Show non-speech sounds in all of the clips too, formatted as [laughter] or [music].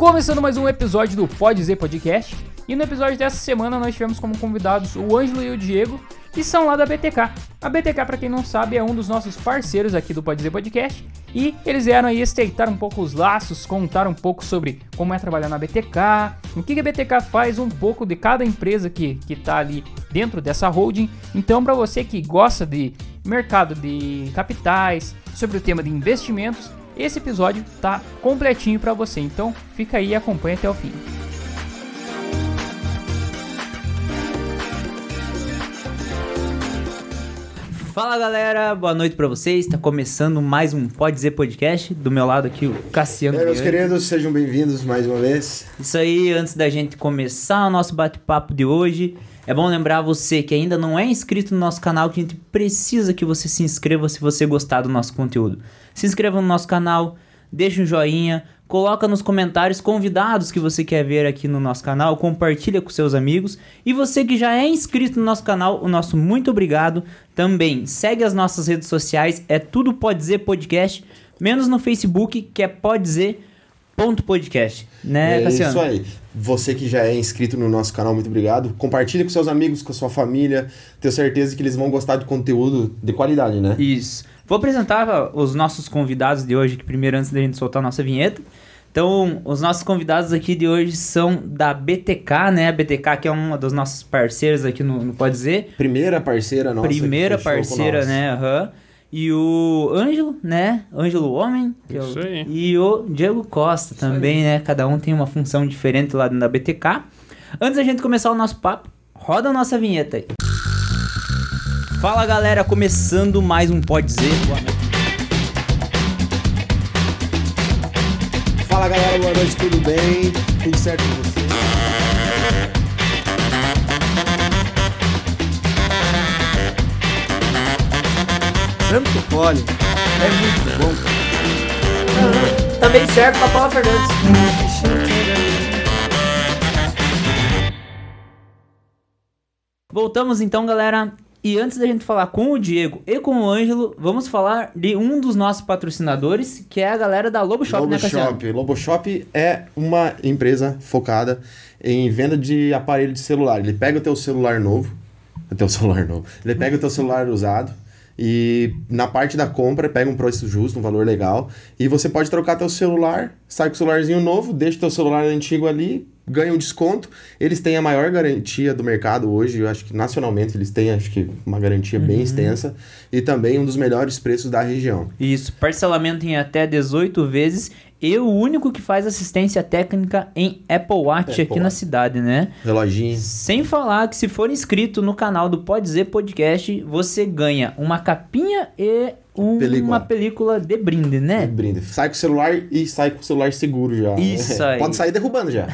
Começando mais um episódio do Pode Dizer Podcast. E no episódio dessa semana nós tivemos como convidados o Ângelo e o Diego, que são lá da BTK. A BTK, para quem não sabe, é um dos nossos parceiros aqui do Pode Dizer Podcast. E eles vieram aí estreitar um pouco os laços, contar um pouco sobre como é trabalhar na BTK, o que a BTK faz, um pouco de cada empresa que, que tá ali dentro dessa holding. Então, para você que gosta de mercado de capitais, sobre o tema de investimentos, esse episódio tá completinho para você. Então, fica aí e acompanha até o fim. Fala galera, boa noite pra vocês. Tá começando mais um Pode Dizer Podcast. Do meu lado aqui o Cassiano. É, meus Bianchi. queridos, sejam bem-vindos mais uma vez. Isso aí, antes da gente começar o nosso bate-papo de hoje, é bom lembrar você que ainda não é inscrito no nosso canal que a gente precisa que você se inscreva se você gostar do nosso conteúdo. Se inscreva no nosso canal, deixa um joinha, coloca nos comentários convidados que você quer ver aqui no nosso canal, compartilha com seus amigos. E você que já é inscrito no nosso canal, o nosso muito obrigado. Também segue as nossas redes sociais, é tudo Pode Dizer Podcast, menos no Facebook, que é Pode Dizer podcast, né, é Cassiano? isso aí. Você que já é inscrito no nosso canal, muito obrigado. Compartilhe com seus amigos, com a sua família. Tenho certeza que eles vão gostar de conteúdo de qualidade, né? Isso. Vou apresentar os nossos convidados de hoje, que primeiro antes da gente soltar a nossa vinheta. Então, os nossos convidados aqui de hoje são da BTK, né? A BTK que é uma das nossas parceiras aqui no, no Pode Dizer. Primeira parceira nossa. Primeira parceira, né? Aham. E o Ângelo, né? Ângelo Homem. que é o- Isso aí. E o Diego Costa também, né? Cada um tem uma função diferente lá dentro da BTK. Antes da gente começar o nosso papo, roda a nossa vinheta aí. Fala galera, começando mais um Pode Dizer. Boa noite. Fala galera, boa noite, tudo bem? Tudo certo com você? Santo Fole. É muito bom. Também serve pra Paula Fernandes. Voltamos então, galera. E antes da gente falar com o Diego e com o Ângelo, vamos falar de um dos nossos patrocinadores, que é a galera da Lobo Shop, Lobo né? Shop. Lobo Shop é uma empresa focada em venda de aparelho de celular. Ele pega o teu celular novo, o teu [laughs] celular novo. Ele pega o teu celular usado e na parte da compra pega um preço justo, um valor legal, e você pode trocar teu celular, sai com o celularzinho novo, deixa o teu celular antigo ali, ganha um desconto. Eles têm a maior garantia do mercado hoje, eu acho que nacionalmente eles têm, acho que uma garantia bem extensa e também um dos melhores preços da região. Isso, parcelamento em até 18 vezes e o único que faz assistência técnica em Apple Watch Apple aqui na Watch. cidade, né? Reloginho. Sem falar que se for inscrito no canal do Pode Dizer Podcast, você ganha uma capinha e um- Película. uma película de brinde, né? Brinde. Sai com o celular e sai com o celular seguro já. Isso aí. Pode sair derrubando já.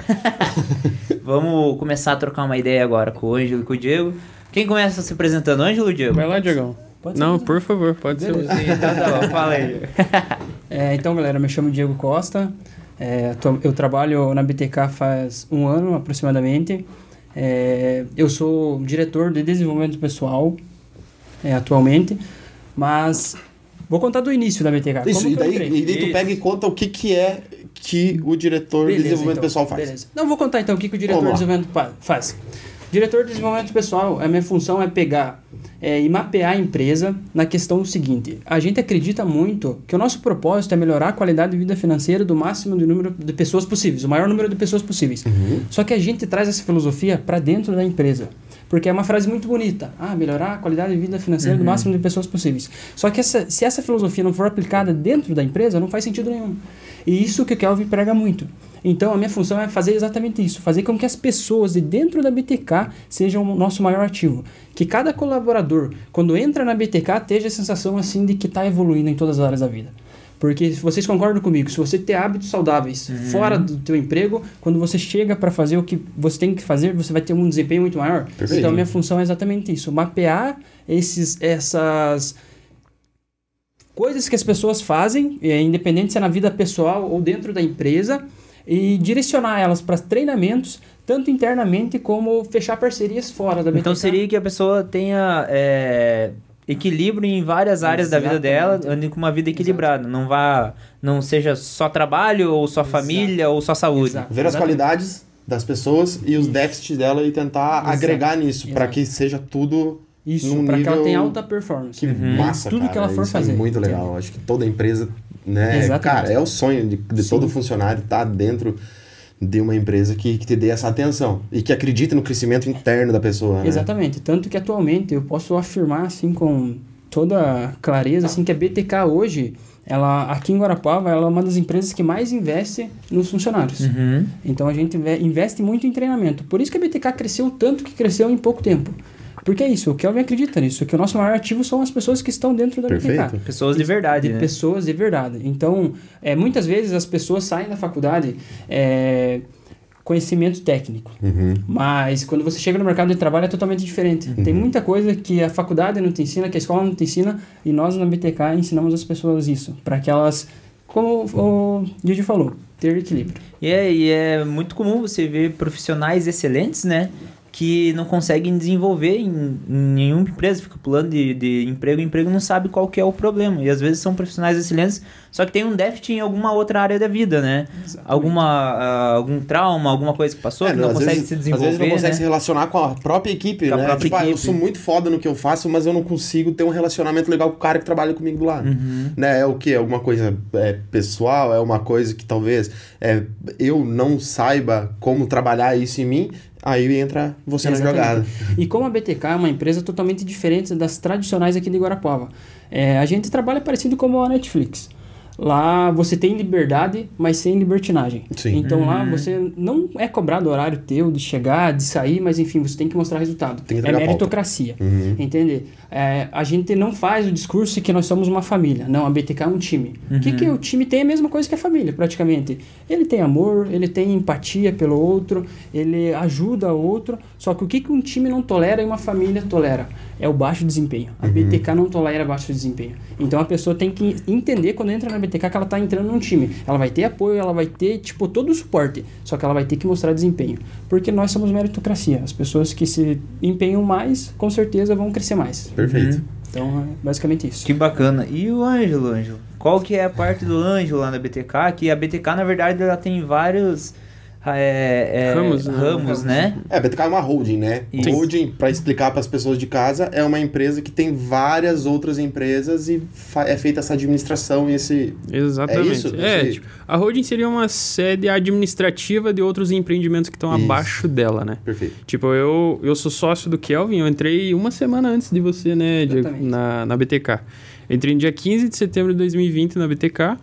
[laughs] Vamos começar a trocar uma ideia agora com o Ângelo e com o Diego. Quem começa se apresentando, Ângelo ou Diego? Vai lá, Diegão. Pode Não, ser. por favor, pode ser. Beleza. você. Então tá bom, fala aí. [laughs] É, então, galera, me chamo Diego Costa. É, tô- eu trabalho na BTK faz um ano aproximadamente. É, eu sou diretor de desenvolvimento pessoal é, atualmente, mas vou contar do início da BTK. Isso, e daí, e daí tu pega e conta o que, que é que o diretor de Beleza, desenvolvimento então, pessoal faz. Beleza. Não, vou contar então o que, que o diretor de desenvolvimento faz. Diretor de desenvolvimento pessoal, a minha função é pegar é, e mapear a empresa na questão seguinte. A gente acredita muito que o nosso propósito é melhorar a qualidade de vida financeira do máximo de número de pessoas possíveis, o maior número de pessoas possíveis. Uhum. Só que a gente traz essa filosofia para dentro da empresa. Porque é uma frase muito bonita. Ah, melhorar a qualidade de vida financeira do máximo de pessoas possíveis. Só que essa, se essa filosofia não for aplicada dentro da empresa, não faz sentido nenhum. E isso que o Kelvin prega muito. Então, a minha função é fazer exatamente isso. Fazer com que as pessoas de dentro da BTK sejam o nosso maior ativo. Que cada colaborador, quando entra na BTK, tenha a sensação assim de que está evoluindo em todas as áreas da vida. Porque vocês concordam comigo, se você ter hábitos saudáveis fora do teu emprego, quando você chega para fazer o que você tem que fazer, você vai ter um desempenho muito maior. Perfeito. Então a minha função é exatamente isso, mapear esses essas coisas que as pessoas fazem, é, independente se é na vida pessoal ou dentro da empresa, e direcionar elas para treinamentos, tanto internamente como fechar parcerias fora da BTK. Então seria que a pessoa tenha. é, equilíbrio em várias áreas da vida dela, Exatamente. ande com uma vida equilibrada. Não vá, não seja só trabalho, ou só Exato. família, ou só saúde. Exato. Ver as Exatamente. qualidades das pessoas e os déficits dela e tentar Exato. agregar nisso, para Exato. que seja tudo Isso, num para que ela tenha alta performance. que massa, Tudo cara. que ela for Isso fazer. É muito legal. Acho que toda empresa, né? Exatamente. Cara, é o sonho de, de todo funcionário estar dentro de uma empresa que, que te dê essa atenção e que acredite no crescimento interno da pessoa. né? Exatamente. Tanto que atualmente eu posso afirmar assim com toda clareza assim que a BTK hoje, ela aqui em Guarapava, ela é uma das empresas que mais investe nos funcionários. Uhum. Então a gente inve- investe muito em treinamento. Por isso que a BTK cresceu tanto que cresceu em pouco tempo. Porque é isso, o Kelvin acredita nisso, que o nosso maior ativo são as pessoas que estão dentro da Perfeito. BTK. Pessoas de verdade, de né? pessoas de verdade. Então, é, muitas vezes as pessoas saem da faculdade é, conhecimento técnico, Uhum. mas quando você chega no mercado de trabalho é totalmente diferente. Tem muita coisa que a faculdade não te ensina, que a escola não te ensina, e nós na BTK ensinamos as pessoas isso, para que elas, como o Didi falou, ter equilíbrio. E é, e é muito comum você ver profissionais excelentes, né? Que não conseguem desenvolver em, em nenhuma empresa, fica pulando de, de emprego em emprego, não sabe qual que é o problema. E às vezes são profissionais excelentes, só que tem um déficit em alguma outra área da vida, né? Alguma, ah, algum trauma, alguma coisa que passou, É, que não consegue vezes- se desenvolver, Às vezes não consegue né? se relacionar com a própria equipe, Com a né? própria tipo, ah, eu equipe. sou muito foda no que eu faço, mas eu não consigo ter um relacionamento legal com o cara que trabalha comigo do lado. Uhum. Né? É o que? Alguma coisa é, pessoal? É uma coisa que talvez é, eu não saiba como trabalhar isso em mim? Aí entra você na Exatamente. jogada. E como a BTK é uma empresa totalmente diferente das tradicionais aqui de Guarapuava, é, a gente trabalha parecido como a Netflix. Lá você tem liberdade, mas sem libertinagem. Sim. Então lá você não é cobrado horário teu de chegar, de sair, mas enfim, você tem que mostrar resultado. Tem que é meritocracia. Uhum. Entende? É, a gente não faz o discurso de que nós somos uma família. Não, a BTK é um time. O que, que o time tem é a mesma coisa que a família, praticamente. Ele tem amor, ele tem empatia pelo outro, ele ajuda o outro. Só que o que, que um time não tolera e uma família tolera? É o baixo desempenho. A BTK não tolera baixo desempenho. Então a pessoa tem que entender quando entra na BTK que ela está entrando num time. Ela vai ter apoio, ela vai ter, tipo, todo o suporte. Só que ela vai ter que mostrar desempenho. Porque nós somos meritocracia. As pessoas que se empenham mais, com certeza vão crescer mais. Perfeito. Então, é basicamente isso. Que bacana. E o Ângelo, Ângelo? Qual que é a parte do Ângelo lá na BTK? Que a BTK, na verdade, ela tem vários é, é, Ramos, né? ramos, né? É, a BTK é uma holding, né? Isso. Holding, para explicar para as pessoas de casa, é uma empresa que tem várias outras empresas e é feita essa administração e esse. Exatamente. É isso? É, Esse- tipo, a holding seria uma sede administrativa de outros empreendimentos que estão abaixo dela, né? Perfeito. Tipo, eu, eu sou sócio do Kelvin, eu entrei uma semana antes de você, né, Diego, Exatamente. na, na BTK. Eu entrei no dia 15 de setembro de 2020 na BTK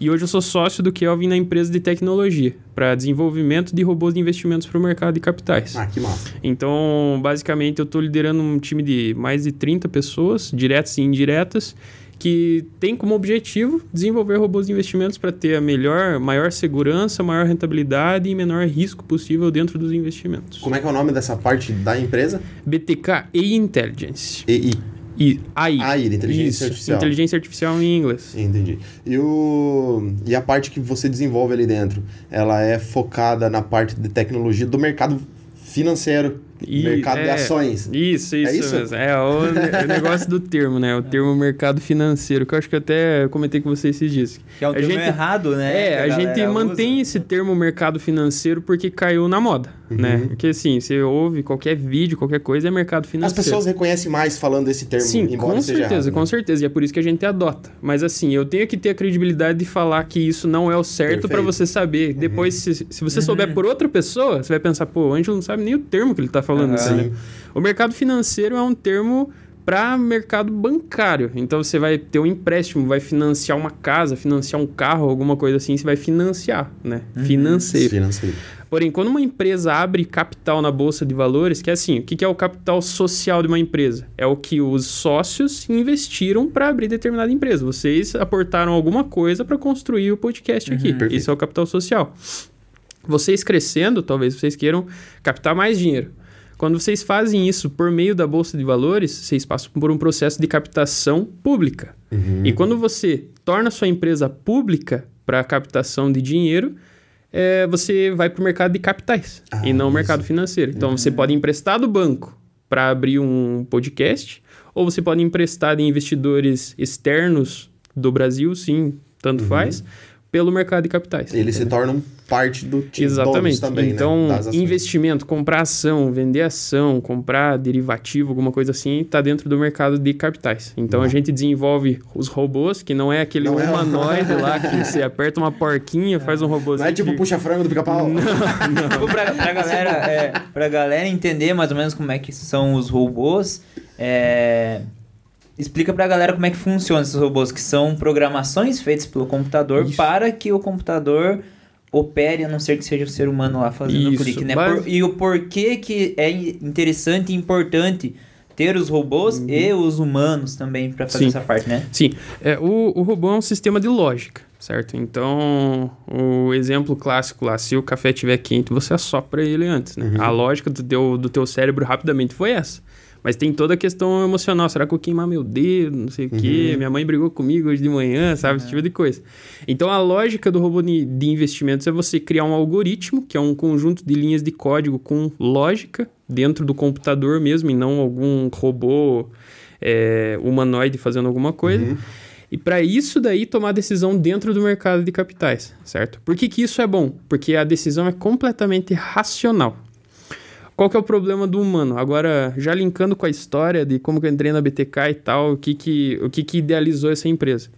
e hoje eu sou sócio do Kelvin na empresa de tecnologia para desenvolvimento de robôs de investimentos para o mercado de capitais. Ah, que massa. Então, basicamente, eu estou liderando um time de mais de 30 pessoas, diretas e indiretas, que tem como objetivo desenvolver robôs de investimentos para ter a melhor, maior segurança, maior rentabilidade e menor risco possível dentro dos investimentos. Como é que é o nome dessa parte da empresa? BTK e Intelligence. EI. E AI. AI, inteligência Isso, artificial. Inteligência artificial em inglês. Entendi. E, o... e a parte que você desenvolve ali dentro, ela é focada na parte de tecnologia do mercado financeiro, E- mercado de é, ações. Isso, isso, isso? mesmo. É o, ne- o negócio do termo, né? O termo mercado financeiro, que eu acho que eu até comentei com vocês esses dias. Que é um A termo gente- errado, né? É, que a, gente mantém usa. esse termo mercado financeiro porque caiu na moda, né? Porque assim, você ouve qualquer vídeo, qualquer coisa, é mercado As financeiro. pessoas reconhecem mais falando esse termo, Sim, com certeza, errado, com né? certeza. E é por isso que a gente adota. Mas assim, eu tenho que ter a credibilidade de falar que isso não é o certo pra Perfeito. você saber. Depois, se, se você souber por outra pessoa, você vai pensar, pô, o Ângelo não sabe nem o termo que ele tá falando. Entendeu? O mercado financeiro é um termo para mercado bancário. Então você vai ter um empréstimo, vai financiar uma casa, financiar um carro, alguma coisa assim, você vai financiar, né? Financeiro. Financeiro. Porém, quando uma empresa abre capital na bolsa de valores, que é assim, o que é o capital social de uma empresa? É o que os sócios investiram para abrir determinada empresa. Vocês aportaram alguma coisa para construir o podcast aqui. Perfeito. Isso é o capital social. Vocês crescendo, talvez vocês queiram captar mais dinheiro. Quando vocês fazem isso por meio da bolsa de valores, vocês passam por um processo de captação pública. E quando você torna sua empresa pública para captação de dinheiro, é, você vai para o mercado de capitais Ah, e não o mercado financeiro. Então você pode emprestar do banco para abrir um podcast ou você pode emprestar de investidores externos do Brasil, sim, tanto faz, pelo mercado de capitais. Eles se tornam parte do time Exatamente. também, então, né? Das ações. investimento, comprar ação, vender ação, comprar derivativo, alguma coisa assim, está dentro do mercado de capitais. Então, a gente desenvolve os robôs, que não é aquele Não é- humanoide lá que você aperta uma porquinha, [laughs] faz um robôzinho. Não é tipo que- puxa-frango do pica-pau? [laughs] Tipo, pra, pra galera, é, pra galera entender mais ou menos como é que são os robôs, é, explica pra galera como é que funcionam esses robôs, que são programações feitas pelo computador Isso. para que o computador opere, a não ser que seja o ser humano lá fazendo o clique, né? base- Por- e o porquê que é interessante e importante ter os robôs e os humanos também pra fazer Sim. essa parte, né? Sim, é, o, o robô é um sistema de lógica, certo? Então, o exemplo clássico lá, se o café estiver quente, você assopra ele antes, né? A lógica do teu, do teu cérebro rapidamente foi essa. Mas tem toda a questão emocional. Será que eu vou queimar meu dedo? Não sei o quê. Minha mãe brigou comigo hoje de manhã, sabe? Esse tipo de coisa. Então, a lógica do robô de, investimentos é você criar um algoritmo, que é um conjunto de linhas de código com lógica dentro do computador mesmo, e não algum robô é, humanoide fazendo alguma coisa. E para isso daí tomar decisão dentro do mercado de capitais, certo? Por que, que isso é bom? Porque a decisão é completamente racional. Qual que é o problema do humano? Agora, já linkando com a história de como que eu entrei na BTK e tal, o que que, o que, que idealizou essa empresa.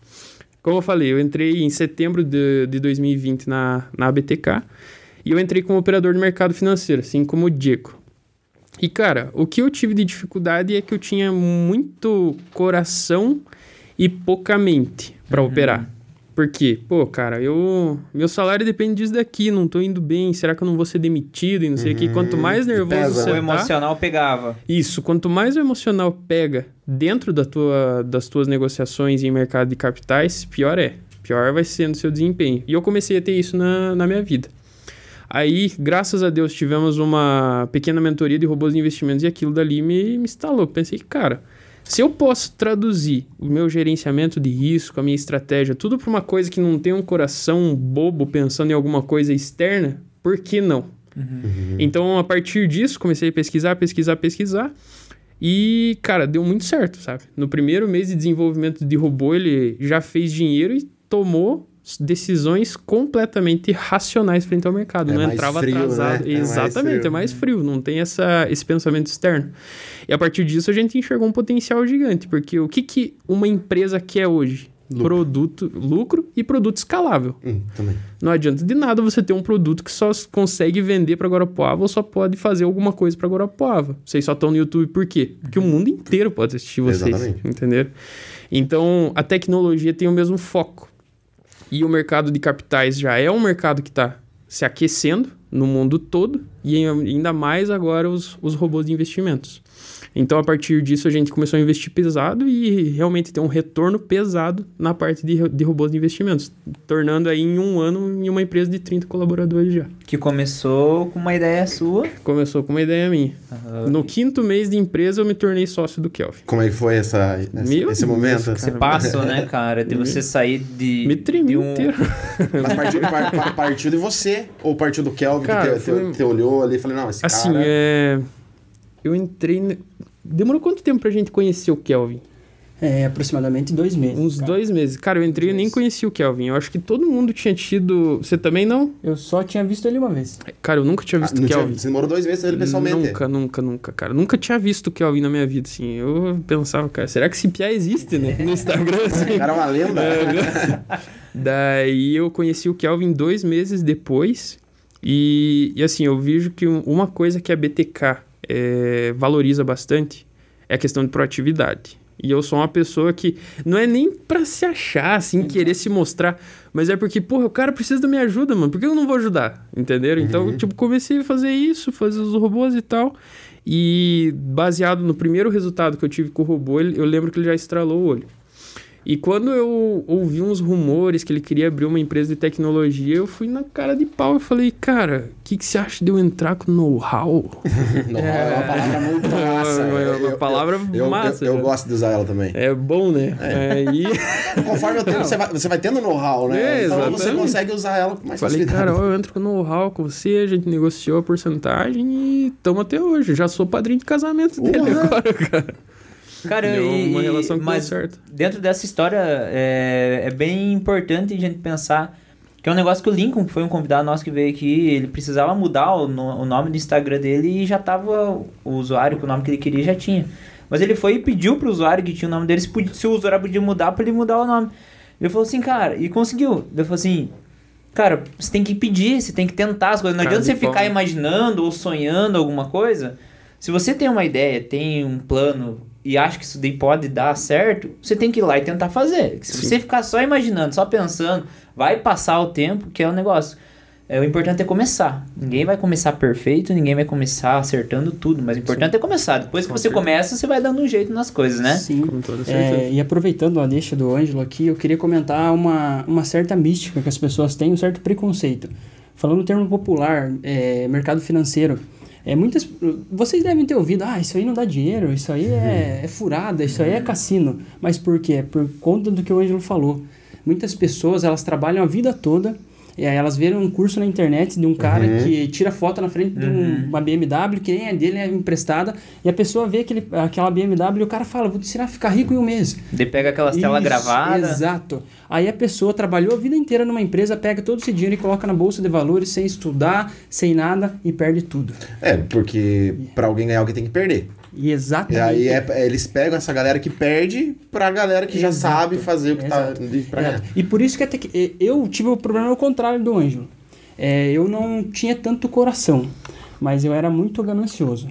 Como eu falei, eu entrei em setembro de, de 2020 na, na BTK e eu entrei como operador do mercado financeiro, assim como o Diego. E, cara, o que eu tive de dificuldade é que eu tinha muito coração e pouca mente para operar. Por quê? Pô, cara, eu. Meu salário depende disso daqui, não tô indo bem, será que eu não vou ser demitido e não sei o quê? Quanto mais nervoso pesa, você O né? tá, emocional pegava. isso, quanto mais o emocional pega dentro da tua, das tuas negociações em mercado de capitais, pior é. Pior vai sendo o seu desempenho. E eu comecei a ter isso na, na minha vida. Aí, graças a Deus, tivemos uma pequena mentoria de robôs de investimentos e aquilo dali me, me instalou. Pensei, cara, se eu posso traduzir o meu gerenciamento de risco, a minha estratégia, tudo para uma coisa que não tem um coração bobo pensando em alguma coisa externa, por que não? Então, a partir disso, comecei a pesquisar, pesquisar, pesquisar. E, cara, deu muito certo, sabe? No primeiro mês de desenvolvimento de robô, ele já fez dinheiro e tomou decisões completamente racionais frente ao mercado. É não mais entrava frio, né? atrasado. É mais Exatamente, frio. é mais frio, não tem essa, esse pensamento externo. E a partir disso a gente enxergou um potencial gigante, porque o que, que uma empresa quer hoje? Lucro. Produto, lucro e produto escalável. Hum. Não adianta de nada você ter um produto que só consegue vender para Guarapuava ou só pode fazer alguma coisa para Guarapuava. Vocês só estão no YouTube por quê? Porque o mundo inteiro pode assistir vocês. Exatamente. Entenderam? Então, a tecnologia tem o mesmo foco. E o mercado de capitais já é um mercado que está se aquecendo no mundo todo e ainda mais agora os, os robôs de investimentos. Então, a partir disso, a gente começou a investir pesado e realmente ter um retorno pesado na parte de, de robôs de investimentos, tornando aí em um ano em uma empresa de 30 colaboradores já. Que começou com uma ideia sua. Começou com uma ideia minha. No quinto mês de empresa, eu me tornei sócio do Kelvin. Como é que foi essa, essa- Meu esse Deus, momento? cara. Você passa, né, cara? De você sair de. Me tremi de um... inteiro. [laughs] Mas partiu, par- par- partiu de você? Ou partiu do Kelvin Cara, que te, foi- te- te olhou ali e falou, não, esse Assim, cara... é... Eu entrei... ne- Demorou quanto tempo pra gente conhecer o Kelvin? É aproximadamente dois meses. Uns cara. dois meses. Cara, eu entrei e nem conhecia o Kelvin. Eu acho que todo mundo tinha tido... Você também não? Eu só tinha visto ele uma vez. Cara, eu nunca tinha Ah, visto o não tinha- Kelvin. você demorou dois meses ele pessoalmente. Nunca, nunca, nunca, cara. Nunca tinha visto o Kelvin na minha vida, assim. Eu pensava, cara, será que esse piá existe, né? No Instagram, [laughs] assim. O cara é uma lenda. [laughs] Daí eu conheci o Kelvin dois meses depois. E, e assim, eu vejo que um- uma coisa que a BTK é, valoriza bastante é a questão de proatividade. E eu sou uma pessoa que não é nem pra se achar, assim, querer se mostrar, mas é porque, porra, o cara precisa da minha ajuda, mano. Por que eu não vou ajudar? Entenderam? Então, tipo, comecei a fazer isso, fazer os robôs e tal. E baseado no primeiro resultado que eu tive com o robô, eu lembro que ele já estralou o olho. E quando eu ouvi uns rumores que ele queria abrir uma empresa de tecnologia, eu fui na cara de pau e falei, cara, o que, que você acha de eu entrar com know-how? [laughs] Não, é uma palavra muito massa. É uma palavra eu, massa, Eu, eu gosto de usar ela também. É bom, né? Aí [laughs] Conforme o tempo, você vai, você vai tendo know-how, né? É, então você exatamente. consegue usar ela com mais falei, facilidade. cara, eu entro com know-how com você, a gente negociou a porcentagem e estamos até hoje. Já sou padrinho de casamento dele agora, cara. Cara, Deu e, uma relação que mas certo. dentro dessa história é, é bem importante a gente pensar que é um negócio que o Lincoln, que foi um convidado nosso que veio aqui, ele precisava mudar o, no- o nome do Instagram dele e já tava o usuário, que o nome que ele queria já tinha. Mas ele foi e pediu pro usuário que tinha o nome dele se, podia- se o usuário podia mudar pra ele mudar o nome. Ele falou assim, cara, e conseguiu. Ele falou assim, cara, você tem que pedir, você tem que tentar as coisas. Não Cara adianta você ficar imaginando ou sonhando alguma coisa. Se você tem uma ideia, tem um plano e acha que isso daí pode dar certo, você tem que ir lá e tentar fazer. Se Sim. você ficar só imaginando, só pensando, vai passar o tempo, que é o negócio. É, o importante é começar. Ninguém vai começar perfeito, ninguém vai começar acertando tudo, mas o importante é começar. Depois que Com você certeza. começa, você vai dando um jeito nas coisas, né? Sim. Com toda certeza. É, e aproveitando a deixa do Ângelo aqui, eu queria comentar uma, uma certa mística que as pessoas têm, um certo preconceito. Falando no termo popular, é, mercado financeiro. É, muitas, vocês devem ter ouvido, ah, isso aí não dá dinheiro, isso aí é, é furada, isso aí é cassino. Mas por quê? Por conta do que o Ângelo falou. Muitas pessoas, elas trabalham a vida toda, e aí elas viram um curso na internet de um cara que tira foto na frente de um- uma BMW, que nem é dele, é emprestada, e a pessoa vê aquele, aquela BMW e o cara fala, vou te ensinar a ficar rico em um mês. Daí pega aquelas telas gravadas. Exato. Aí a pessoa trabalhou a vida inteira numa empresa, pega todo esse dinheiro e coloca na bolsa de valores sem estudar, sem nada e perde tudo. É, porque pra alguém ganhar, alguém tem que perder. E exatamente. E aí é- é- eles pegam essa galera que perde pra galera que já Exato. sabe fazer o que Exato. tá pra É. E por isso que até que eu tive o problema ao contrário do Ângelo. É, eu não tinha tanto coração, mas eu era muito ganancioso.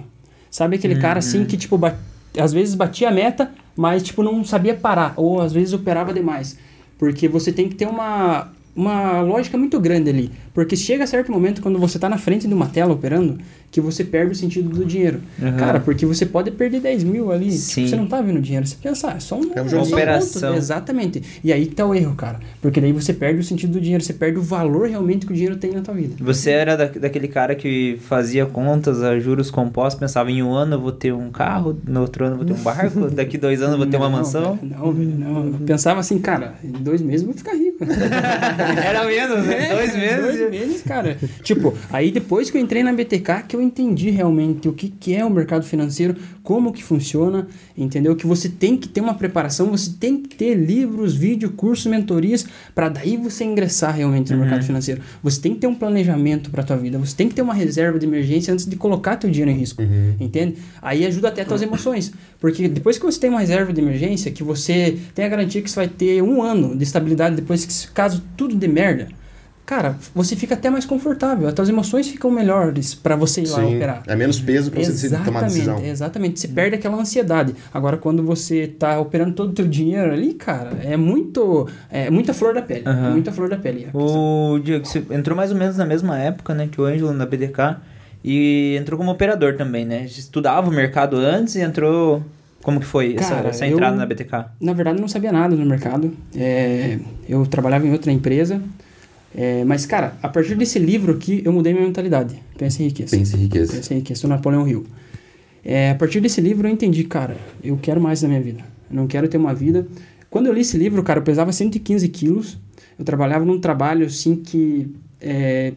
Sabe aquele cara assim que, tipo, ba- às vezes batia a meta, mas, tipo, não sabia parar, ou às vezes operava demais. Porque você tem que ter uma, uma lógica muito grande ali. Porque chega a certo momento, quando você está na frente de uma tela operando, que você perde o sentido do dinheiro. Uhum. Cara, porque você pode perder 10 mil ali, tipo, você não tá vendo dinheiro. Você pensa, ah, é só um, É um um de operação. ponto. Exatamente. E aí que tá o erro, cara. Porque daí você perde o sentido do dinheiro, você perde o valor realmente que o dinheiro tem na tua vida. Você era da, daquele cara que fazia contas a juros compostos, pensava em um ano eu vou ter um carro, no outro ano eu vou ter um barco, [laughs] daqui dois anos eu vou ter uma Não, mansão. velho, Não, velho, não. Eu pensava assim, cara, em dois meses eu vou ficar rico. [laughs] Era menos, né? É, Dois meses. Dois meses, cara. [laughs] tipo, aí depois que eu entrei na BTK, que eu entendi realmente o que, que é o mercado financeiro, como que funciona, entendeu? Que você tem que ter uma preparação, você tem que ter livros, vídeo, cursos, mentorias, para daí você ingressar realmente no Uhum. mercado financeiro. Você tem que ter um planejamento para tua vida, você tem que ter uma reserva de emergência antes de colocar teu dinheiro em risco, entende? Aí ajuda até tuas emoções, porque depois que você tem uma reserva de emergência, que você tem a garantia que você vai ter um ano de estabilidade depois que caso tudo dê merda, cara, você fica até mais confortável, as tuas emoções ficam melhores para você ir lá Sim, operar. é menos peso pra você tomar decisão. Exatamente, exatamente. Você perde aquela ansiedade. Agora, quando você tá operando todo o teu dinheiro ali, cara, é muito. É muita flor da pele. É muita flor da pele. questão. O Diego, você entrou mais ou menos na mesma época, né, que o Ângelo na BDK e entrou como operador também, né? Estudava o mercado antes e entrou... Como que foi essa, Cara, essa entrada eu- na BTK? Na verdade, eu não sabia nada no mercado. É, eu trabalhava em outra empresa. É, mas, cara, a partir desse livro aqui, eu mudei minha mentalidade. Pensa em riqueza. Pense em riqueza. Pensa em riqueza. do Napoleão Hill. É, a partir desse livro, eu entendi, cara, eu quero mais na minha vida. Eu não quero ter uma vida... Quando eu li esse livro, cara, eu pesava 115 quilos. Eu trabalhava num trabalho, assim, que... É,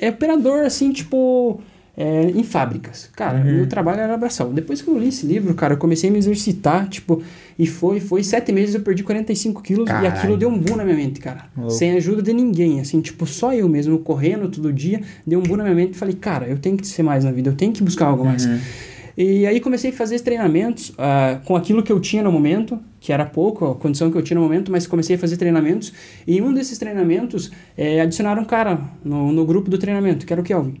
é operador, assim, tipo... é, em fábricas. Cara, meu trabalho era abraçal. Depois que eu li esse livro, cara, eu comecei a me exercitar, tipo... E foi, foi sete meses eu perdi 45 quilos e Caralho. aquilo deu um boom na minha mente, cara. Louco. Sem ajuda de ninguém, assim, tipo, só eu mesmo correndo todo dia, deu um boom na minha mente e falei, cara, eu tenho que ser mais na vida, eu tenho que buscar algo mais. E aí comecei a fazer treinamentos ah, com aquilo que eu tinha no momento, que era pouco, a condição que eu tinha no momento, mas comecei a fazer treinamentos. E em um desses treinamentos, eh, adicionaram um cara no, no grupo do treinamento, que era o Kelvin.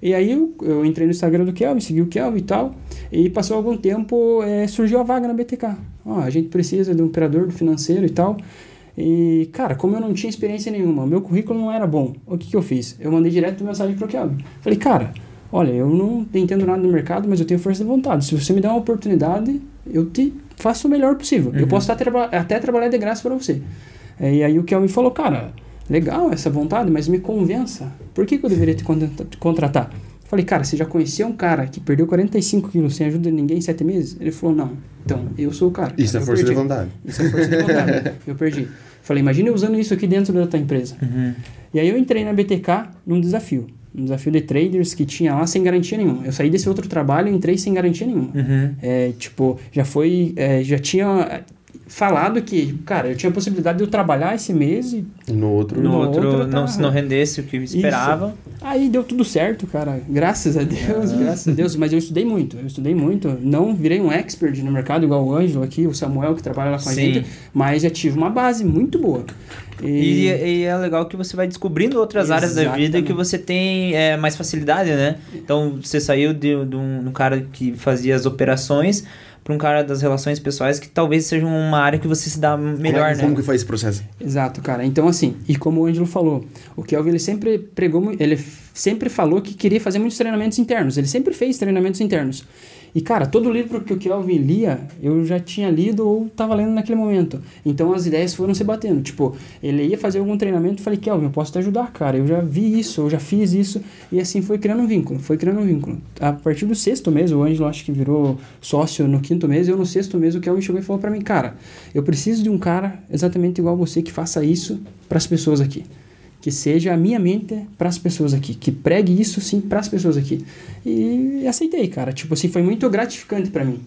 E aí eu, eu entrei no Instagram do Kelvin, segui o Kelvin e tal, e passou algum tempo, eh, surgiu a vaga na BTK. Ó, a gente precisa de um operador do financeiro e tal. E, cara, como eu não tinha experiência nenhuma, meu currículo não era bom, o que, que eu fiz? Eu mandei direto mensagem pro Kelvin. Falei, cara, olha, eu não entendo nada do mercado, mas eu tenho força de vontade. Se você me der uma oportunidade, eu te faço o melhor possível. Eu posso até, até trabalhar de graça para você. É, E aí o Kelvin falou, cara, legal essa vontade, mas me convença. Por que, que eu deveria te contra- te contratar? Eu Falei, cara, você já conheceu um cara que perdeu 45 quilos sem ajuda de ninguém em sete meses? Ele falou, não. Então, eu sou o cara. Isso é Eu força de perdi. vontade. Isso é força de vontade. [laughs] eu perdi. Falei, imagina eu usando isso aqui dentro da tua empresa. Uhum. E aí eu entrei na BTK num desafio. um desafio de traders que tinha lá sem garantia nenhuma. Eu saí desse outro trabalho e entrei sem garantia nenhuma. Uhum. É, tipo, já foi, é, já tinha falado que, cara, eu tinha a possibilidade de eu trabalhar esse mês e No outro. No No outro, outro não, tá- se não rendesse o que esperava. Aí deu tudo certo, cara. Graças a Deus, graças a Deus. Mas eu estudei muito, eu estudei muito. Não virei um expert no mercado igual o Ângelo aqui, o Samuel que trabalha lá com a Sim. gente, mas já tive uma base muito boa. E, e é legal que você vai descobrindo outras áreas da vida que Exatamente. você tem é, mais facilidade, né? Então você saiu de, de um, de um cara que fazia as operações para um cara das relações pessoais que talvez seja uma área que você se dá melhor, como, Como né? que foi esse processo? Exato, cara. Então, assim, e como o Ângelo falou, o Kelvin ele sempre pregou, ele sempre falou que queria fazer muitos treinamentos internos. Ele sempre fez treinamentos internos. E, cara, todo livro que o Kelvin lia, eu já tinha lido ou estava lendo naquele momento. Então, as ideias foram se batendo. Tipo, ele ia fazer algum treinamento, eu falei, Kelvin, eu posso te ajudar, cara. Eu já vi isso, eu já fiz isso. E assim foi criando um vínculo, foi criando um vínculo. A partir do sexto mês, o Ângelo acho que virou sócio no quinto mês, eu no sexto mês, o Kelvin chegou e falou para mim, cara, eu preciso de um cara exatamente igual você que faça isso para as pessoas aqui. Que seja a minha mente para as pessoas aqui. Que pregue isso, sim, para as pessoas aqui. E aceitei, cara. Tipo assim, foi muito gratificante para mim.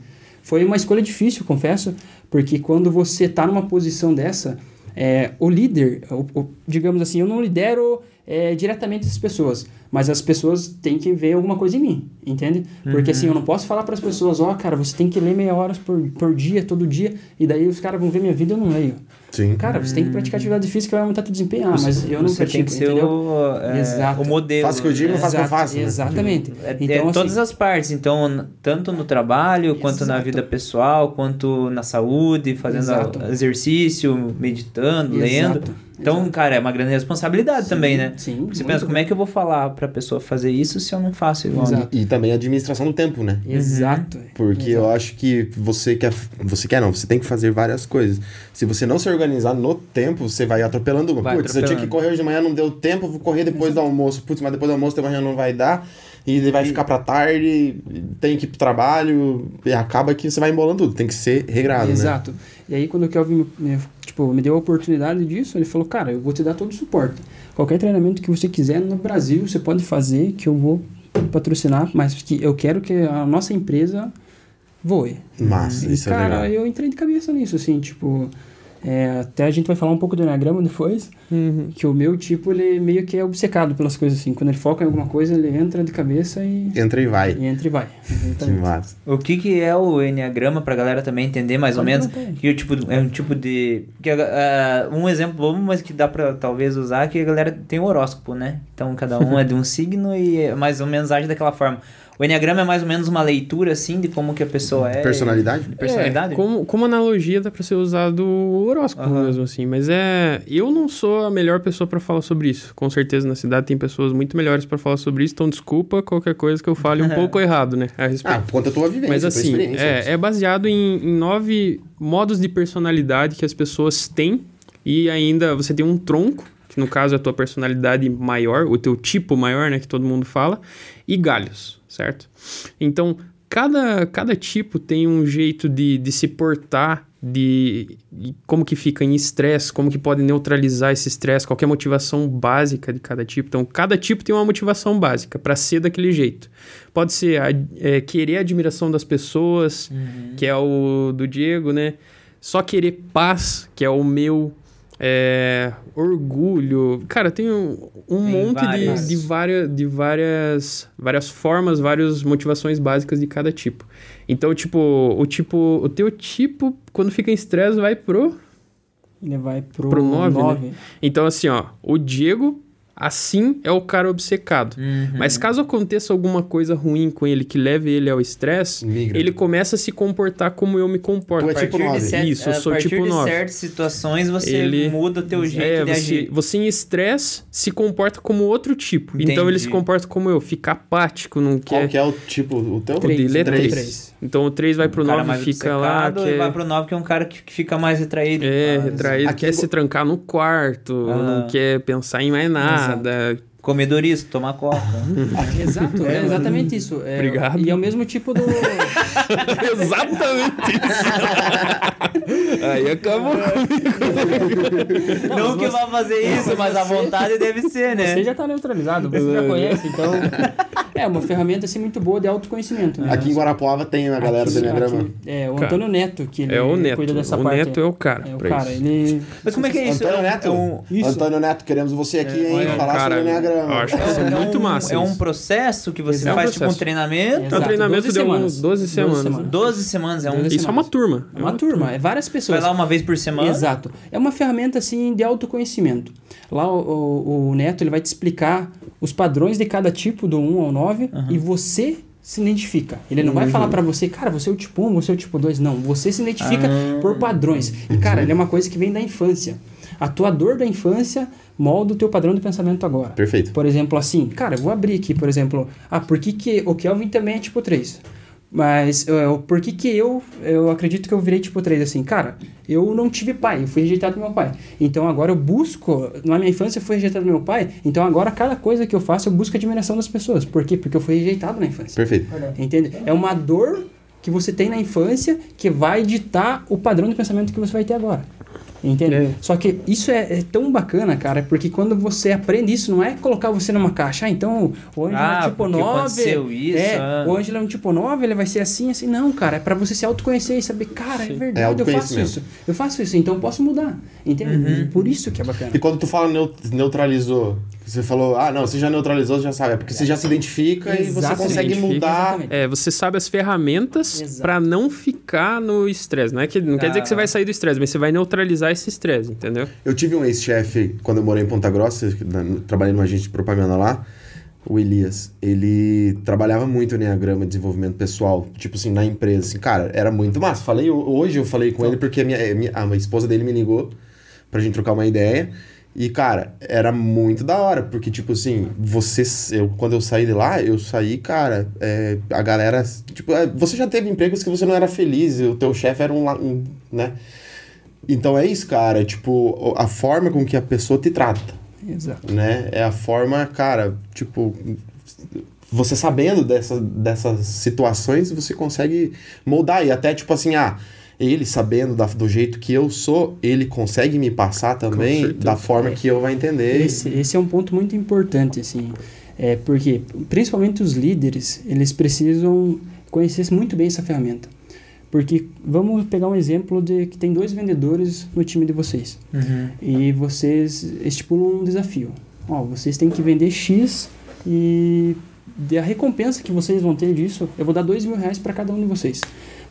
Foi uma escolha difícil, confesso, porque quando você tá numa posição dessa, é, o líder, o- o- digamos assim, eu não lidero é, diretamente as pessoas, mas as pessoas têm que ver alguma coisa em mim, entende? Porque assim, eu não posso falar para as pessoas, ó, cara, você tem que ler meia hora por, por dia, todo dia, e daí os caras vão ver minha vida e eu não leio. Sim. Cara, você tem que praticar atividade física vai aumentar teu desempenho. Ah, mas eu não você tem pratico, que ser o, é, Exato. o modelo. Faça o que eu digo, né? não faça o que eu Exato, faço. né? Exatamente. É, é Então, todas assim, as partes, então, tanto no trabalho, quanto na Exato. vida pessoal, quanto na saúde, fazendo Exato. exercício, meditando, lendo. Exato, Então, exato. cara, é uma grande responsabilidade também, né? Sim, Porque você muito pensa, como é que eu vou falar pra pessoa fazer isso se eu não faço igual? Exato. E também a administração do tempo, né? Exato. Porque eu acho que você quer. Você quer não, você tem que fazer várias coisas. Se você não se organizar no tempo, você vai atropelando uma. Putz, eu tinha que correr hoje de manhã, não deu tempo, vou correr depois do almoço. Putz, mas depois do almoço de manhã não vai dar. E ele vai ficar pra tarde, tem que ir pro trabalho, e acaba que você vai embolando tudo. Tem que ser regrado, né? Exato. E aí, quando o Kelvin me, tipo, me deu a oportunidade disso, ele falou: Cara, eu vou te dar todo o suporte. Qualquer treinamento que você quiser no Brasil, você pode fazer, que eu vou patrocinar, mas que eu quero que a nossa empresa voe. Massa, E, isso é cara, legal. eu entrei de cabeça nisso, assim, tipo. É, até a gente vai falar um pouco do Enneagrama depois, Uhum. que o meu tipo, ele meio que é obcecado pelas coisas, assim. Quando ele foca em alguma coisa, ele entra de cabeça e, Entra e vai. e entra e vai. Que massa. O que, que é o Enneagrama pra galera também entender mais ou menos? Que o tipo, é um tipo de. Que, ah, um exemplo bobo, mas que dá pra talvez usar, que a galera tem o horóscopo, né? Então cada um é de um [laughs] signo e é mais ou menos age daquela forma. O Enneagrama é mais ou menos uma leitura, assim, de como que a pessoa é. Personalidade? De personalidade? É, como, como analogia dá pra ser usado o horóscopo Aham. mesmo assim, mas é, eu não sou a melhor pessoa pra falar sobre isso. Com certeza na cidade tem pessoas muito melhores pra falar sobre isso, então desculpa qualquer coisa que eu fale um [laughs] pouco errado, né, a respeito. Ah, conta a tua vivência, Mas tua assim, experiência. é, é baseado em, em nove modos de personalidade que as pessoas têm e ainda você tem um tronco, que no caso é a tua personalidade maior, o teu tipo maior, né, que todo mundo fala, e galhos, certo? Então, cada, cada tipo tem um jeito de, de se portar, de, de como que fica em estresse, como que pode neutralizar esse estresse, qual é a motivação básica de cada tipo. Então, cada tipo tem uma motivação básica para ser daquele jeito. Pode ser a- é, querer a admiração das pessoas, que é o do Diego, né? Só querer paz, que é o meu. É, orgulho. Cara, tem um, um Tem monte várias. de, de, várias, de várias, várias formas, várias motivações básicas de cada tipo. Então, tipo, o tipo, o teu tipo, quando fica em estresse, vai pro. Ele vai pro, Pro nove, né? 9. Então, assim, ó, o Diego, assim, é o cara obcecado. Uhum. Mas caso aconteça alguma coisa ruim com ele que leve ele ao estresse, ele começa a se comportar como eu me comporto. Tu é A partir tipo de nove. certo- Isso, eu sou a partir tipo de nove. certas situações você Ele- muda o teu jeito É, de você, agir. você em estresse se comporta como outro tipo. Então ele Entendi. se comporta como eu, fica apático, não Qual quer. que é o tipo, o teu? O dele é Três. três. Então o 3 vai pro Um cara 9 mais fica lá. Que e é, vai pro 9 que é um cara que, que fica mais retraído. é, Ah, retraído, Aqui quer vo- se trancar no quarto, Ah. não quer pensar em mais nada. Comedorista, tomar coca. [laughs] Exato, é exatamente isso. É, Obrigado. E é o mesmo tipo do. [laughs] Exatamente isso. [laughs] Aí acabou. Não que vá fazer isso, mas a vontade deve ser, né? Você já tá neutralizado, você já conhece, então. É uma ferramenta assim muito boa de autoconhecimento. Né? Aqui em Guarapuava tem a galera Aqui- do Enneagrama. aqui- É, o Cara, Antônio Neto, que ele É o Neto. cuida dessa o parte. Neto é o cara. É o cara, isso. ele. Mas como é que é isso? Antônio É Neto? é um- Isso. Antônio Neto, queremos você aqui, hein? olha, falar cara, sobre o Enneagrama. eu acho que isso é é muito um, massa. É um processo que você É um faz tipo um processo. treinamento. É um treinamento 12 de alguns semanas. 12 semanas. semanas. 12 semanas, é um. 12 Isso é uma turma. É uma turma, é várias pessoas. Vai lá uma vez por semana. Exato. É uma ferramenta assim de autoconhecimento. Lá o, o- o Neto ele vai te explicar os padrões de cada tipo do 1 ao 9 e você se identifica. Ele não vai falar pra você, cara, você é o tipo 1, você é o tipo 2. Não, você se identifica por padrões. E, cara, ele é uma coisa que vem da infância. A tua dor da infância molda o teu padrão de pensamento agora. Perfeito. Por exemplo, assim, cara, eu vou abrir aqui, por exemplo, ah, por que, que o Kelvin também é tipo 3? Mas eh, por que, que eu, eu acredito que eu virei tipo 3 assim? Cara, eu não tive pai, eu fui rejeitado do meu pai. Então agora eu busco, na minha infância eu fui rejeitado do meu pai, então agora cada coisa que eu faço eu busco a admiração das pessoas. Por quê? Porque eu fui rejeitado na infância. Perfeito. Entende? É uma dor que você tem na infância que vai ditar o padrão de pensamento que você vai ter agora. Entende? É. Só que isso é, é tão bacana, cara, porque quando você aprende isso, não é colocar você numa caixa. Ah, então o Ângelo Ah, é tipo porque 9. aconteceu isso, é, ah. o Ângelo é um tipo 9, ele vai ser assim, assim. Não, cara, é pra você se autoconhecer e saber, cara, é É verdade, eu faço autoconhecimento. isso. Eu faço isso, então eu posso mudar. Entende? Uhum. Por isso que é bacana. E quando tu fala neu- neutralizou, você falou, ah, não, você já neutralizou, você já sabe. É porque você já se identifica e você Exatamente. consegue mudar. Exatamente. É, você sabe as ferramentas pra não ficar no estresse. Não, é que, não quer dizer que você vai sair do estresse, mas você vai neutralizar esse estresse, entendeu? Eu tive um ex-chefe quando eu morei em Ponta Grossa, trabalhei numa agência de propaganda lá, o Elias. Ele trabalhava muito em Enneagrama, desenvolvimento pessoal, tipo assim, na empresa. Assim, cara, era muito massa. Falei, hoje eu falei com ele porque a minha, a minha- a esposa dele me ligou pra gente trocar uma ideia. E, cara, era muito da hora, porque, tipo assim, você, eu, quando eu saí de lá, eu saí, cara, é, a galera, tipo, é, você já teve empregos que você não era feliz, e o teu chefe era um, um, né? Então é isso, cara, tipo, a forma com que a pessoa te trata, Exato. né? É a forma, cara, tipo, você sabendo dessa, dessas situações, você consegue moldar. E até, tipo assim, ah, ele sabendo da- do jeito que eu sou, ele consegue me passar também da forma que eu vai entender. Esse, esse é um ponto muito importante, assim. É porque, principalmente os líderes, eles precisam conhecer muito bem essa ferramenta. Porque vamos pegar um exemplo de que tem dois vendedores no time de vocês. Uhum. E vocês estipulam um desafio. Ó, vocês têm que vender X e de a recompensa que vocês vão ter disso, eu vou dar dois mil reais para cada um de vocês.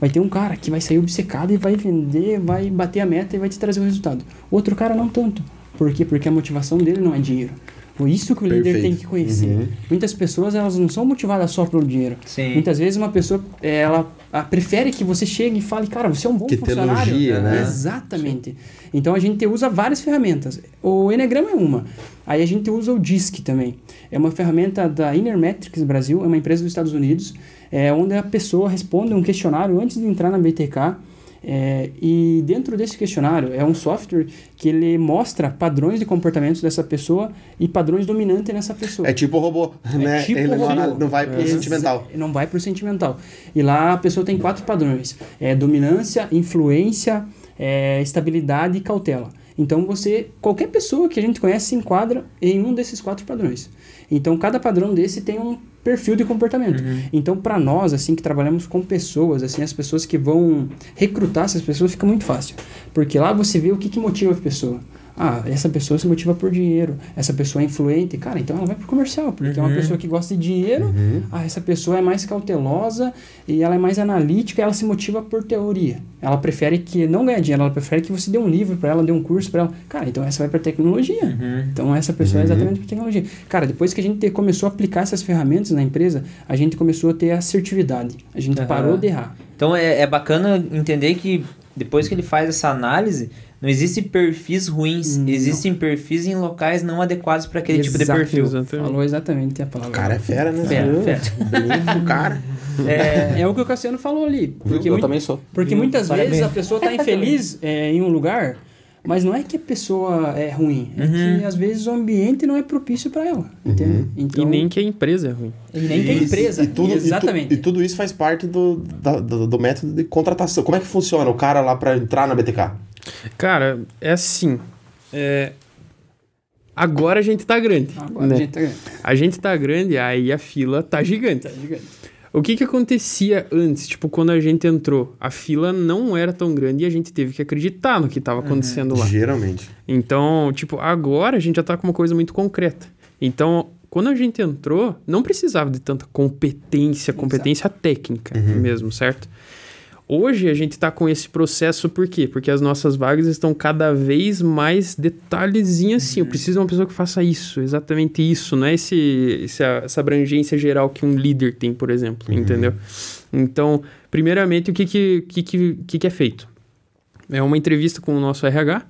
Vai ter um cara que vai sair obcecado e vai vender, vai bater a meta e vai te trazer o resultado. Outro cara não tanto. Por quê? Porque a motivação dele não é dinheiro. Por isso que o líder Perfeito. tem que conhecer. Uhum. Muitas pessoas elas não são motivadas só pelo dinheiro. Sim. Muitas vezes uma pessoa eh, ela prefere que você chegue e fale, cara, você é um bom Que funcionário. elogia, né? Exatamente. Então a gente usa várias ferramentas. O Enneagrama é uma. Aí a gente usa o DISC também. É uma ferramenta da Inner Metrics Brasil, é uma empresa dos Estados Unidos, é onde a pessoa responde um questionário antes de entrar na BTK. É, e dentro desse questionário é um software que ele mostra padrões de comportamentos dessa pessoa e padrões dominantes nessa pessoa. É tipo robô, né? tipo ele não, robô. não vai pro Exa- sentimental. Não vai pro sentimental. E lá a pessoa tem quatro padrões: é dominância, influência, é, estabilidade e cautela. Então você, qualquer pessoa que a gente conhece se enquadra em um desses quatro padrões. Então cada padrão desse tem um perfil de comportamento. Então para nós assim que trabalhamos com pessoas, assim as pessoas que vão recrutar essas pessoas fica muito fácil, porque lá você vê o que, que motiva a pessoa. Ah, essa pessoa se motiva por dinheiro. Essa pessoa é influente. Cara, então ela vai pro comercial, porque é uma pessoa que gosta de dinheiro. Ah, essa pessoa é mais cautelosa e ela é mais analítica ela se motiva por teoria. Ela prefere que não ganhe dinheiro, ela prefere que você dê um livro para ela, dê um curso para ela. Cara, então essa vai para tecnologia. Então essa pessoa é exatamente para tecnologia. Cara, depois que a gente começou a aplicar essas ferramentas na empresa, a gente começou a ter assertividade. A gente parou de errar. Então é, é bacana entender que depois que ele faz essa análise, não existem perfis ruins, Não. existem perfis em locais não adequados para aquele tipo de Exato. perfil. Exatamente. Falou exatamente a O palavra. cara é fera, né? Fera, fera. Bonito, cara. É, É o que o Cassiano falou ali. Porque eu muito- também sou. Porque Viu? muitas Parabéns. vezes a pessoa está infeliz é, em um lugar Mas não é que a pessoa é ruim, é Uhum. que às vezes o ambiente não é propício para ela, entende? Então, E nem que a empresa é ruim. e nem que a empresa, e, tudo, e tu- exatamente. E, tudo isso faz parte do, da- do, do método de contratação. Como é que funciona o cara lá pra entrar na BTK? Cara, é assim. é, Agora a gente tá grande. Agora né? a gente tá ganhando. A gente tá grande, aí a fila tá gigante. Tá gigante. O que que acontecia antes? Tipo, quando a gente entrou, a fila não era tão grande e a gente teve que acreditar no que tava acontecendo lá. Geralmente. Então, tipo, agora a gente já tá com uma coisa muito concreta. Então, quando a gente entrou, não precisava de tanta competência, competência técnica mesmo, certo? Hoje a gente tá com esse processo por quê? Porque as nossas vagas estão cada vez mais detalhezinhas assim. Eu preciso de uma pessoa que faça isso, exatamente isso. Não é esse, essa, essa abrangência geral que um líder tem, por exemplo, entendeu? Então, primeiramente, o que que, que, que, que que é feito? É uma entrevista com o nosso RH,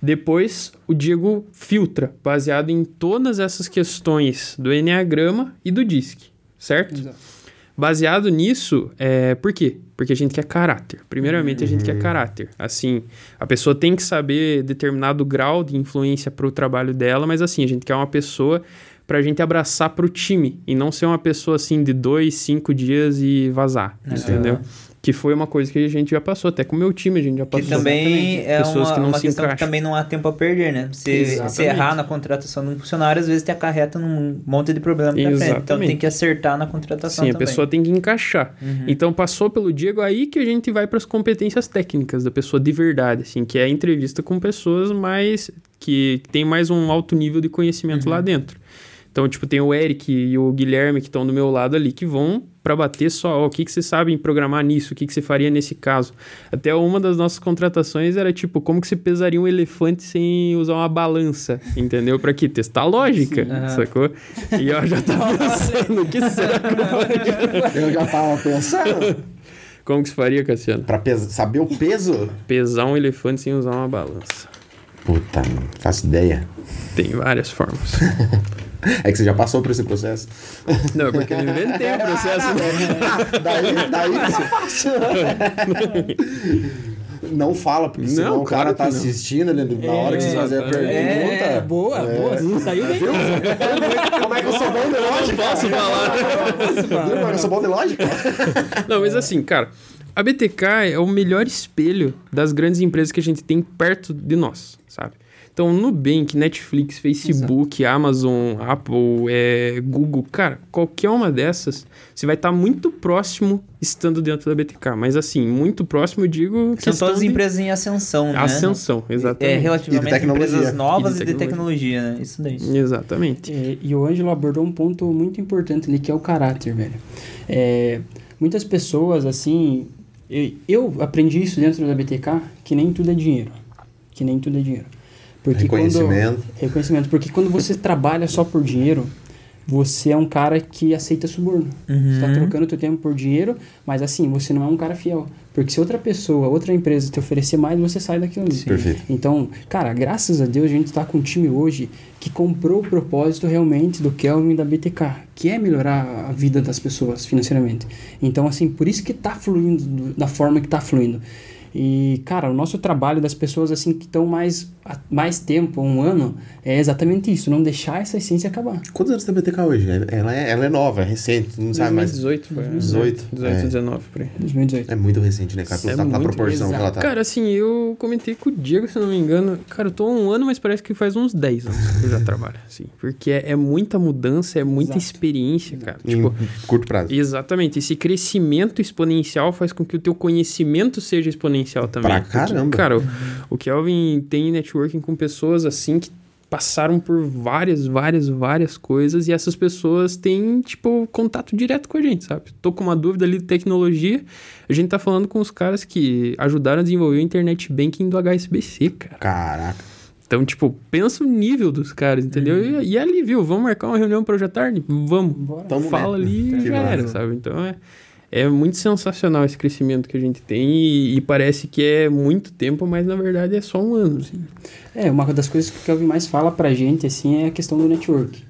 depois, o Diego filtra, baseado em todas essas questões do Enneagrama e do DISC, certo? Exato. Baseado nisso, é, por quê? Porque a gente quer caráter. Primeiramente, a gente quer caráter. Assim, a pessoa tem que saber determinado grau de influência para o trabalho dela, mas assim, a gente quer uma pessoa para a gente abraçar para o time e não ser uma pessoa assim de dois, cinco dias e vazar, entendeu? Que foi uma coisa que a gente já passou, até com o meu time a gente já Que passou. também é Pessoas uma, que não uma se questão que encaixam. também não há tempo a perder, né? Se, se errar na contratação de um funcionário, às vezes te acarreta num monte de problema pra frente. Então tem que acertar na contratação Sim, a também. pessoa tem que encaixar. Então passou pelo Diego aí que a gente vai para as competências técnicas da pessoa de verdade, assim, que é a entrevista com pessoas mais que tem mais um alto nível de conhecimento lá dentro. Então, tipo, tem o Eric e o Guilherme que estão do meu lado ali que vão para bater só, ó, o que que você sabe em programar nisso, o que que você faria nesse caso. Até uma das nossas contratações era tipo, como que você pesaria um elefante sem usar uma balança, entendeu? Para que testar a lógica, sacou? E eu já tava [laughs] pensando, o que será que eu faria? Eu já tava pensando. Como que se faria, Cassiano? pra saber o peso? Pesar um elefante sem usar uma balança. Puta, não faço ideia. Tem várias formas. [laughs] [laughs] É que você já passou por esse processo. Não, é porque eu inventei o processo. Né? [laughs] daí, daí fica fácil. [laughs] Não fala, porque senão Não, o cara claro tá não. assistindo ele, na hora que vocês fazem a É, pergunta. É, boa, boa. Saiu bem. Como é que eu sou bom de lógica? Posso falar? Viu como é que eu sou bom de lógica? Não, mas assim, cara, a BTK é o melhor espelho das grandes empresas que a gente tem perto de nós, sabe? Então, Nubank, Netflix, Facebook, Amazon, Apple, é, Google, cara, qualquer uma dessas, você vai estar muito próximo estando dentro da BTK. Mas assim, muito próximo, eu digo. São todas de empresas em ascensão, né? Ascensão, exatamente. É relativamente E de tecnologia. empresas novas E e de tecnologia, né? Isso daí. Exatamente. É, e o Ângelo abordou um ponto muito importante ali, que é o caráter, velho. É, muitas pessoas, assim... Eu, eu aprendi isso dentro da BTK, que nem tudo é dinheiro. Que nem tudo é dinheiro. Porque Reconhecimento. Quando, reconhecimento. Porque quando você trabalha só por dinheiro, você é um cara que aceita suborno. Você Uhum. está trocando teu tempo por dinheiro, mas assim, você não é um cara fiel. Porque se outra pessoa, outra empresa te oferecer mais, você sai daquilo ali. Perfeito. Então, cara, graças a Deus a gente está com um time hoje que comprou o propósito realmente do Kelvin e da BTK, que é melhorar a vida das pessoas financeiramente. Então, assim, por isso que está fluindo do- da forma que está fluindo. E, cara, o nosso trabalho das pessoas assim que estão mais, mais tempo, um ano, é exatamente isso, não deixar essa essência acabar. Quantos anos tem a BTK hoje? Ela é, ela é nova, é recente, não sabe mais. 2018, foi. 18, 18, é. 19, por aí. 2018. É muito recente, né, cara? É Pela, pela muito, proporção que ela tá. Cara, assim, eu comentei com o Diego, se não me engano. Cara, eu tô há um ano, mas parece que faz uns 10 anos que eu já trabalho, assim. Porque é, é muita mudança, é muita Exato. experiência, cara. em Tipo, curto prazo. exatamente. Esse crescimento exponencial faz com que o teu conhecimento seja exponencial também. Pra Porque, caramba. cara, o, o Kelvin tem networking com pessoas, assim, que passaram por várias, várias, várias coisas e essas pessoas têm, tipo, contato direto com a gente, sabe? Tô com uma dúvida ali de tecnologia, a gente tá falando com os caras que ajudaram a desenvolver o internet banking do HSBC, cara. Caraca. Então, tipo, pensa o nível dos caras, entendeu? E, e ali, viu? Vamos marcar uma reunião pra hoje à tarde? Vamos. Bora. Tamo Fala nessa. ali e já era, sabe? Então é, é muito sensacional esse crescimento que a gente tem e, e parece que é muito tempo, mas na verdade é só um ano. Assim. É, uma das coisas que o Kelvin mais fala pra gente, assim, é a questão do network.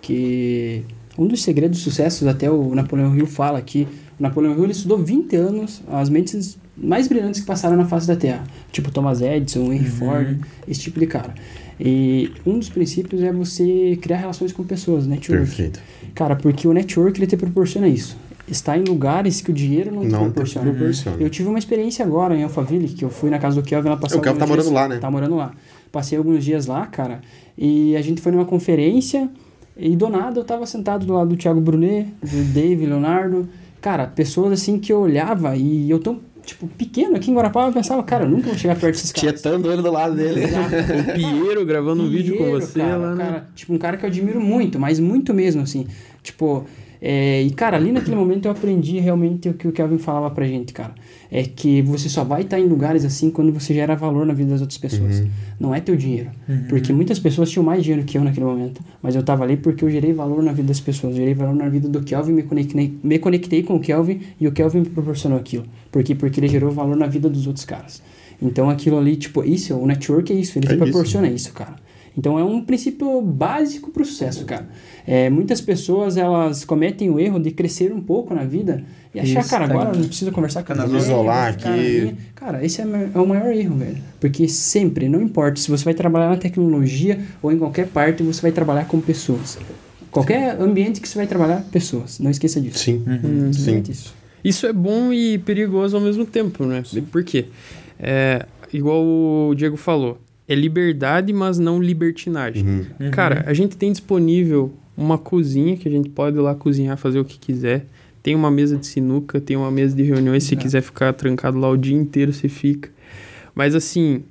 Que um dos segredos do sucesso, até o Napoleão Hill fala que o Napoleão Hill ele estudou 20 anos as mentes mais brilhantes que passaram na face da Terra. Tipo Thomas Edison, Henry Ford, esse tipo de cara. E um dos princípios é você criar relações com pessoas, network. Perfeito. Cara, porque o network ele te proporciona isso. Está em lugares que o dinheiro não, Não proporciona. proporciona. Eu tive uma experiência agora em Alphaville, que eu fui na casa do Kelvin lá passar O Kelvin tá alguns morando dias- lá, né? Tá morando lá. Passei alguns dias lá, cara, e a gente foi numa conferência e do nada eu tava sentado do lado do Thiago Brunet, do Dave, Leonardo. Cara, pessoas assim que eu olhava e eu tão, tipo, pequeno aqui em Guarapava, eu pensava, cara, eu nunca vou chegar perto desses caras. Tietando ele do lado dele. [laughs] O Piero gravando um vídeo com você cara, lá, né? cara, Tipo, um cara que eu admiro muito, mas muito mesmo, assim. Tipo, é, e cara, ali naquele momento eu aprendi realmente o que o Kelvin falava pra gente, cara. É que você só vai estar em lugares assim quando você gera valor na vida das outras pessoas. Não é teu dinheiro. Porque muitas pessoas tinham mais dinheiro que eu naquele momento. Mas eu tava ali porque eu gerei valor na vida das pessoas. Gerei valor na vida do Kelvin, me conectei, me conectei com o Kelvin e o Kelvin me proporcionou aquilo. Por quê? Porque ele gerou valor na vida dos outros caras. Então aquilo ali, tipo, isso, o network é isso, ele É te isso. proporciona isso, cara. Então é um princípio básico para o sucesso, cara. É, muitas pessoas elas cometem o erro de crescer um pouco na vida e achar, Isso, cara, tá agora eu não preciso conversar com ninguém. Isolar aqui. Cara, esse é, é o maior erro, velho. Porque sempre, não importa se você vai trabalhar na tecnologia ou em qualquer parte, você vai trabalhar com pessoas. Qualquer ambiente que você vai trabalhar, pessoas. Não esqueça disso. Sim. Uhum. Sim. Simplesmente isso. Isso é bom e perigoso ao mesmo tempo, né? Por quê? É, igual o Diego falou, é liberdade, mas não libertinagem. Uhum. Cara, a gente tem disponível uma cozinha que a gente pode ir lá cozinhar, fazer o que quiser. Tem uma mesa de sinuca, tem uma mesa de reuniões. Se você Exato. quiser ficar trancado lá o dia inteiro, você fica. Mas assim,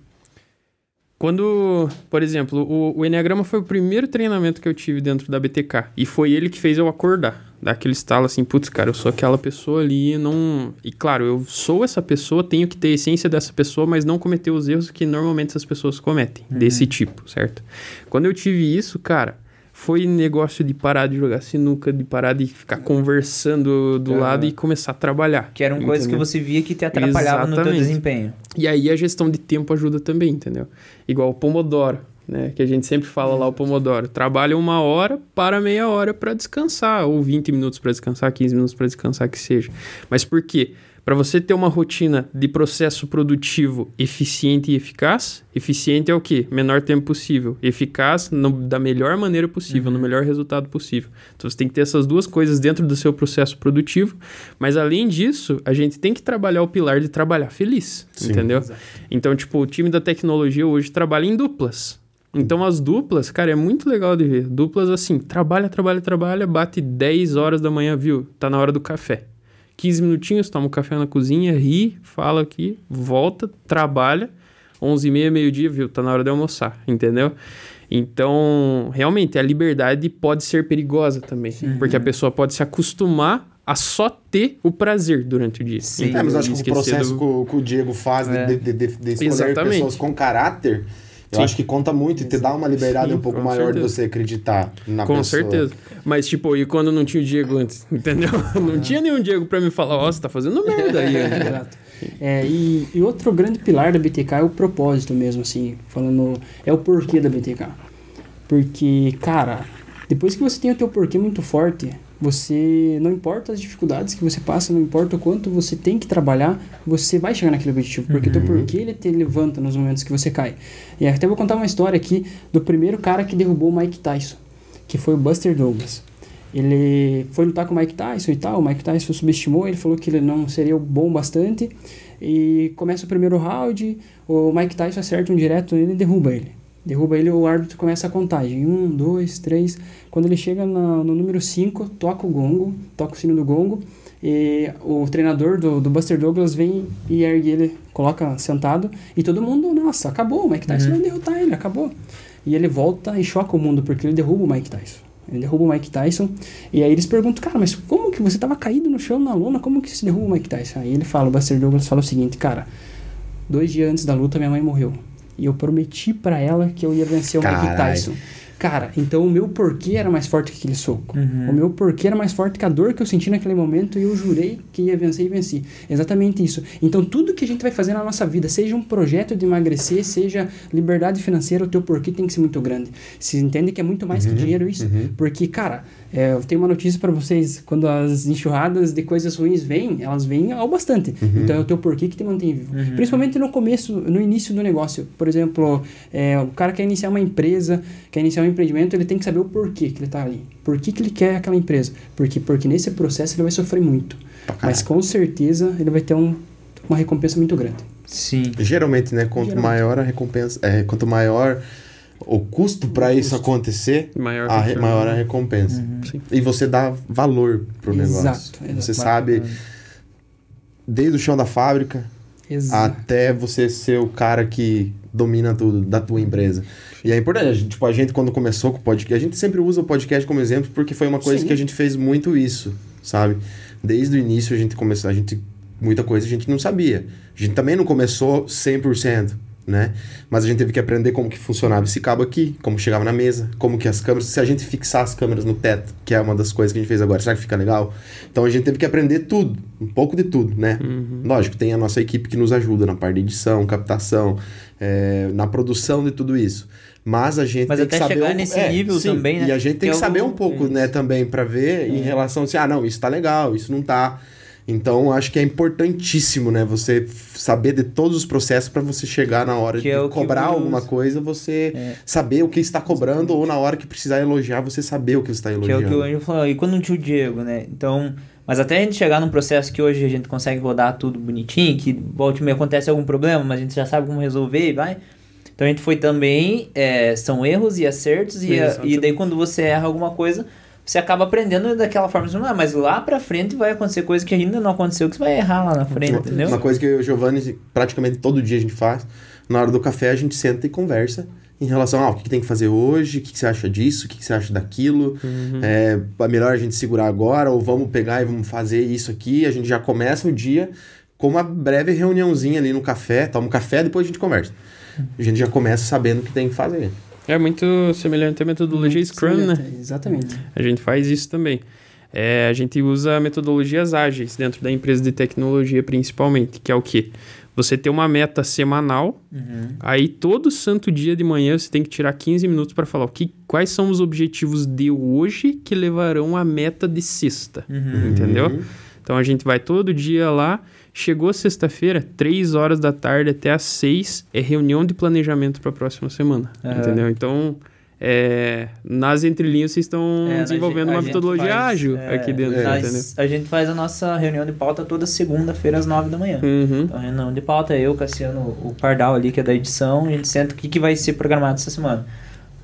quando, por exemplo, o, o Enneagrama foi o primeiro treinamento que eu tive dentro da BTK. E foi ele que fez eu acordar. Dar aquele estalo assim, putz, cara, eu sou aquela pessoa ali e não. E claro, eu sou essa pessoa, tenho que ter a essência dessa pessoa, mas não cometer os erros que normalmente essas pessoas cometem. Desse tipo, certo? Quando eu tive isso, cara, foi negócio de parar de jogar sinuca, de parar de ficar conversando do Aham. lado e começar a trabalhar. Que eram coisas que você via que te atrapalhavam no teu desempenho. E aí a gestão de tempo ajuda também, entendeu? Igual o Pomodoro, né? Que a gente sempre fala lá o Pomodoro. Trabalha uma hora, para meia hora para descansar, ou 20 minutos para descansar, 15 minutos para descansar, que seja. Mas por quê? Para você ter uma rotina de processo produtivo eficiente e eficaz, eficiente é o quê? Menor tempo possível. Eficaz no- da melhor maneira possível, no melhor resultado possível. Então você tem que ter essas duas coisas dentro do seu processo produtivo, mas além disso, a gente tem que trabalhar o pilar de trabalhar feliz, Sim. entendeu? Então, tipo, o time da tecnologia hoje trabalha em duplas. Então, as duplas, cara, é muito legal de ver. Duplas assim, trabalha, trabalha, trabalha, bate 10 horas da manhã, viu? Tá na hora do café. 15 minutinhos, toma um café na cozinha, ri, fala aqui, volta, trabalha. 11 e meia, meio-dia, viu? Tá na hora de almoçar, entendeu? Então, realmente, a liberdade pode ser perigosa também. Porque a pessoa pode se acostumar a só ter o prazer durante o dia. Sim. É, mas acho que o processo do- que, o, que o Diego faz É. de, de, de, de escolher Exatamente. pessoas com caráter, eu Sim. acho que conta muito e te dá uma liberdade Sim, um pouco com maior de certeza. você acreditar na Com pessoa. certeza. Mas, tipo, e quando não tinha o Diego antes? [laughs] Entendeu? Não tinha nenhum Diego pra me falar, ó, você tá fazendo merda aí. [laughs] André." Exato. É, e, e outro grande pilar da BTK é o propósito mesmo, assim, falando, é o porquê da BTK. Porque, cara, depois que você tem o teu porquê muito forte, você, não importa as dificuldades que você passa, não importa o quanto você tem que trabalhar, você vai chegar naquele objetivo, porque o teu porquê ele te levanta nos momentos que você cai. E até vou contar uma história aqui do primeiro cara que derrubou o Mike Tyson, que foi o Buster Douglas. Ele foi lutar com o Mike Tyson e tal, o Mike Tyson subestimou, ele falou que ele não seria bom bastante. E começa o primeiro round, o Mike Tyson acerta um direto nele e derruba ele. Derruba ele, o árbitro começa a contagem. Um, dois, três. Quando ele chega na- no número 5, toca o gongo, toca o sino do gongo. E o treinador do, do Buster Douglas vem e ergue ele, coloca sentado. E todo mundo, nossa, acabou, o Mike Tyson vai derrotar ele, acabou. E ele volta e choca o mundo, porque ele derruba o Mike Tyson. Ele derruba o Mike Tyson. E aí eles perguntam, cara, mas como que você tava caído no chão na lona? Como que você derruba o Mike Tyson? Aí ele fala, o Buster Douglas fala o seguinte, cara, dois dias antes da luta minha mãe morreu. E eu prometi pra ela que eu ia vencer o Mike. Tyson. Cara, então o meu porquê era mais forte que aquele soco. Uhum. O meu porquê era mais forte que a dor que eu senti naquele momento e eu jurei que ia vencer e venci. Exatamente isso. Então tudo que a gente vai fazer na nossa vida, seja um projeto de emagrecer, seja liberdade financeira, o teu porquê tem que ser muito grande. Você entende que é muito mais que dinheiro isso? Porque, cara, é, eu tenho uma notícia para vocês. Quando as enxurradas de coisas ruins vêm, elas vêm ao bastante. Então é o teu porquê que te mantém vivo. Principalmente no começo, no início do negócio. Por exemplo, é, o cara quer iniciar uma empresa, quer iniciar um empreendimento, ele tem que saber o porquê que ele tá ali. Por que, que ele quer aquela empresa? Porque, porque nesse processo ele vai sofrer muito. Mas com certeza ele vai ter um, uma recompensa muito grande. Sim. Geralmente, né? Quanto Geralmente. maior a recompensa, é, quanto maior o custo para isso acontecer, Maior a re- maior a recompensa. Sim. E você dá valor pro Exato, negócio. exato. Você sabe desde o chão da fábrica Exato. até você ser o cara que domina tudo da tua empresa. E é importante, a gente, tipo, a gente quando começou com o podcast, a gente sempre usa o podcast como exemplo porque foi uma coisa Sim. que a gente fez muito isso, sabe? Desde o início a gente começou, a gente muita coisa a gente não sabia. A gente também não começou 100%, né? Mas a gente teve que aprender como que funcionava esse cabo aqui, como chegava na mesa, como que as câmeras, se a gente fixar as câmeras no teto, que é uma das coisas que a gente fez agora, será que fica legal? Então a gente teve que aprender tudo, um pouco de tudo, né? Lógico, tem a nossa equipe que nos ajuda na parte de edição, captação, é, na produção de tudo isso. Mas a gente Mas tem que saber chegar um- nesse nível também, né? E a gente tem Que que é saber o- um pouco, isso. né, também para ver em relação assim, ah, não, isso tá legal, isso não tá. Então, acho que é importantíssimo, né, você saber de todos os processos para você chegar na hora Que de é cobrar alguma coisa, você É. saber o que está cobrando ou na hora que precisar elogiar, você saber o que está Que é elogiando. o que o Anjo falou. E quando não tinha o Diego, né? Então. Mas até a gente chegar num processo que hoje a gente consegue rodar tudo bonitinho, que volta e meia acontece algum problema, mas a gente já sabe como resolver e vai. Então a gente foi também. é, são erros e acertos, e, a- e daí quando você erra alguma coisa, você acaba aprendendo daquela forma. Assim, ah, mas lá pra frente vai acontecer coisa que ainda não aconteceu, que você vai errar lá na frente, Uma- entendeu? Uma coisa que eu e o Giovanni, praticamente todo dia a gente faz, na hora do café a gente senta e conversa em relação ao que, que tem que fazer hoje, o que, que você acha disso, o que, que você acha daquilo. É, é melhor a gente segurar agora ou vamos pegar e vamos fazer isso aqui. A gente já começa o dia com uma breve reuniãozinha ali no café, toma um café, depois a gente conversa. A gente já começa sabendo o que tem que fazer. É muito semelhante à metodologia Scrum, né? Exatamente. A gente faz isso também. É, a gente usa metodologias ágeis dentro da empresa de tecnologia, principalmente, que é o quê? Você ter uma meta semanal, Uhum. aí todo santo dia de manhã você tem que tirar 15 minutos para falar o que, quais são os objetivos de hoje que levarão à meta de sexta. Uhum. Entendeu? Então a gente vai todo dia lá. Chegou sexta-feira, 3 horas da tarde até às 6 é reunião de planejamento para a próxima semana. Aham. Entendeu? Então, é, nas entrelinhas vocês estão É, desenvolvendo a uma metodologia faz, ágil é, aqui dentro, nós- entendeu? A gente faz a nossa reunião de pauta toda segunda-feira às 9 da manhã. Uhum. Então, reunião de pauta, eu, Cassiano, o Pardal ali, que é da edição, a gente senta o que, que vai ser programado essa semana.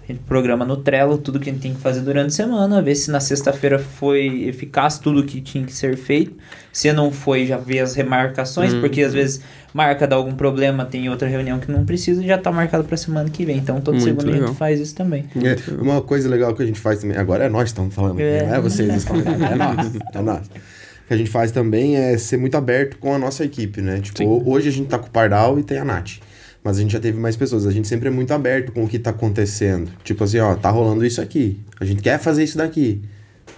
A gente programa no Trello tudo que a gente tem que fazer durante a semana, ver se na sexta-feira foi eficaz tudo que tinha que ser feito. Se não foi, já vê as remarcações, Uhum. porque às vezes marca dá algum problema, tem outra reunião que não precisa e já tá marcado pra semana que vem. Então toda Muito segunda a gente faz isso também. É, uma coisa legal que a gente faz também, agora é nós que estamos falando, É. não é vocês, é nós, é nós. O que a gente faz também é ser muito aberto com a nossa equipe, né? Tipo, Sim. hoje a gente tá com o Pardal e tem a Nath. Mas a gente já teve mais pessoas. A gente sempre é muito aberto com o que tá acontecendo. Tipo assim, ó, tá rolando isso aqui. A gente quer fazer isso daqui.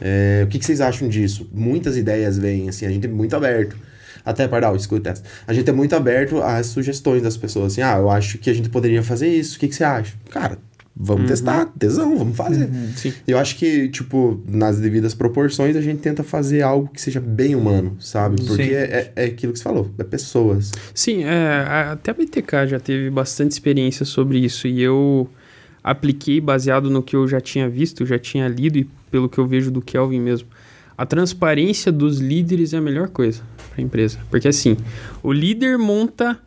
É, o que, que vocês acham disso? Muitas ideias vêm, assim, a gente é muito aberto. Até, Pardal, escuta essa. A gente é muito aberto às sugestões das pessoas. Assim, ah, eu acho que a gente poderia fazer isso. O que, que você acha? Cara, vamos testar. Tesão, vamos fazer. Sim. Eu acho que, tipo, nas devidas proporções, a gente tenta fazer algo que seja bem humano, sabe? Porque é, é, é aquilo que você falou, é pessoas. Sim, é, até a BTK já teve bastante experiência sobre isso e eu apliquei baseado no que eu já tinha visto, já tinha lido e pelo que eu vejo do Kelvin mesmo. A transparência dos líderes é a melhor coisa para a empresa, porque assim, o líder monta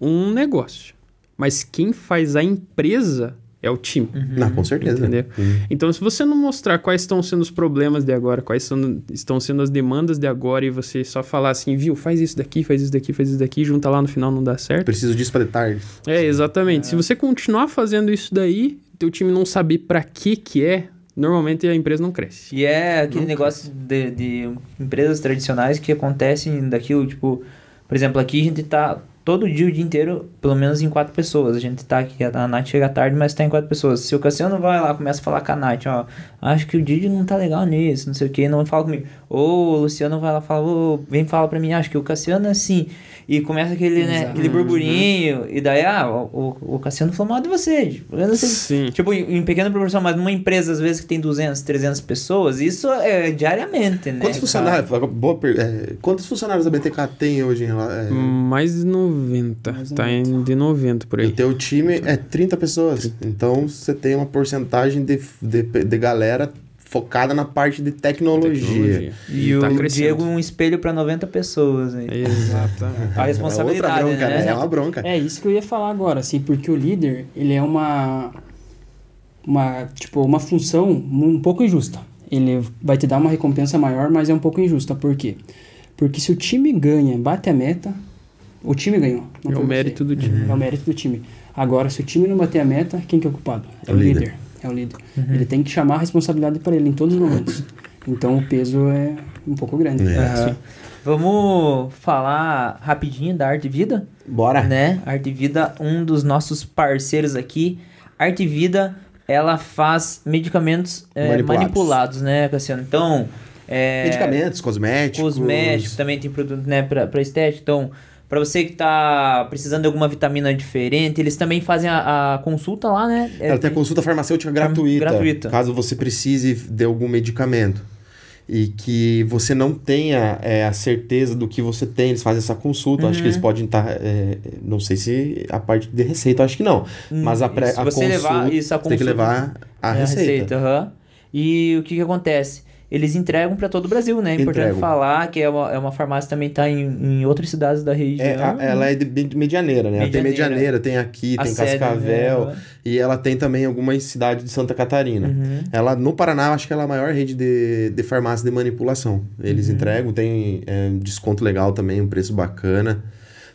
um negócio, mas quem faz a empresa é o time. Não, com certeza. Entendeu? Hum. Então, se você não mostrar quais estão sendo os problemas de agora, quais são, estão sendo as demandas de agora, e você só falar assim, viu, faz isso daqui, faz isso daqui, faz isso daqui, junta lá no final não dá certo. Preciso disso pra de tarde. É, exatamente. Se você continuar fazendo isso daí, teu time não saber pra que que é, normalmente a empresa não cresce. E é aquele Não negócio de, de empresas tradicionais que acontecem daquilo, tipo, por exemplo, aqui a gente tá todo dia, o dia inteiro, pelo menos em quatro pessoas. A gente tá aqui, a Nath chega tarde, mas tá em quatro pessoas. Se o Cassiano vai lá, começa a falar com a Nath, ó, acho que o Didi não tá legal nisso, não sei o que, não fala comigo. Ou o Luciano vai lá e fala, ô, vem falar pra mim, acho que o Cassiano é assim. E começa aquele, né, aquele burburinho, e daí, ah, o, o, Cassiano falou mal de você. Tipo, eu não sei- Sim. Tipo, em, em pequena proporção, mas numa empresa, às vezes, que tem 200, 300 pessoas, isso é diariamente, né? Quantos funcionários, boa per- é, quantos funcionários a BTK tem hoje? em É, Mais de 90. Mais de tá em de 90 por aí. O teu time é 30 pessoas. Então você tem uma porcentagem de, de, de galera focada na parte de tecnologia. Tecnologia. E, o tá crescendo. Diego um espelho pra 90 pessoas. Hein? Exato. A É outra responsabilidade, bronca, né? É uma bronca. É isso que eu ia falar agora, assim, porque o líder, ele é uma uma, tipo, uma função um pouco injusta. Ele vai te dar uma recompensa maior, mas é um pouco injusta. Por quê? Porque se o time ganha, bate a meta, o time ganhou. É o você. mérito do time. É o mérito do time. Agora, se o time não bater a meta, quem que é o culpado? É É o o líder. líder. É o líder. Ele tem que chamar a responsabilidade para ele em todos os momentos. Então o peso é um pouco grande. É. Aham. Vamos falar rapidinho da Arte Vida? Bora. Né? Arte Vida, um dos nossos parceiros aqui. Arte Vida, ela faz medicamentos é, Manipulados. manipulados. né, Cassiano? Então, é, Medicamentos, cosméticos. cosméticos, também tem produto, né, pra estética. Então, pra você que tá precisando de alguma vitamina diferente, eles também fazem a, a consulta lá, né? É, Ela tem a consulta farmacêutica gratuita, gratuita. Caso você precise de algum medicamento. E que você não tenha é, a certeza do que você tem, eles fazem essa consulta. Acho que Uhum. eles podem estar. não sei se a parte de receita, acho que não. Mas a, pré, se a você consulta, levar isso, a você tem que consulta- levar a É receita. aham. E o que que acontece? Eles entregam pra todo o Brasil, né? É importante falar que é uma, é uma farmácia que também tá em, em outras cidades da região. É, a- ela é de, medianeira, né? Ela tem Medianeira. Medianeira, tem aqui, A tem sede, Cascavel. né? E ela tem também algumas cidades de Santa Catarina. Uhum. Ela, no Paraná, eu acho que ela é a maior rede de, de farmácia de manipulação. Eles Uhum. entregam, tem é, desconto legal também, um preço bacana.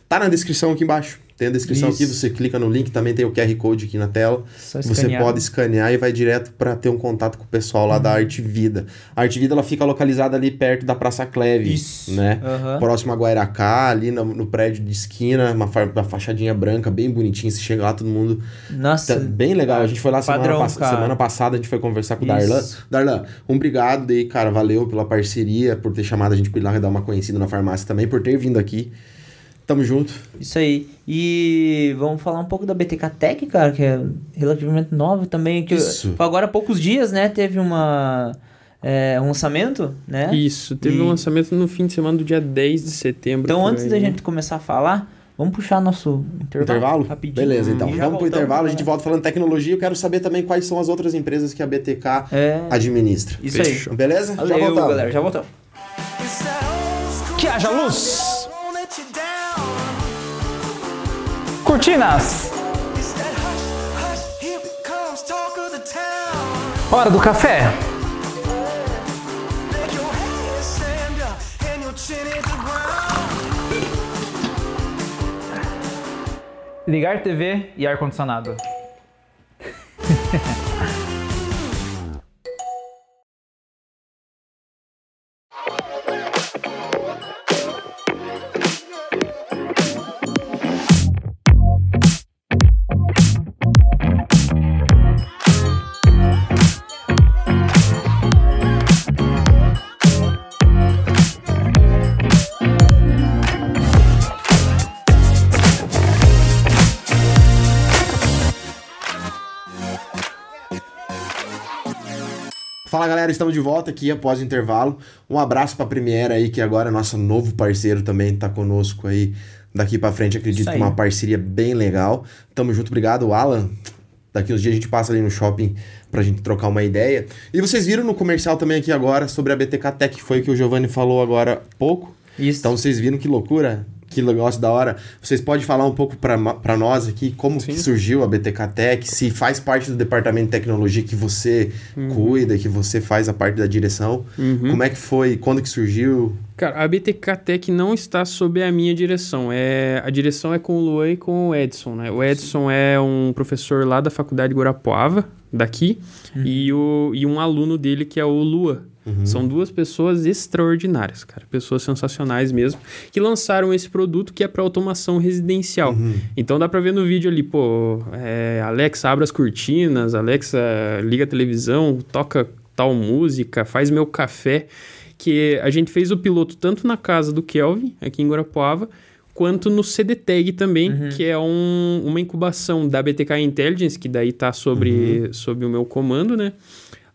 Tá na descrição aqui embaixo. Tem a descrição aqui, Isso. você clica no link, também tem o QR Code aqui na tela. Só Você escanear. pode escanear e vai direto para ter um contato com o pessoal lá da Uhum. Arte Vida. A Arte Vida ela fica localizada ali perto da Praça Cleve, Isso. né? Aham. Próximo a Guairacá, ali no, no prédio de esquina, uma, fa- uma fachadinha branca, bem bonitinha. Você chega lá, todo mundo Nossa, Tá bem legal. A gente foi lá semana, Padrão, pass- cara. semana passada, a gente foi conversar com o. Darlan. Darlan, um obrigado aí, cara. Valeu pela parceria, por ter chamado a gente pra ir lá dar uma conhecida na farmácia também, por ter vindo aqui. Tamo junto. isso aí. E vamos falar um pouco da BTK Tech, cara, que é relativamente nova também. Que Isso. Agora há poucos dias, né? Teve uma... é, um lançamento, né? Isso, teve E- um lançamento no fim de semana do dia 10 de setembro. Então, antes aí. da gente começar a falar, vamos puxar nosso intervalo. Intervalo? Rapidinho. Beleza, então. Vamos pro intervalo, a gente né? volta falando tecnologia. Eu quero saber também quais são as outras empresas que a BTK É, administra. isso Fechou. aí. Beleza? Valeu, Já voltamos. galera. Já voltamos. Que haja luz! Cortinas! Hora do café! Ligar TV e ar-condicionado. Fala galera, estamos de volta aqui após o intervalo. Um abraço pra Premiere aí, que agora é nosso novo parceiro também, tá conosco aí daqui pra frente. Acredito que uma parceria bem legal. Tamo junto, obrigado, Alan. Daqui uns dias a gente passa ali no shopping pra gente trocar uma ideia. E vocês viram no comercial também aqui agora sobre a BTK Tech, que foi o que o Giovanni falou agora há pouco. Isso. Então vocês viram que loucura, que negócio da hora. Vocês podem falar um pouco pra nós aqui como que surgiu a BTK Tech, se faz parte do departamento de tecnologia que você cuida, que você faz a parte da direção. Como é que foi, quando que surgiu? Cara, a BTK Tech não está sob a minha direção. É, a direção é com o Luan e com o Edson, né? O Edson é um professor lá da Faculdade de Guarapuava, daqui, e, o, e um aluno dele que é o Lua. São duas pessoas extraordinárias, cara. Pessoas sensacionais mesmo, que lançaram esse produto que é para automação residencial. Então dá para ver no vídeo ali, pô, é, Alexa abre as cortinas, Alexa liga a televisão, toca tal música, faz meu café. Que a gente fez o piloto tanto na casa do Kelvin, aqui em Guarapuava, quanto no CDTag também, que é um- uma incubação da BTK Intelligence, que daí tá sobre, sobre o meu comando, né?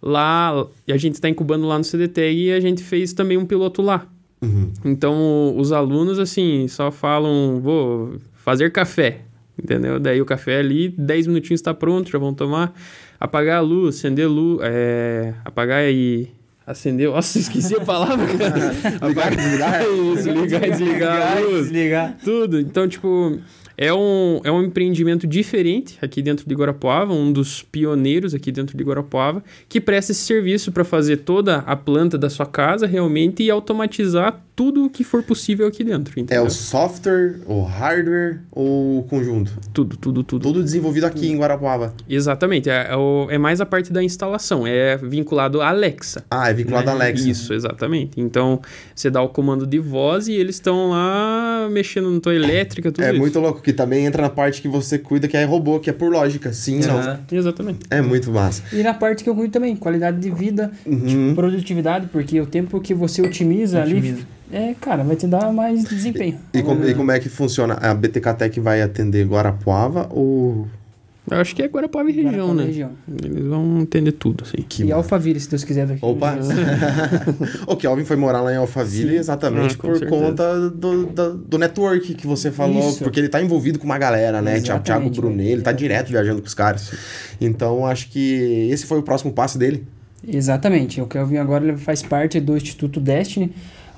Lá, a gente está incubando lá no CDTag e a gente fez também um piloto lá. Uhum. Então, os alunos, assim, só falam, vou fazer café, entendeu? Daí o café ali, 10 minutinhos está pronto, já vão tomar. Apagar a luz, acender a luz, é, apagar e acender... [laughs] Nossa, esqueci a palavra, cara. [laughs] E desligar. Isso, ligar e desligar a luz. desligar. Tudo. Então, tipo, é um, é um empreendimento diferente aqui dentro de Guarapuava, um dos pioneiros aqui dentro de Guarapuava, que presta esse serviço para fazer toda a planta da sua casa realmente e automatizar tudo o que for possível aqui dentro. É Entendeu? o software, o hardware ou o conjunto? Tudo, tudo, tudo. Tudo desenvolvido aqui em Guarapuava. Exatamente. É, é, o- é mais a parte da instalação. É vinculado à Alexa. Ah, é vinculado à Alexa. Isso, exatamente. Então, você dá o comando de voz e eles estão lá mexendo na tua elétrica, tudo É isso. muito louco, que também entra na parte que você cuida, que é robô, que é por lógica. Sim, não. Aham. Exatamente. É muito massa. E na parte que eu cuido também, qualidade de vida, tipo, produtividade, porque o tempo que você otimiza, Otimiza. ali, é, cara, vai te dar mais desempenho. E como, e como é que funciona? A BTK Tech vai atender Guarapuava ou. Eu acho que é Guarapuava e região, Guarapuava né? região. Eles vão entender tudo, assim. Que e. Alphaville, se Deus quiser. Daqui. Opa! [laughs] o Kelvin foi morar lá em Alphaville exatamente Ah, por certeza. conta do, do, do network que você falou, Isso. porque ele tá envolvido com uma galera, né? Thiago, Thiago Exatamente, Brunet, ele tá é. direto viajando com os caras. Então acho que esse foi o próximo passo dele. Exatamente. O Kelvin agora ele faz parte do Instituto Destiny,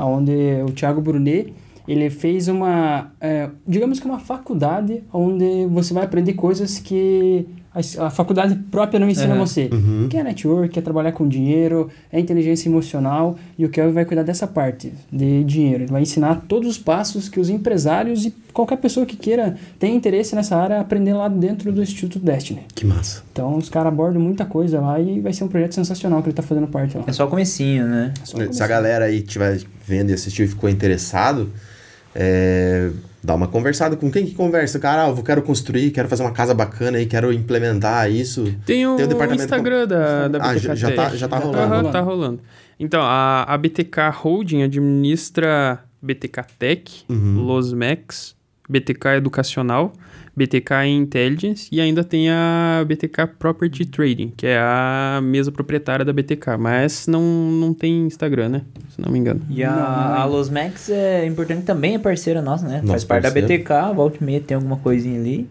onde o Thiago Brunet ele fez uma, é, digamos que uma faculdade onde você vai aprender coisas que a, a faculdade própria não ensina Aham. você. Que é network, que é trabalhar com dinheiro, é inteligência emocional e o Kelvin vai cuidar dessa parte de dinheiro. Ele vai ensinar todos os passos que os empresários e qualquer pessoa que queira ter interesse nessa área aprender lá dentro do Instituto Destiny. Que massa. Então os caras abordam muita coisa lá e vai ser um projeto sensacional que ele tá fazendo parte lá. É só o comecinho, né? Só Se a galera aí estiver vendo e assistiu e ficou interessado, é, dá uma conversada com quem que conversa. Cara, ah, eu quero construir, quero fazer uma casa bacana aí, quero implementar isso. Tem o, Tem o departamento Instagram da, da Ah, BTK já- já tá- já tá Aham, rolando. tá rolando. Então, a, a BTK Holding administra BTK Tech, Uhum. Losmex, BTK Educacional, BTK Intelligence e ainda tem a BTK Property Trading, que é a mesa proprietária da BTK, mas não, não tem Instagram, né? Se não me engano. E a, Não, não é. a Losmax é importante também, é parceira nossa, né? Faz Nosso parte da parceiro. BTK, volta e meia tem alguma coisinha ali.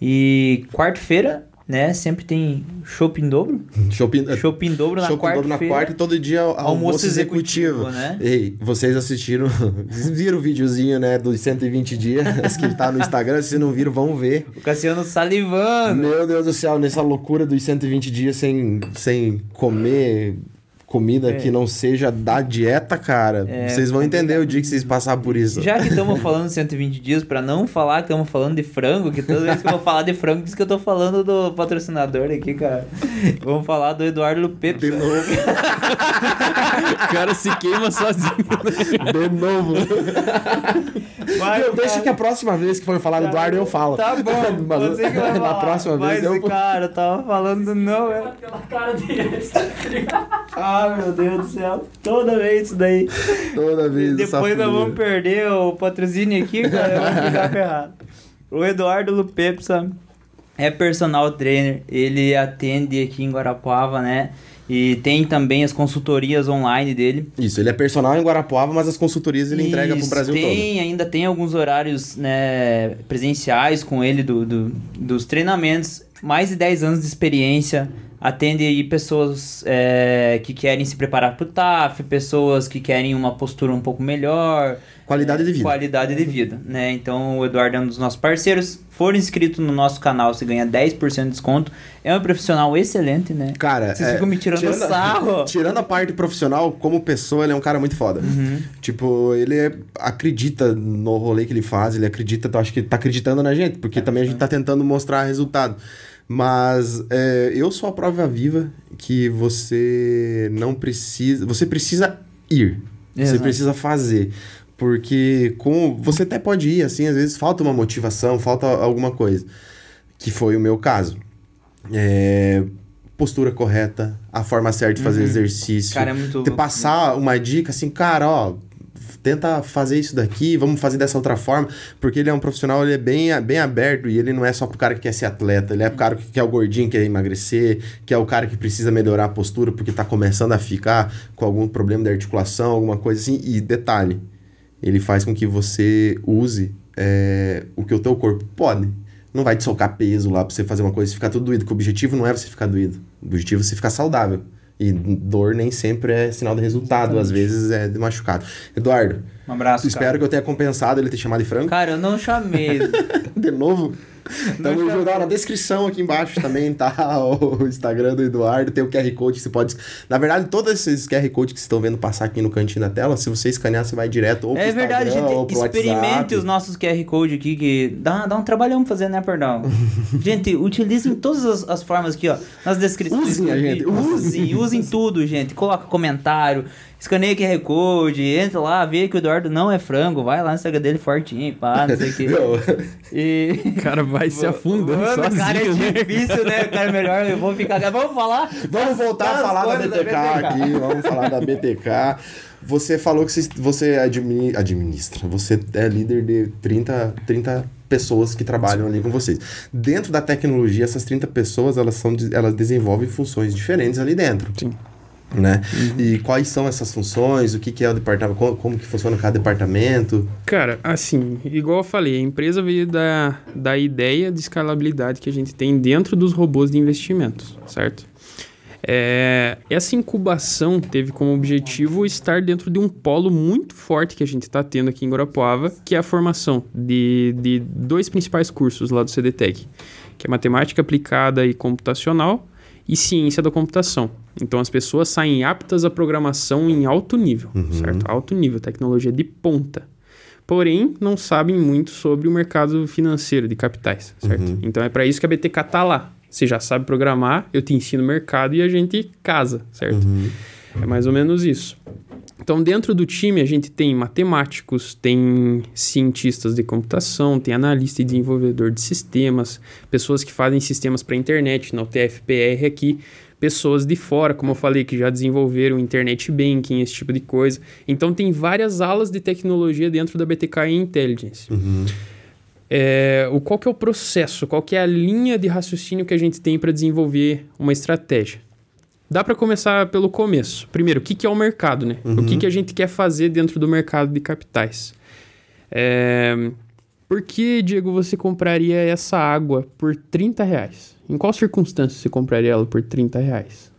E quarta-feira, né? Sempre tem shopping dobro. [laughs] Shopping, Shopping dobro na Shopping dobro na quarta e todo dia almoço, Almoço executivo. executivo, né? Ei, vocês assistiram, vocês [laughs] viram o videozinho, né, dos 120 dias [laughs] que tá no Instagram, se não viram, vão ver. O Cassiano salivando. Meu Deus do céu, nessa loucura dos 120 dias sem, sem comer comida que não seja da dieta, cara. É, vocês vão entender o dia que vocês passar por isso. Já que estamos [laughs] falando de 120 dias, pra não falar que estamos falando de frango, que toda vez que eu vou falar de frango, diz que eu tô falando do patrocinador aqui, cara. Vamos falar do Eduardo Pepe. De novo, [laughs] O cara se queima sozinho. de novo. Meu, deixa que a próxima vez que for falar do Eduardo eu falo. Tá bom, [laughs] Mas você que vai na falar. próxima vez Mas, eu- cara, eu tava falando não, é... Pela cara deles. Ah, meu Deus do céu. Toda vez isso daí. Toda vez Depois nós vamos perder o patrocínio aqui, cara. Vamos ficar ferrado. O Eduardo Lupepsa é personal trainer. Ele atende aqui em Guarapuava, né? E tem também as consultorias online dele. Isso, ele é personal em Guarapuava, mas as consultorias ele entrega pro Isso, Brasil todo. tem, ainda tem alguns horários né, presenciais com ele do, do- dos treinamentos. Mais de 10 anos de experiência. Atende aí pessoas é, que querem se preparar pro TAF, pessoas que querem uma postura um pouco melhor. Qualidade de vida. Qualidade de vida, né? Então o Eduardo é um dos nossos parceiros. For inscrito no nosso canal, você ganha 10% de desconto. É um profissional excelente, né? Cara, Vocês é, ficam me tirando tirando sarro. [laughs] Tirando a parte profissional, como pessoa, ele é um cara muito foda. Uhum. Tipo, ele é- acredita no rolê que ele faz, ele acredita, eu acho que tá acreditando na gente, porque também a gente tá tentando mostrar resultado. Mas é, eu sou a prova viva que você não precisa. Você precisa ir. Você Exato. precisa fazer. Porque com você até pode ir, assim, às vezes falta uma motivação, falta alguma coisa. Que foi o meu caso. É, postura correta, a forma certa de fazer exercício. Cara, é muito Te louco. passar uma dica assim, cara, ó, tenta fazer isso daqui, vamos fazer dessa outra forma, porque ele é um profissional, ele é bem, bem aberto e ele não é só pro cara que quer ser atleta, ele é pro cara que quer o gordinho, que quer emagrecer, que é o cara que precisa melhorar a postura porque tá começando a ficar com algum problema de articulação, alguma coisa assim. E detalhe, ele faz com que você use é, o que o teu corpo pode. Não vai te socar peso lá pra você fazer uma coisa e ficar tudo doído, que o objetivo não é você ficar doído. O objetivo é você ficar saudável. E dor nem sempre é sinal de resultado, às vezes é de machucado. Eduardo, Um abraço, espero cara. que eu tenha compensado ele ter chamado de frango. Cara, eu não chamei. [laughs] De novo? [laughs] Então vou dar na descrição aqui embaixo também, tá? [laughs] O Instagram do Eduardo, tem o QR Code que você pode. Na verdade, todos esses QR Codes que vocês estão vendo passar aqui no cantinho da tela, se você escanear, você vai direto ou pro É verdade, Instagram, ou gente. pro Experimente WhatsApp. os nossos QR Code aqui, que dá, dá um trabalhão pra fazer, né, perdão? [laughs] gente, utilizem todas as, as formas aqui, ó. Nas descrições. Usem gente, vídeo. Usem, usem tudo, gente. Coloca comentário, escaneia QR Code, entra lá, vê que o Eduardo não é frango, vai lá no Instagram dele fortinho, pá, não sei o que. Meu, [laughs] E. O cara vai se afundando Mano, sozinho, cara, é né? difícil, né? Cara, melhor eu vou ficar. Vamos falar? Vamos voltar a falar da coisas BTK, aqui, vamos falar da BTK. Você falou que você, você admini- administra, você é líder de 30, 30 pessoas que trabalham ali com vocês. Dentro da tecnologia, essas 30 pessoas, elas, são, elas desenvolvem funções diferentes ali dentro. Sim. Né? E quais são essas funções? O que, que é o departamento? Como, como que funciona cada departamento? Cara, assim, igual eu falei, a empresa veio da, da ideia de escalabilidade que a gente tem dentro dos robôs de investimentos, certo? É, essa incubação teve como objetivo estar dentro de um polo muito forte que a gente está tendo aqui em Guarapuava, que é a formação de, de dois principais cursos lá do CDTEC, que é Matemática Aplicada e Computacional e Ciência da Computação. Então as pessoas saem aptas à programação em alto nível, certo? Alto nível, tecnologia de ponta porém não sabem muito sobre o mercado financeiro de capitais, certo? Então é para isso que a BTK tá lá. Você já sabe programar, eu te ensino o mercado e a gente casa, certo? É mais ou menos isso. Então, dentro do time, a gente tem matemáticos, tem cientistas de computação, tem analista e desenvolvedor de sistemas, pessoas que fazem sistemas para internet, na UTF-PR aqui, pessoas de fora, como eu falei, que já desenvolveram internet banking, esse tipo de coisa. Então, tem várias alas de tecnologia dentro da BTK e Intelligence. É, o, qual que é o processo, qual que é a linha de raciocínio que a gente tem para desenvolver uma estratégia? Dá para começar pelo começo. Primeiro, o que, que é o mercado, né? O que, que a gente quer fazer dentro do mercado de capitais? É, por que, Diego, você compraria essa água por 30 reais? Em qual circunstância você compraria ela por 30 reais?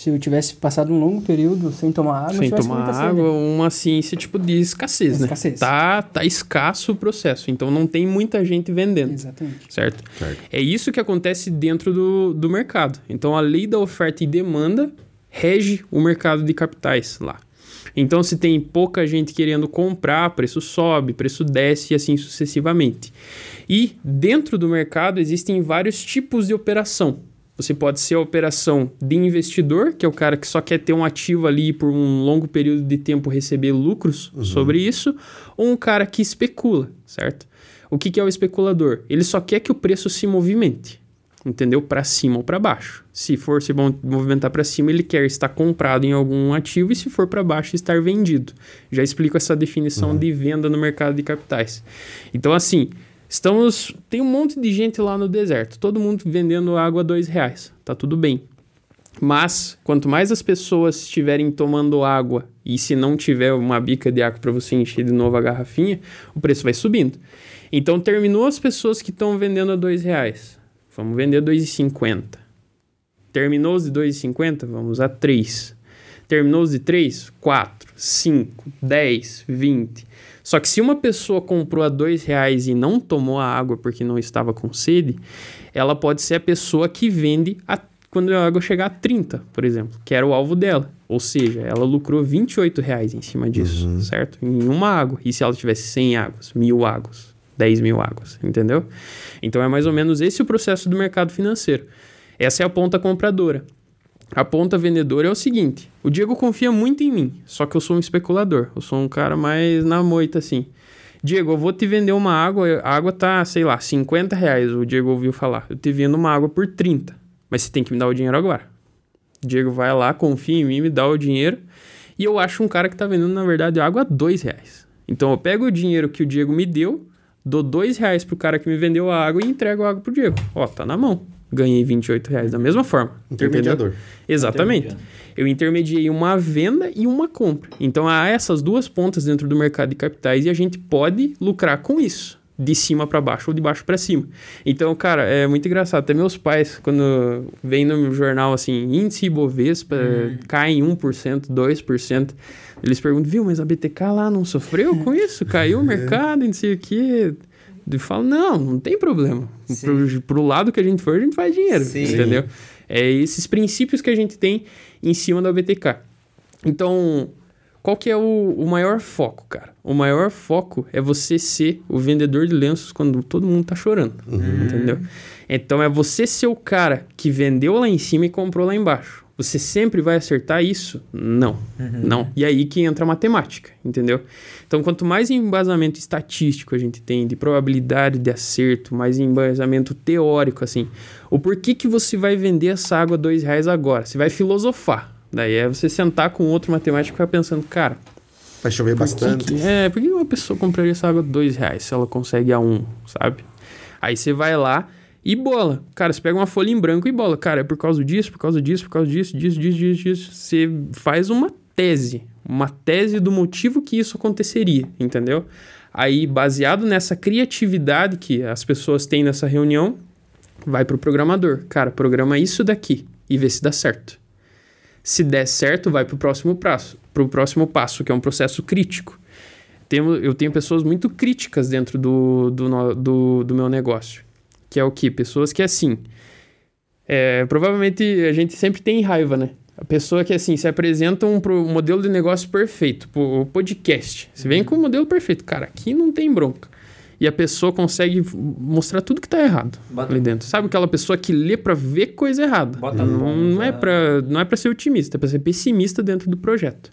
Se eu tivesse passado um longo período sem tomar água, Sem tomar muita sede. água, uma ciência tipo de escassez, né? Escassez. Tá, tá escasso o processo, então não tem muita gente vendendo. Exatamente. certo? Certo. É isso que acontece dentro do, do mercado. Então, a lei da oferta e demanda rege o mercado de capitais lá. Então, se tem pouca gente querendo comprar, preço sobe, preço desce e assim sucessivamente. E dentro do mercado existem vários tipos de operação. Você pode ser a operação de investidor, que é o cara que só quer ter um ativo ali por um longo período de tempo receber lucros sobre isso, ou um cara que especula, certo? O que, que é o especulador? Ele só quer que o preço se movimente, entendeu? Para cima ou para baixo. Se for se mo- movimentar para cima, ele quer estar comprado em algum ativo e se for para baixo, estar vendido. Já explico essa definição de venda no mercado de capitais. Então, assim, estamos tem um monte de gente lá no deserto, todo mundo vendendo água a dois reais. Tá tudo bem. Mas, quanto mais as pessoas estiverem tomando água e se não tiver uma bica de água para você encher de novo a garrafinha, o preço vai subindo. Então, terminou as pessoas que estão vendendo a dois reais. Vamos vender a 2,50. Terminou os de 2,50? Vamos a 3. Terminou os de 3? 4, 5, 10, 20. Só que se uma pessoa comprou a dois reais e não tomou a água porque não estava com sede, ela pode ser a pessoa que vende a, quando a água chegar a 30, por exemplo, que era o alvo dela. Ou seja, ela lucrou 28 reais em cima disso, certo? Em uma água. E se ela tivesse 100 águas, mil águas, 10 mil águas, entendeu? Então é mais ou menos esse o processo do mercado financeiro. Essa é a ponta compradora. A ponta vendedora é o seguinte: o Diego confia muito em mim, só que eu sou um especulador. Eu sou um cara mais na moita, assim. Diego, eu vou te vender uma água, a água tá, sei lá, 50 reais, o Diego ouviu falar. Eu te vendo uma água por 30, mas você tem que me dar o dinheiro agora. O Diego vai lá, confia em mim, me dá o dinheiro, e eu acho um cara que tá vendendo, na verdade, água a 2 reais. Então eu pego o dinheiro que o Diego me deu, dou 2 reais pro cara que me vendeu a água e entrego a água pro Diego. Ó, tá na mão. Ganhei 28 reais da mesma forma. Intermediador. entendeu? Exatamente. Eu intermediei uma venda e uma compra. Então há essas duas pontas dentro do mercado de capitais e a gente pode lucrar com isso. De cima para baixo ou de baixo para cima. Então, cara, é muito engraçado. Até meus pais, quando vem no jornal assim, índice Ibovespa cai em 1%, 2%, eles perguntam, viu, mas a BTK lá não sofreu com isso? Caiu o [laughs] mercado, e não sei o quê. Eu falo, não, não tem problema. Pro, pro lado que a gente for, a gente faz dinheiro, Sim. entendeu? É esses princípios que a gente tem em cima da BTK. Então, qual que é o, o maior foco, cara? O maior foco é você ser o vendedor de lenços quando todo mundo tá chorando, entendeu? Então, é você ser o cara que vendeu lá em cima e comprou lá embaixo. Você sempre vai acertar isso? Não, não. E aí que entra a matemática, entendeu? Então, quanto mais embasamento estatístico a gente tem de probabilidade de acerto, mais embasamento teórico, assim, o porquê que você vai vender essa água a dois reais agora? Você vai filosofar. Daí é você sentar com outro matemático e ficar pensando, cara, Vai chover bastante. que- é, por que uma pessoa compraria essa água a dois reais se ela consegue a um, sabe? Aí você vai lá e bola. Cara, você pega uma folha em branco e bola. Cara, é por causa disso, por causa disso, por causa disso, disso, disso, disso, disso. Você faz uma tese. Uma tese do motivo que isso aconteceria, entendeu? Aí, baseado nessa criatividade que as pessoas têm nessa reunião, vai pro programador. Cara, programa isso daqui e vê se dá certo. Se der certo, vai pro próximo passo, pro próximo passo, que é um processo crítico. Eu tenho pessoas muito críticas dentro do, do, do, do meu negócio. Que é o quê? Pessoas que, assim... é, provavelmente a gente sempre tem raiva, né? A pessoa que, assim, se apresenta um pro- modelo de negócio perfeito, o podcast. Você vem com o modelo perfeito. Cara, aqui não tem bronca. E a pessoa consegue mostrar tudo que tá errado Bota- ali dentro. Sabe aquela pessoa que lê pra ver coisa errada? Bota não, não é pra, não é pra ser otimista, é pra ser pessimista dentro do projeto.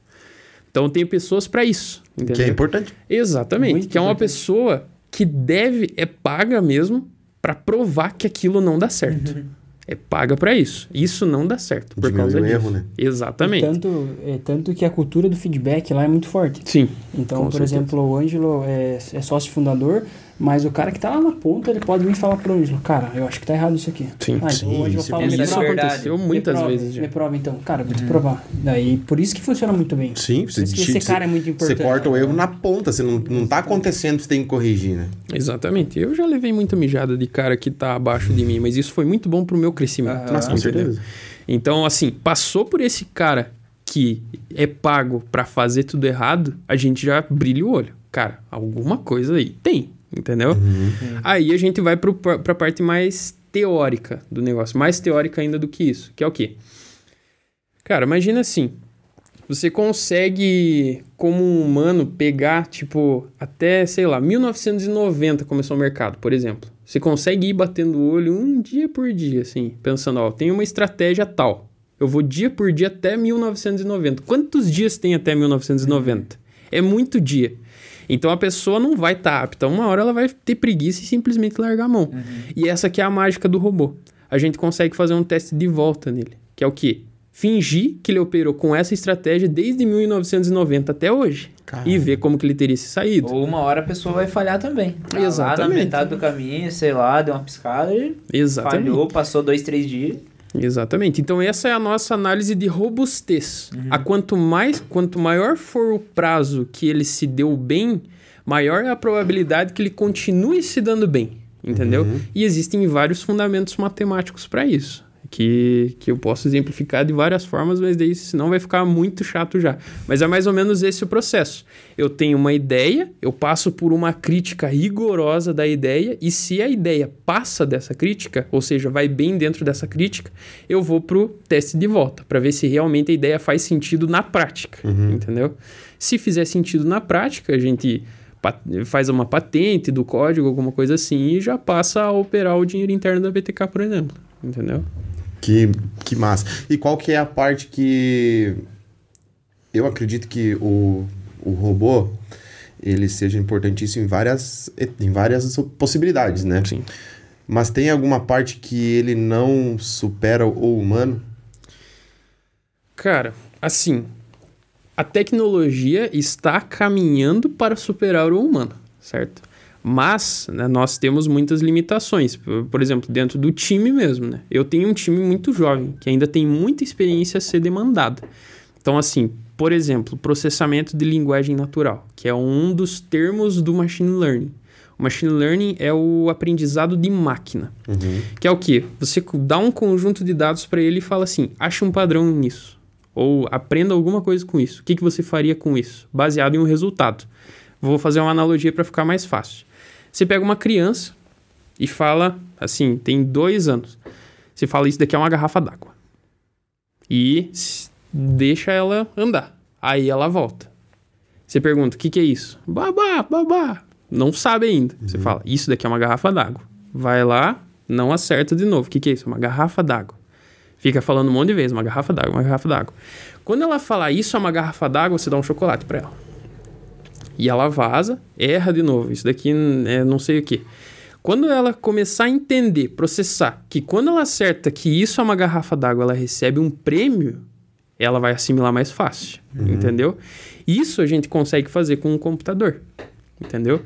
Então tenho pessoas pra isso, entendeu? Que é importante. Exatamente. Muito que é uma importante. pessoa que deve, é paga mesmo pra provar que aquilo não dá certo. É paga pra isso. Isso não dá certo por Diminuir causa o disso. erro, né? Exatamente. Tanto, é, tanto que a cultura do feedback lá é muito forte. Sim. Então, Com por certeza. exemplo, o Ângelo é, é sócio fundador, mas o cara que tá lá na ponta, ele pode vir falar pro Ângelo, cara, eu acho que tá errado isso aqui. Sim. Ah, Sim, o Ângelo isso fala, é me verdade. prova. verdade. aconteceu Me muitas prova, vezes já. Me prova então. Cara, vou te provar. Daí, por isso que funciona muito bem. Sim, Por você, isso que esse você- cara é muito você importante. corta o erro na ponta. Você não, não tá acontecendo, você tem que corrigir, né? Exatamente. Eu já levei muita mijada de cara que tá abaixo de mim, mas isso foi muito bom pro meu crescimento. Mas com certeza. Então, assim, passou por esse cara que é pago pra fazer tudo errado, a gente já brilha o olho. Cara, alguma coisa aí tem, entendeu? Aí a gente vai pro, pra parte mais teórica do negócio, mais teórica ainda do que isso, que é o quê? Cara, imagina assim, você consegue, como um humano, pegar, tipo, até, sei lá, 1990 começou o mercado, por exemplo. Você consegue ir batendo o olho um dia por dia, assim, pensando, ó, tem uma estratégia tal. Eu vou dia por dia até 1990. Quantos dias tem até 1990? É muito dia. Então a pessoa não vai estar apta. Uma hora ela vai ter preguiça e simplesmente largar a mão. E essa que é a mágica do robô. A gente consegue fazer um teste de volta nele, que é o quê? Fingir que ele operou com essa estratégia desde 1990 até hoje. Caramba. E ver como que ele teria se saído. Ou uma hora a pessoa vai falhar também. Tá Lá na Exatamente. metade do caminho, sei lá, deu uma piscada e Exatamente. falhou, passou dois, três dias. Exatamente. Então essa é a nossa análise de robustez. A quanto mais, quanto maior for o prazo que ele se deu bem, maior é a probabilidade que ele continue se dando bem, entendeu? E existem vários fundamentos matemáticos para isso. Que, que eu posso exemplificar de várias formas, mas daí senão vai ficar muito chato já. Mas é mais ou menos esse o processo. Eu tenho uma ideia, eu passo por uma crítica rigorosa da ideia, e se a ideia passa dessa crítica, ou seja, vai bem dentro dessa crítica, eu vou pro teste de volta, para ver se realmente a ideia faz sentido na prática, entendeu? Se fizer sentido na prática, a gente faz uma patente do código, alguma coisa assim, e já passa a operar o dinheiro interno da BTK, por exemplo. Entendeu? Que, que massa. E qual que é a parte que eu acredito que o, o robô ele seja importantíssimo em várias, em várias possibilidades, né? Sim. Mas tem alguma parte que ele não supera o humano? Cara, assim, a tecnologia está caminhando para superar o humano, certo? Mas né, nós temos muitas limitações. Por, por exemplo, dentro do time mesmo, né? Eu tenho um time muito jovem, que ainda tem muita experiência a ser demandada. Então, assim, por exemplo, processamento de linguagem natural, que é um dos termos do machine learning. O machine learning é o aprendizado de máquina. Que é o quê? Você dá um conjunto de dados para ele e fala assim: acha um padrão nisso. Ou aprenda alguma coisa com isso. O que, que você faria com isso? Baseado em um resultado. Vou fazer uma analogia para ficar mais fácil. Você pega uma criança e fala assim: tem dois anos. Você fala: Isso daqui é uma garrafa d'água. E deixa ela andar. Aí ela volta. Você pergunta: O que, que é isso? Babá, babá. Não sabe ainda. Você fala: Isso daqui é uma garrafa d'água. Vai lá, não acerta de novo. O que, que é isso? Uma garrafa d'água. Fica falando um monte de vezes: Uma garrafa d'água, uma garrafa d'água. Quando ela falar isso é uma garrafa d'água, você dá um chocolate para ela. E ela vaza, erra de novo. Isso daqui é não sei o que. Quando ela começar a entender, processar, que quando ela acerta que isso é uma garrafa d'água, ela recebe um prêmio, ela vai assimilar mais fácil. Entendeu? Isso a gente consegue fazer com um computador. Entendeu?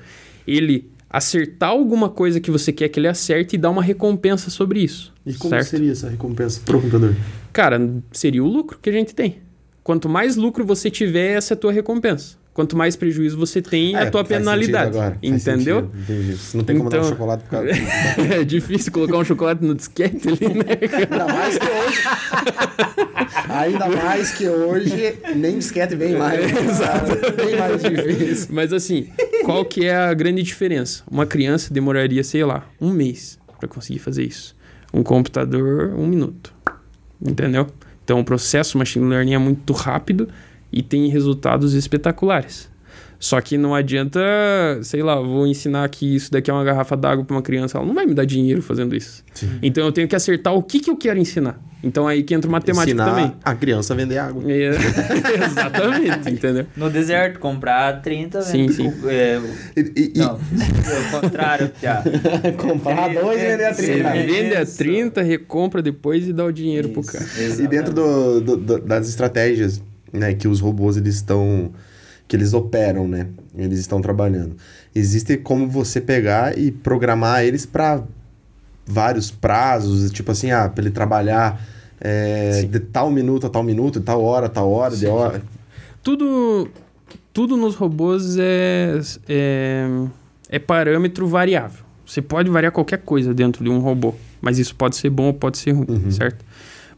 Ele acertar alguma coisa que você quer que ele acerte e dar uma recompensa sobre isso. E como certo? seria essa recompensa pro computador? Cara, seria o lucro que a gente tem. Quanto mais lucro você tiver, essa é a tua recompensa. Quanto mais prejuízo você tem, é a tua penalidade. agora, Entendeu? sentido, entendi. Você não tem como dar um Então- chocolate por causa [laughs] é difícil colocar um chocolate no disquete ali, né? Ainda mais que hoje. Ainda mais que hoje nem disquete vem mais. Exato. Bem mais difícil. Mas assim, qual que é a grande diferença? Uma criança demoraria, sei lá, um mês para conseguir fazer isso. Um computador, um minuto. Entendeu? Então o processo machine learning é muito rápido e tem resultados espetaculares. Só que não adianta, sei lá, vou ensinar que isso daqui é uma garrafa d'água para uma criança, ela não vai me dar dinheiro fazendo isso. Então eu tenho que acertar o que, que eu quero ensinar. Então aí que entra matemática Ensinar também. a criança a vender água. É, [laughs] exatamente, entendeu? No deserto, comprar 30, Sim, vende- sim. é, E, e- e- não, é o contrário, Piá. [laughs] comprar dois e vender a Sim. Você 30. vende a Isso. 30, recompra depois e dá o dinheiro pro cara. E dentro do- do- do- das estratégias né, que os robôs eles estão que eles operam, né? Eles estão trabalhando. Existe como você pegar e programar eles para vários prazos, tipo assim, ah, para ele trabalhar é, de tal minuto a tal minuto, de tal hora a tal hora, de hora. Tudo, tudo nos robôs é, é, é parâmetro variável. Você pode variar qualquer coisa dentro de um robô, mas isso pode ser bom ou pode ser ruim, certo?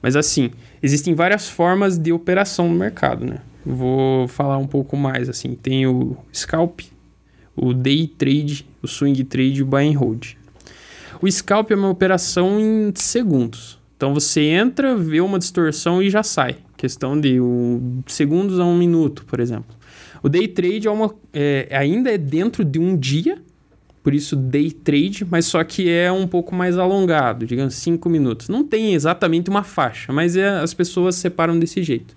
Mas assim, existem várias formas de operação no mercado, né? Vou falar um pouco mais assim. Tem o scalp, o day trade, o swing trade e o buy and hold. O scalp é uma operação em segundos. Então você entra, vê uma distorção e já sai. Questão de um, segundos a um minuto, por exemplo. O day trade é uma, é, ainda é dentro de um dia, por isso day trade, mas só que é um pouco mais alongado, digamos 5 minutos. Não tem exatamente uma faixa, mas é- as pessoas separam desse jeito.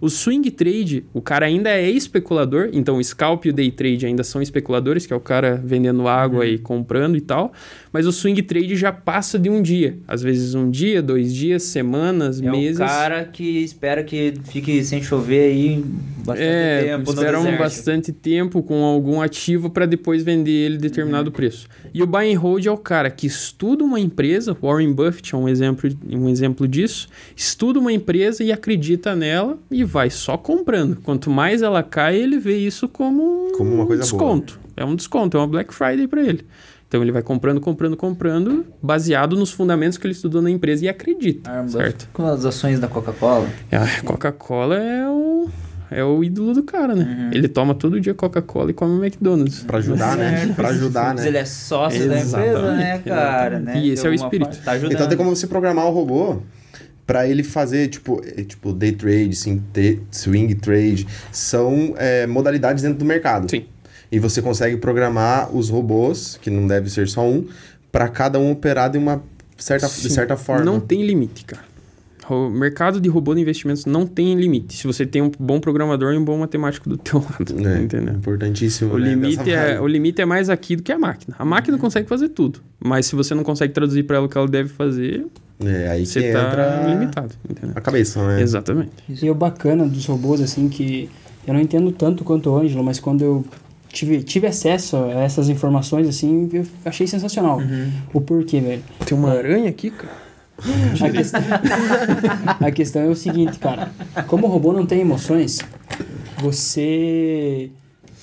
O swing trade, o cara ainda é especulador, então o scalp e o day trade ainda são especuladores, que é o cara vendendo água e comprando e tal, mas o swing trade já passa de um dia, às vezes um dia, dois dias, semanas, É meses. o cara que espera que fique sem chover aí bastante É, tempo esperam deserto. bastante tempo com algum ativo para depois vender ele determinado Uhum. preço. E o buy and hold é o cara que estuda uma empresa, Warren Buffett é um exemplo, um exemplo disso, estuda uma empresa e acredita nela e vai só comprando. Quanto mais ela cai, ele vê isso como um Como uma coisa desconto. É um desconto, é uma Black Friday para ele. Então ele vai comprando, comprando, comprando, baseado nos fundamentos que ele estudou na empresa e acredita, certo? Com as ações da Coca-Cola. A Coca-Cola é o, é o ídolo do cara, né? Uhum. Ele toma todo dia Coca-Cola e come McDonald's. Pra ajudar, né? Pra ajudar, Ele né? é sócio da empresa, né, Exatamente, cara? exatamente. Né? E esse é o espírito. Tá. Então tem como você programar o robô para ele fazer, tipo, eh, tipo day trade, swing trade, são eh, modalidades dentro do mercado. Sim. E você consegue programar os robôs, que não deve ser só um, para cada um operar de uma certa, de certa forma. Não tem limite, cara. O mercado de robô de investimentos não tem limite. Se você tem um bom programador e um bom matemático do teu [laughs] lado, É, entendeu? Importantíssimo. O né, limite, é, o limite é mais aqui do que a máquina. A máquina consegue fazer tudo. Mas se você não consegue traduzir para ela o que ela deve fazer, É, aí você que tá entra limitado. Entendeu? a cabeça, né? Exatamente. E o bacana dos robôs, assim, que eu não entendo tanto quanto o Ângelo, mas quando eu tive, tive acesso a essas informações, assim, eu achei sensacional. O porquê, velho. Tem uma aranha aqui, cara. A questão, [laughs] a questão é o seguinte, cara. Como o robô não tem emoções, você.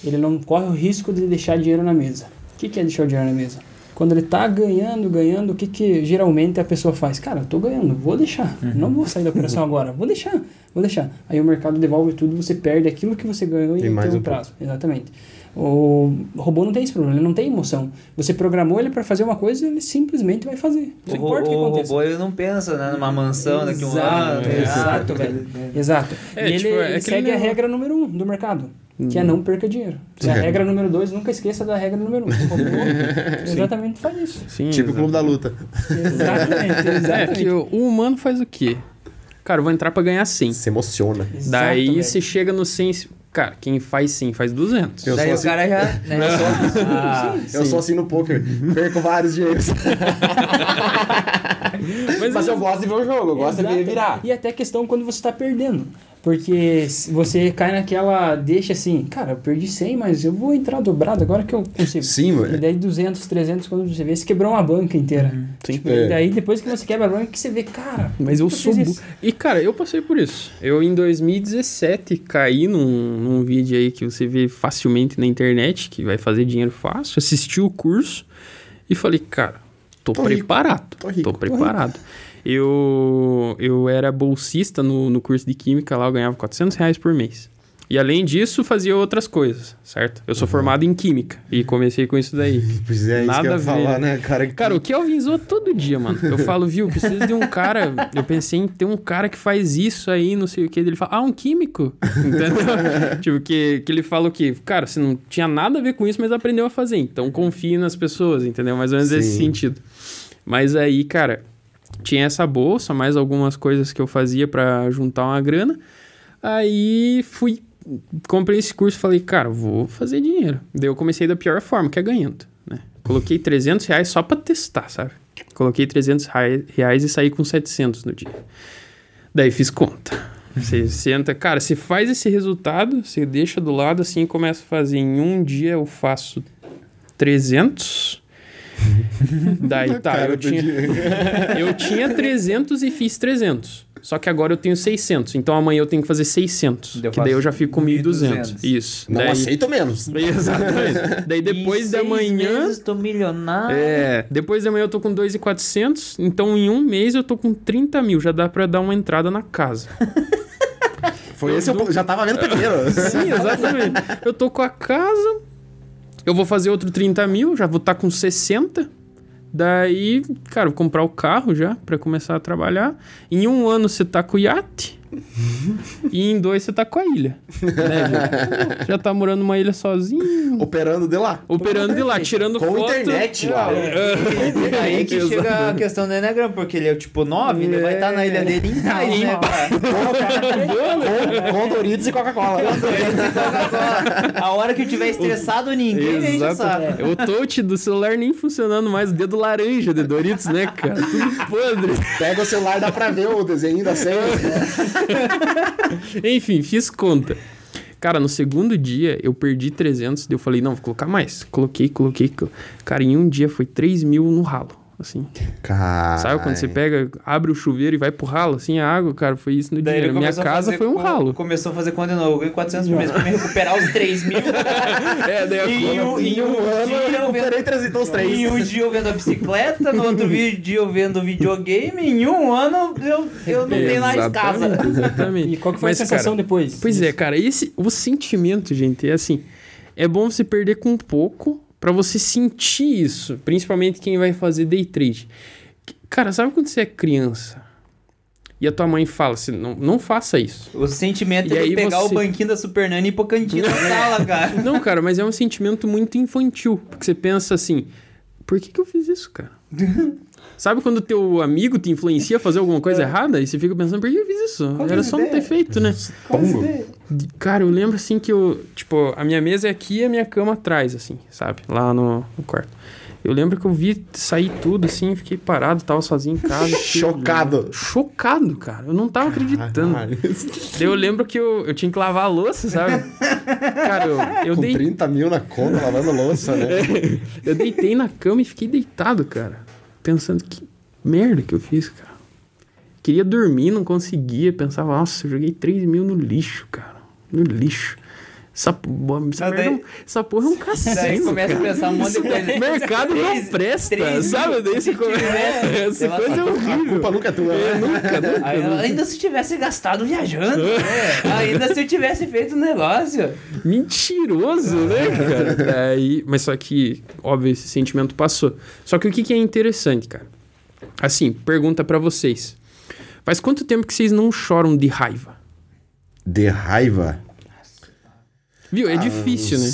Ele não corre o risco de deixar dinheiro na mesa. O que, que é deixar o dinheiro na mesa? Quando ele tá ganhando, ganhando, o que, que geralmente a pessoa faz? Cara, eu tô ganhando, vou deixar. Não vou sair da operação [laughs] agora, vou deixar, vou deixar. Aí o mercado devolve tudo, você perde aquilo que você ganhou em mais um prazo. Exatamente. O robô não tem esse problema, ele não tem emoção. Você programou ele para fazer uma coisa, ele simplesmente vai fazer. Não O, importa o que o aconteça. robô ele não pensa né, numa mansão daqui a um Exato, ano. Exato, velho. [laughs] Exato. É, e ele, tipo, é ele segue a regra número um do mercado, que é não perca dinheiro. A É. regra número dois, nunca esqueça da regra número um. [laughs] Exatamente faz isso. Sim, Tipo o Clube da Luta. Exatamente, [laughs] É exatamente. que o, humano faz o quê? Cara, eu vou entrar pra ganhar 100. Se emociona. Exato, Daí velho. você chega no 100... Cara, quem faz 100 faz 200. Eu Daí sou o assim- cara já. Né, [laughs] ah, Eu sou assim no poker. Perco vários dinheiros. Mas, Mas eu gosto de ver o jogo, eu gosto de ver Exato. virar. E até questão quando você tá perdendo. Porque se você cai naquela deixa assim, cara, eu perdi 100, mas eu vou entrar dobrado agora que eu consigo. Sim, E mano. daí 200, 300, quando você vê, você quebrou uma banca inteira. Tipo, É. E daí depois que você quebra a banca, que você vê, cara... Mas eu sou. bu- isso? E, cara, eu passei por isso. Eu, em 2017, caí num, num vídeo aí que você vê facilmente na internet, que vai fazer dinheiro fácil. Assisti o curso e falei, cara, tô, Tô rico, preparado. tô rico, tô preparado. Eu, eu era bolsista no, no curso de Química lá, eu ganhava 400 reais por mês. E além disso, fazia outras coisas, certo? Eu sou formado em Química e comecei com isso daí. [laughs] Pois é, isso Nada que eu a ver. falar, né, cara? Cara, o Kelvin zoa todo dia, mano. Eu falo, viu, preciso de um cara. Eu pensei em ter um cara que faz isso aí, não sei o que. Ele fala, ah, um químico. [laughs] Entendeu? tipo, que, que ele fala o quê? Cara, você não tinha nada a ver com isso, mas aprendeu a fazer. Então confie nas pessoas, entendeu? Mais ou menos nesse Sim. sentido. Mas aí, cara, tinha essa bolsa, mais algumas coisas que eu fazia pra juntar uma grana. Aí fui, comprei esse curso e falei, cara, vou fazer dinheiro. Daí eu comecei da pior forma, que é ganhando, né? Coloquei 300 reais só pra testar, sabe? Coloquei 300 rai- reais e saí com 700 no dia. Daí fiz conta. Você senta, cara, você faz esse resultado, você deixa do lado assim e começa a fazer. Em um dia eu faço 300. [laughs] Daí tá, eu do tinha, [laughs] eu tinha 300 e fiz 300. Só que agora eu tenho 600. Então amanhã eu tenho que fazer 600. Eu que daí eu já fico com 1.200. 1.200. Isso. Não daí, aceito menos. [laughs] Exatamente. Daí depois da manhã. Meses, tô milionário. É, depois da manhã eu tô com 2,400. Então em um mês eu tô com 30 mil. Já dá pra dar uma entrada na casa. Foi esse, eu já tava vendo primeiro. Sim, exatamente. Eu tô com a casa. Eu vou fazer outro 30 mil. Já vou estar com 60. Daí, cara, vou comprar o carro já pra começar a trabalhar. Em um ano você tá com o iate. E em dois você tá com a ilha. né, já, [laughs] já tá morando numa ilha sozinho. Operando de lá. Operando de lá, tirando Com foto. internet lá. E aí que chega a questão do Enneagram, porque ele é o tipo 9, ele vai estar na ilha dele em paz, né? Com, com Doritos e Coca-Cola. A hora que eu tiver estressado, ninguém Exato. saco. O touch do celular nem funcionando mais, o dedo laranja de Doritos, né, cara? Tudo podre. Pega o celular e dá pra ver o desenho da senha. [laughs] Enfim, fiz conta. Cara, no segundo dia eu perdi 300, daí eu falei, não, vou colocar mais. Coloquei, coloquei. colo- Cara, em um dia foi 3 mil no ralo, assim. Sabe quando você pega, abre o chuveiro e vai pro ralo, assim, a água, cara, foi isso no Daí dia. Minha casa foi um con- ralo. Começou a fazer novo. Eu ganhei 400 por mês pra me recuperar os 3 mil. [laughs] É, daí a Em um, em um ano eu vendo... Recuperei 300 os três. Em um dia eu vendo a bicicleta, no outro dia eu vendo videogame, em um ano eu, eu não tenho mais casa. Exatamente. E qual que foi Mas, a sensação cara, depois? Pois é, cara, esse o sentimento, gente, é assim, é bom você perder com pouco pra você sentir isso, principalmente quem vai fazer day trade. Cara, sabe quando você é criança e a tua mãe fala assim, não, não faça isso. O sentimento E é de pegar você- o banquinho da Super Nani e ir pro cantinho da sala, cara. Não, cara, mas é um sentimento muito infantil. Porque você pensa assim, por que, que eu fiz isso, cara? [laughs] Sabe quando teu amigo te influencia a fazer alguma coisa errada? E você fica pensando, por que eu fiz isso? Qual é Era só não ter ideia? feito, né? Pombo. Cara, eu lembro assim que eu. Tipo, a minha mesa é aqui e a minha cama atrás, assim, sabe? Lá no, no quarto. Eu lembro que eu vi sair tudo, assim, fiquei parado, tava sozinho em casa. fiquei [laughs] Chocado. Chocado, cara. Eu não tava acreditando. Daí eu lembro que eu, eu tinha que lavar a louça, sabe? Cara, eu, eu Com dei 30 mil na conta, lavando louça, né? [laughs] Eu deitei na cama e fiquei deitado, cara. Pensando que merda que eu fiz, cara. Queria dormir, não conseguia. Pensava, nossa, eu joguei 3 mil no lixo, cara. No lixo. Essa, essa, merda é daí- um- essa porra é um [laughs] Daí cassino, começa a pensar um monte de coisa. O mercado não presta, três sabe? Daí você começa. [laughs] Essa Ela- coisa é A horrível. culpa nunca é tua, né? Nunca, nunca. Aí, ainda se tivesse gastado viajando, [laughs] né? ainda se eu tivesse feito um negócio. Mentiroso, né, cara? Daí, mas só que, óbvio, esse sentimento passou. Só que o que, que é interessante, cara? Assim, pergunta pra vocês. Faz quanto tempo que vocês não choram de raiva? De raiva. Viu? É difícil, né?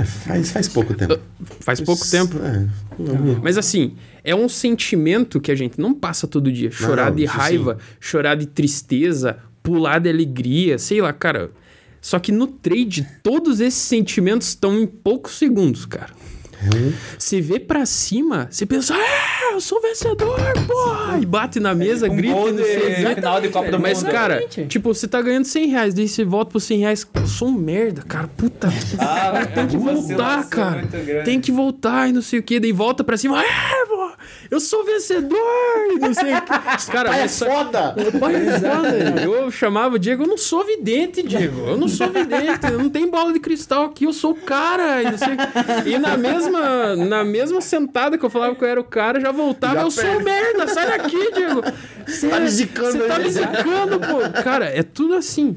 É, faz, faz pouco tempo. Faz pouco tempo. É. Mas assim, é um sentimento que a gente não passa todo dia. Chorar não, de isso raiva, chorar de tristeza, pular de alegria, sei lá, cara. Só que no trade, todos esses sentimentos estão em poucos segundos, cara. Você vê pra cima, você pensa, ah, eu sou vencedor, porra! E bate na mesa, Um grita, gol não sei. de final de Copa do Mas, Mundo. cara, Exatamente. tipo, você tá ganhando 100 reais, daí você volta pros 100 reais, eu sou um merda, cara, puta. Ah, [laughs] tem que voltar, cara. Tem que voltar e não sei o que, daí volta pra cima, ah, pô, eu sou vencedor e não sei o que. Cara, Pai é só- foda! meu pai é foda. Eu chamava o Diego, eu não sou vidente, Diego. Eu não sou vidente, eu não tenho bola de cristal aqui, eu sou o cara. E, não sei. E na mesma, na mesma sentada que eu falava que eu era o cara, já voltava, Já eu sou o merda, sai daqui, Diego. Cê, Tá me zicando Você tá me zicando, pô. Cara, é tudo assim.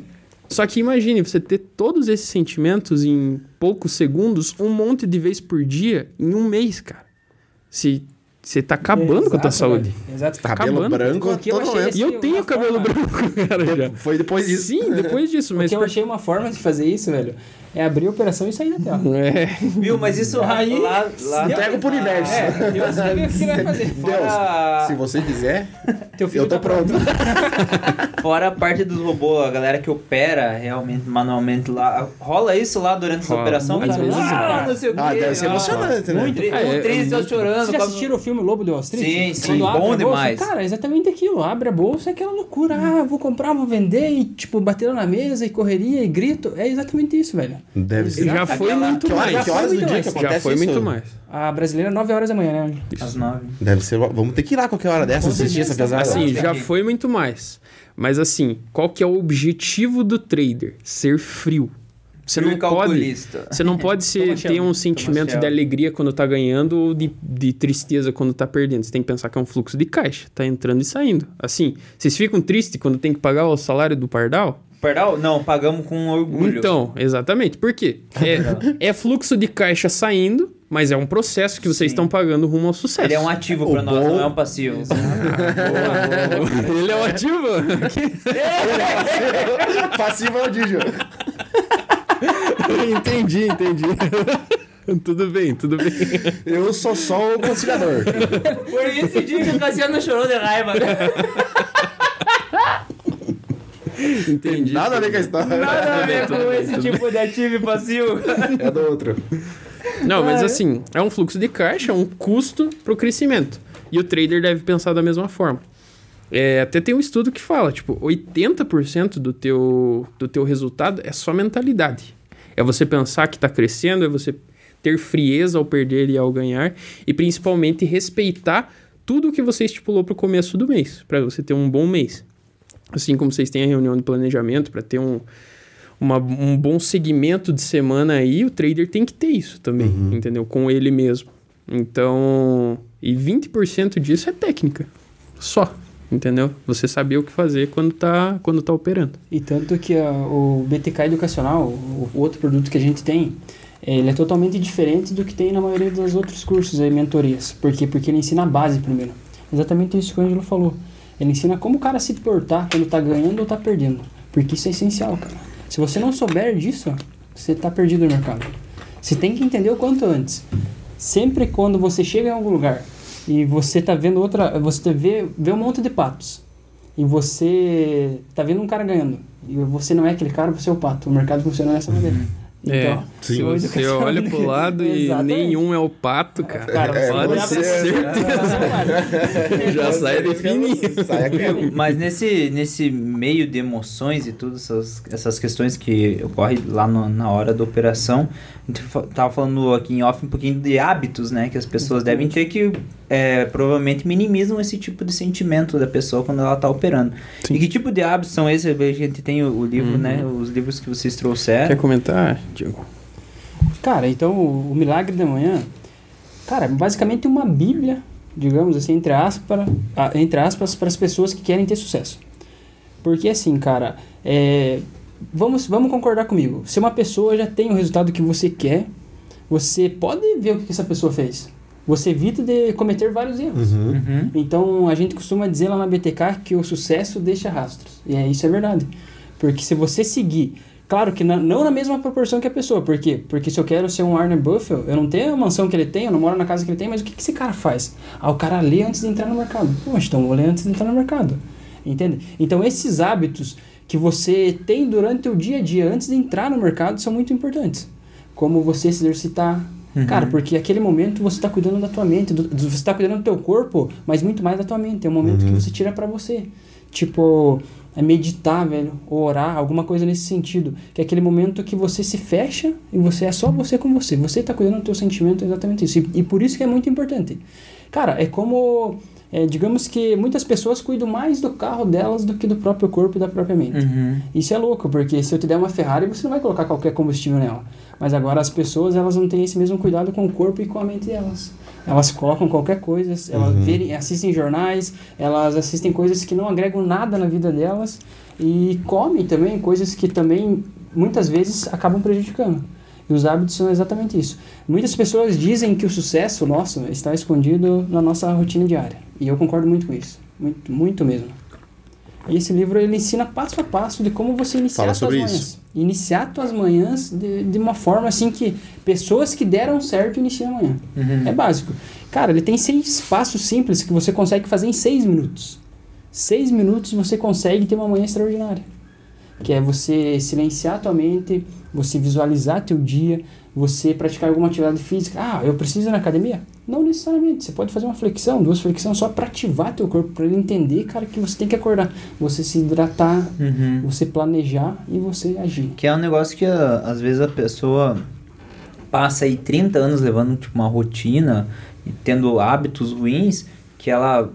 Só que imagine você ter todos esses sentimentos em poucos segundos, um monte de vez por dia, em um mês, cara. Se você tá acabando com a tua Exato, saúde. velho. Exato. Cabelo acabando. branco, eu achei E eu tenho uma cabelo forma- branco, [laughs] cara, já. Foi depois disso. Sim, depois disso, mas... Porque eu achei uma forma de fazer isso, velho, é abrir a operação e sair da tela. É, Viu? Mas isso Aí- lá... lá Entrega pro universo. É, Deus sabe o que você vai fazer. Deus, se você quiser, Teu filho eu tô tá pronto. [laughs] Fora a parte dos robôs, a galera que opera realmente, manualmente lá. Rola isso lá durante essa operação? Vezes Ah, rola. não sei o quê. Ah, deve ser Ah, emocionante, né? Muito. É, é, triste, eu chorando. Vocês já assistiram o filme Lobo de Wall Street? Sim, sim, Quando abre bom a bolsa, demais. Cara, é exatamente aquilo. Abre a bolsa, é aquela loucura. Ah, vou comprar, vou vender e, tipo, bater na mesa e correria e grito. É exatamente isso, velho. Deve ser. já foi muito mais. que horas do dia que acontece Já foi isso? muito mais. A brasileira, 9 horas da manhã, né? Às nove. Deve ser. Vamos ter que ir lá qualquer hora dessa assistir essa pesada. Assim, já foi muito mais. Mas assim, qual que é o objetivo do trader? Ser frio. Você Frio não e pode, calculista. você não pode ser, ter um sentimento de alegria quando tá ganhando ou de, de tristeza quando tá perdendo. Você tem que pensar que é um fluxo de caixa, tá entrando e saindo. Assim, vocês ficam tristes quando tem que pagar o salário do pardal? Perdão? Não, pagamos com orgulho. Então, exatamente. Por quê? É, [laughs] é fluxo de caixa saindo, mas é um processo que vocês Sim. estão pagando rumo ao sucesso. Ele é um ativo O pra nós, bom- não é um passivo. [laughs] Ele é um ativo? [laughs] Passivo é o Digio. [laughs] entendi, entendi. tudo bem, tudo bem. Eu sou só o conciliador. Por esse dia que o Cassiano chorou de raiva. Entendi. Nada a ver com a história. Nada a ver com esse tipo de ativo e passivo. É do outro. Não, mas assim, é um fluxo de caixa, é um custo pro crescimento. E o trader deve pensar da mesma forma. É, até tem um estudo que fala, tipo, 80% do teu, do teu resultado é só mentalidade. É você pensar que tá crescendo, é você ter frieza ao perder e ao ganhar, e principalmente respeitar tudo o que você estipulou pro começo do mês, para você ter um bom mês. Assim como vocês têm a reunião de planejamento para ter um, uma- um bom segmento de semana aí, o trader tem que ter isso também, entendeu? Com ele mesmo. Então, e 20% disso é técnica. Só, entendeu? Você saber o que fazer quando tá, quando tá operando. E tanto que a- o BTK Educacional, o, o outro produto que a gente tem, ele é totalmente diferente do que tem na maioria dos outros cursos e mentorias. Por quê? Porque ele ensina a base primeiro. Exatamente isso que o Ângelo falou. Ele ensina como o cara se portar quando tá ganhando ou tá perdendo. Porque isso é essencial, cara. Se você não souber disso, você tá perdido no mercado. Você tem que entender o quanto antes. Sempre quando você chega em algum lugar e você tá vendo outra, você vê, vê um monte de patos. E você tá vendo um cara ganhando. E você não é aquele cara, você é o pato. O mercado funciona dessa maneira. É, Então, se você olha [laughs] pro lado e nenhum é o pato, cara, Cara, É, pode você- olhar pra [laughs] [laughs] já sai definido. Mas nesse, nesse meio de emoções e todas essas, essas questões que ocorrem lá no- na hora da operação, a gente tava falando aqui em off um pouquinho de hábitos, né? Que as pessoas devem ter que é, provavelmente minimizam esse tipo de sentimento da pessoa quando ela tá operando. Sim. E que tipo de hábitos são esses? A gente tem o, o livro, Uhum. né? Os livros que vocês trouxeram. Quer comentar, Diego? Cara, então o, o Milagre da Manhã, cara, é basicamente uma bíblia, digamos assim, entre aspas, entre aspas, para as pessoas que querem ter sucesso. Porque assim, cara, é, vamos, vamos concordar comigo. Se uma pessoa já tem o resultado que você quer, você pode ver o que essa pessoa fez. Você evita de cometer vários erros. Uhum. Uhum. Então a gente costuma dizer lá na BTK que o sucesso deixa rastros. E é, isso é verdade. Porque se você seguir, claro que na- não na mesma proporção que a pessoa. Por quê? Porque se eu quero ser um Warner Buffett, eu não tenho a mansão que ele tem, eu não moro na casa que ele tem, mas o que, que esse cara faz? Ah, o cara lê antes de entrar no mercado. Poxa, então eu vou ler antes de entrar no mercado. Entende? Então esses hábitos que você tem durante o dia a dia antes de entrar no mercado são muito importantes. Como você se exercitar. Cara, porque aquele momento você está cuidando da tua mente, do- você está cuidando do teu corpo, mas muito mais da tua mente. É um momento que você tira pra você. Tipo, é meditar, velho, ou orar, alguma coisa nesse sentido. Que é aquele momento que você se fecha e você é só você com você. Você está cuidando do teu sentimento, é exatamente isso. E, e por isso que é muito importante. Cara, é como... é, digamos que muitas pessoas cuidam mais do carro delas do que do próprio corpo e da própria mente. Uhum. Isso é louco, porque se eu te der uma Ferrari, você não vai colocar qualquer combustível nela. Mas agora as pessoas, elas não têm esse mesmo cuidado com o corpo e com a mente delas. Elas colocam qualquer coisa, elas verem, assistem jornais, elas assistem coisas que não agregam nada na vida delas e comem também coisas que também muitas vezes acabam prejudicando. E os hábitos são exatamente isso. Muitas pessoas dizem que o sucesso nosso está escondido na nossa rotina diária. E eu concordo muito com isso. Muito, muito mesmo. E esse livro ele ensina passo a passo de como você iniciar Fala as suas sobre manhãs. isso. Iniciar tuas manhãs de, de uma forma assim que pessoas que deram certo iniciam amanhã. É básico. Cara, ele tem seis passos simples que você consegue fazer em seis minutos. Seis minutos você consegue ter uma manhã extraordinária. Que é você silenciar a tua mente, você visualizar teu dia, você praticar alguma atividade física. Ah, eu preciso ir na academia? Não necessariamente. Você pode fazer uma flexão, duas flexões só para ativar teu corpo, para ele entender, cara, que você tem que acordar. Você se hidratar, Uhum. você planejar e você agir. Que é um negócio que ah, às vezes a pessoa passa aí 30 anos levando tipo uma rotina e tendo hábitos ruins que ela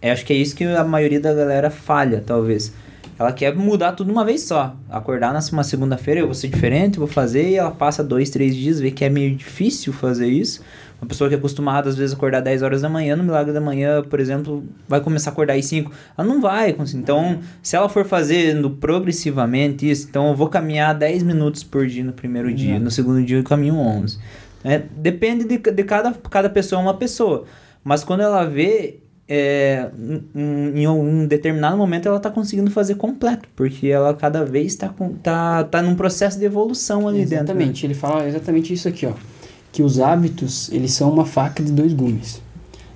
eu acho que é isso que a maioria da galera falha, talvez. Ela quer mudar tudo uma vez só. Acordar na uma segunda-feira, eu vou ser diferente, vou fazer, e ela passa dois, três dias, vê que é meio difícil fazer isso. Uma pessoa que é acostumada, às vezes, a acordar 10 horas da manhã, no Milagre da Manhã, por exemplo, vai começar a acordar às 5. Ela não vai. Então, se ela for fazendo progressivamente isso, então eu vou caminhar 10 minutos por dia no primeiro dia, no segundo dia eu caminho 11. É, depende de, de cada, cada pessoa é uma pessoa. Mas quando ela vê, é, um- em um determinado momento ela tá conseguindo fazer completo, porque ela cada vez tá, com, tá, tá num processo de evolução ali dentro. né? Exatamente, ele fala exatamente isso aqui, ó. Que os hábitos, eles são uma faca de dois gumes.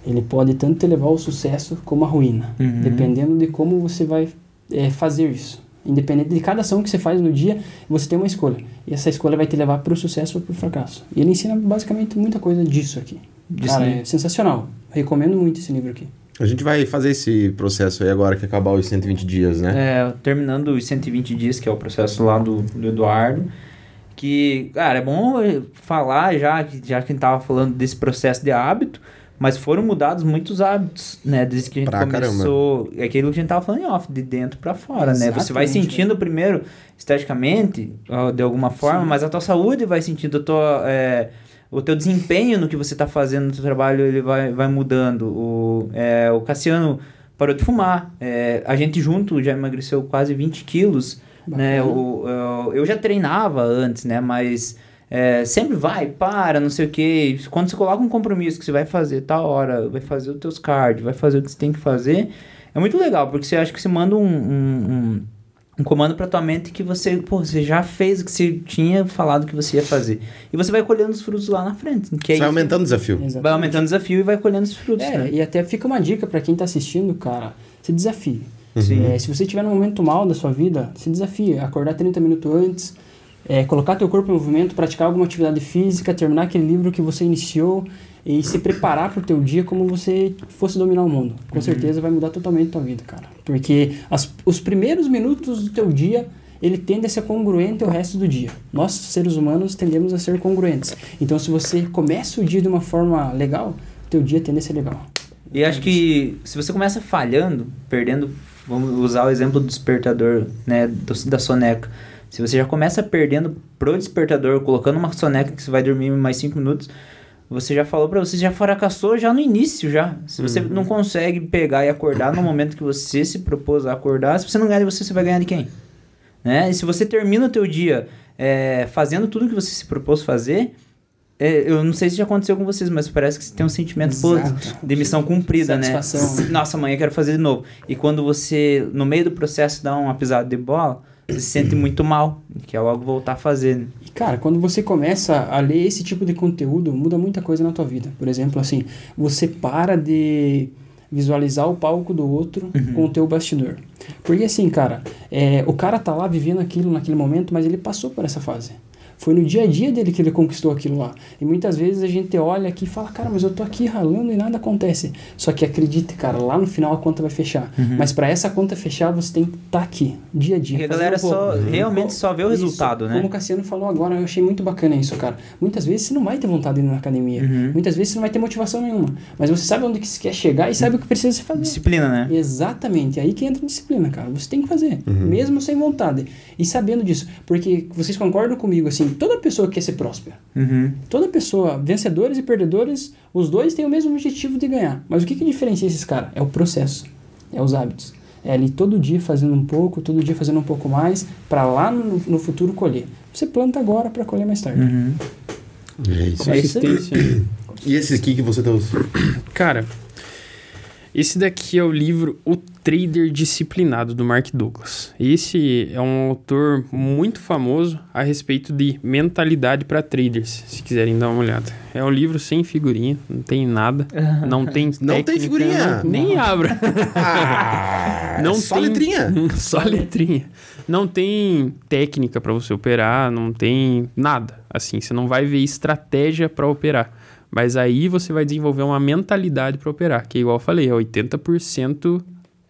Ele pode tanto te levar ao sucesso como à ruína, Uhum. dependendo de como você vai é, fazer isso. Independente de cada ação que você faz no dia, você tem uma escolha. E essa escolha vai te levar para o sucesso ou para o fracasso. E ele ensina basicamente muita coisa disso aqui. Cara, é sensacional. Recomendo muito esse livro aqui. A gente vai fazer esse processo aí agora que acabar os 120 dias, né? É, terminando os 120 dias, que é o processo lá do, do Eduardo. Que, cara, é bom falar já, que já que a gente tava falando desse processo de hábito, mas foram mudados muitos hábitos, né? Desde que a gente Pra começou. É aquilo que a gente tava falando em off, de dentro pra fora, né? Você vai Exatamente, sentindo primeiro esteticamente, de alguma forma, mas a tua saúde vai sentindo a tua. é, o teu desempenho no que você tá fazendo no teu trabalho, ele vai, vai mudando. O, é, o Cassiano parou de fumar. É, a gente junto já emagreceu quase 20 quilos. Né? O, eu, eu já treinava antes, né? Mas é, sempre vai, para, não sei o que. Quando você coloca um compromisso que você vai fazer tal hora, vai fazer os teus cardio, vai fazer o que você tem que fazer, É muito legal, porque você acha que você manda um, um, um, um comando pra tua mente que você, pô, você já fez o que você tinha falado que você ia fazer. E você vai colhendo os frutos lá na frente. Que é vai isso. aumentando o desafio. Vai Exatamente. aumentando o desafio e vai colhendo os frutos, É, né? e até fica uma dica pra quem tá assistindo, cara, se desafie. Sim. É, se você estiver num momento mal da sua vida, se desafie. Acordar 30 minutos antes, é, colocar teu corpo em movimento, praticar alguma atividade física, terminar aquele livro que você iniciou e se preparar pro teu dia como você fosse dominar o mundo. Com certeza vai mudar totalmente a tua vida, cara. Porque as- os primeiros minutos do teu dia, ele tende a ser congruente ao resto do dia. Nós, seres humanos, tendemos a ser congruentes. Então, se você começa o dia de uma forma legal, teu dia tende a ser legal. E acho que se você começa falhando, perdendo, vamos usar o exemplo do despertador, né, do- da soneca. Se você já começa perdendo pro despertador, colocando uma soneca que você vai dormir mais 5 minutos, você já falou pra você, já fracassou já no início já. Se você não consegue pegar e acordar no momento que você se propôs a acordar, se você não ganhar de você, você vai ganhar de quem? Né? E se você termina o teu dia é, fazendo tudo que você se propôs fazer, é, eu não sei se já aconteceu com vocês, mas parece que você tem um sentimento pô, de missão cumprida, né? Satisfação? Nossa, amanhã eu quero fazer de novo. E quando você, no meio do processo, dá uma pisada de bola, se sente muito mal, quer logo voltar a fazer. né? E, cara, quando você começa a ler esse tipo de conteúdo, muda muita coisa na tua vida. Por exemplo, assim, você para de visualizar o palco do outro com o teu bastidor. Porque assim, cara, é, o cara tá lá vivendo aquilo naquele momento, mas ele passou por essa fase. Foi no dia a dia dele que ele conquistou aquilo lá. E muitas vezes a gente olha aqui e fala, cara, mas eu tô aqui ralando e nada acontece. Só que acredite, cara, lá no final a conta vai fechar. Mas para essa conta fechar, você tem que estar aqui, dia a dia. Porque a galera um só, realmente só vê o Isso, resultado, né? Como o Cassiano falou agora, eu achei muito bacana isso, cara. Muitas vezes você não vai ter vontade de ir na academia. Uhum. Muitas vezes você não vai ter motivação nenhuma. Mas você sabe onde que você quer chegar e sabe o que precisa se fazer. Disciplina, né? Exatamente, aí que entra a disciplina, cara. Você tem que fazer, Uhum. mesmo sem vontade. E sabendo disso. Porque vocês concordam comigo, assim, toda pessoa quer ser próspera. Uhum. Toda pessoa, vencedores e perdedores, os dois têm o mesmo objetivo de ganhar. Mas o que, que diferencia esses caras? É o processo, é os hábitos. É ali todo dia fazendo um pouco, todo dia fazendo um pouco mais, para lá no, no futuro colher. Você planta agora para colher mais tarde. Uhum. É isso. É. Consistência. E esse aqui que você trouxe? Cara, esse daqui é o livro O Trader Disciplinado, do Mark Douglas. Esse é um autor muito famoso a respeito de mentalidade para traders, se quiserem dar uma olhada. É um livro sem figurinha, não tem nada, não [laughs] tem Não tem técnica, figurinha? não- nem abra. Ah, Não só tem- letrinha. [laughs] Só letrinha. Não tem técnica para você operar, não tem nada. Assim, você não vai ver estratégia para operar. Mas aí você vai desenvolver uma mentalidade para operar, que igual eu falei, é 80%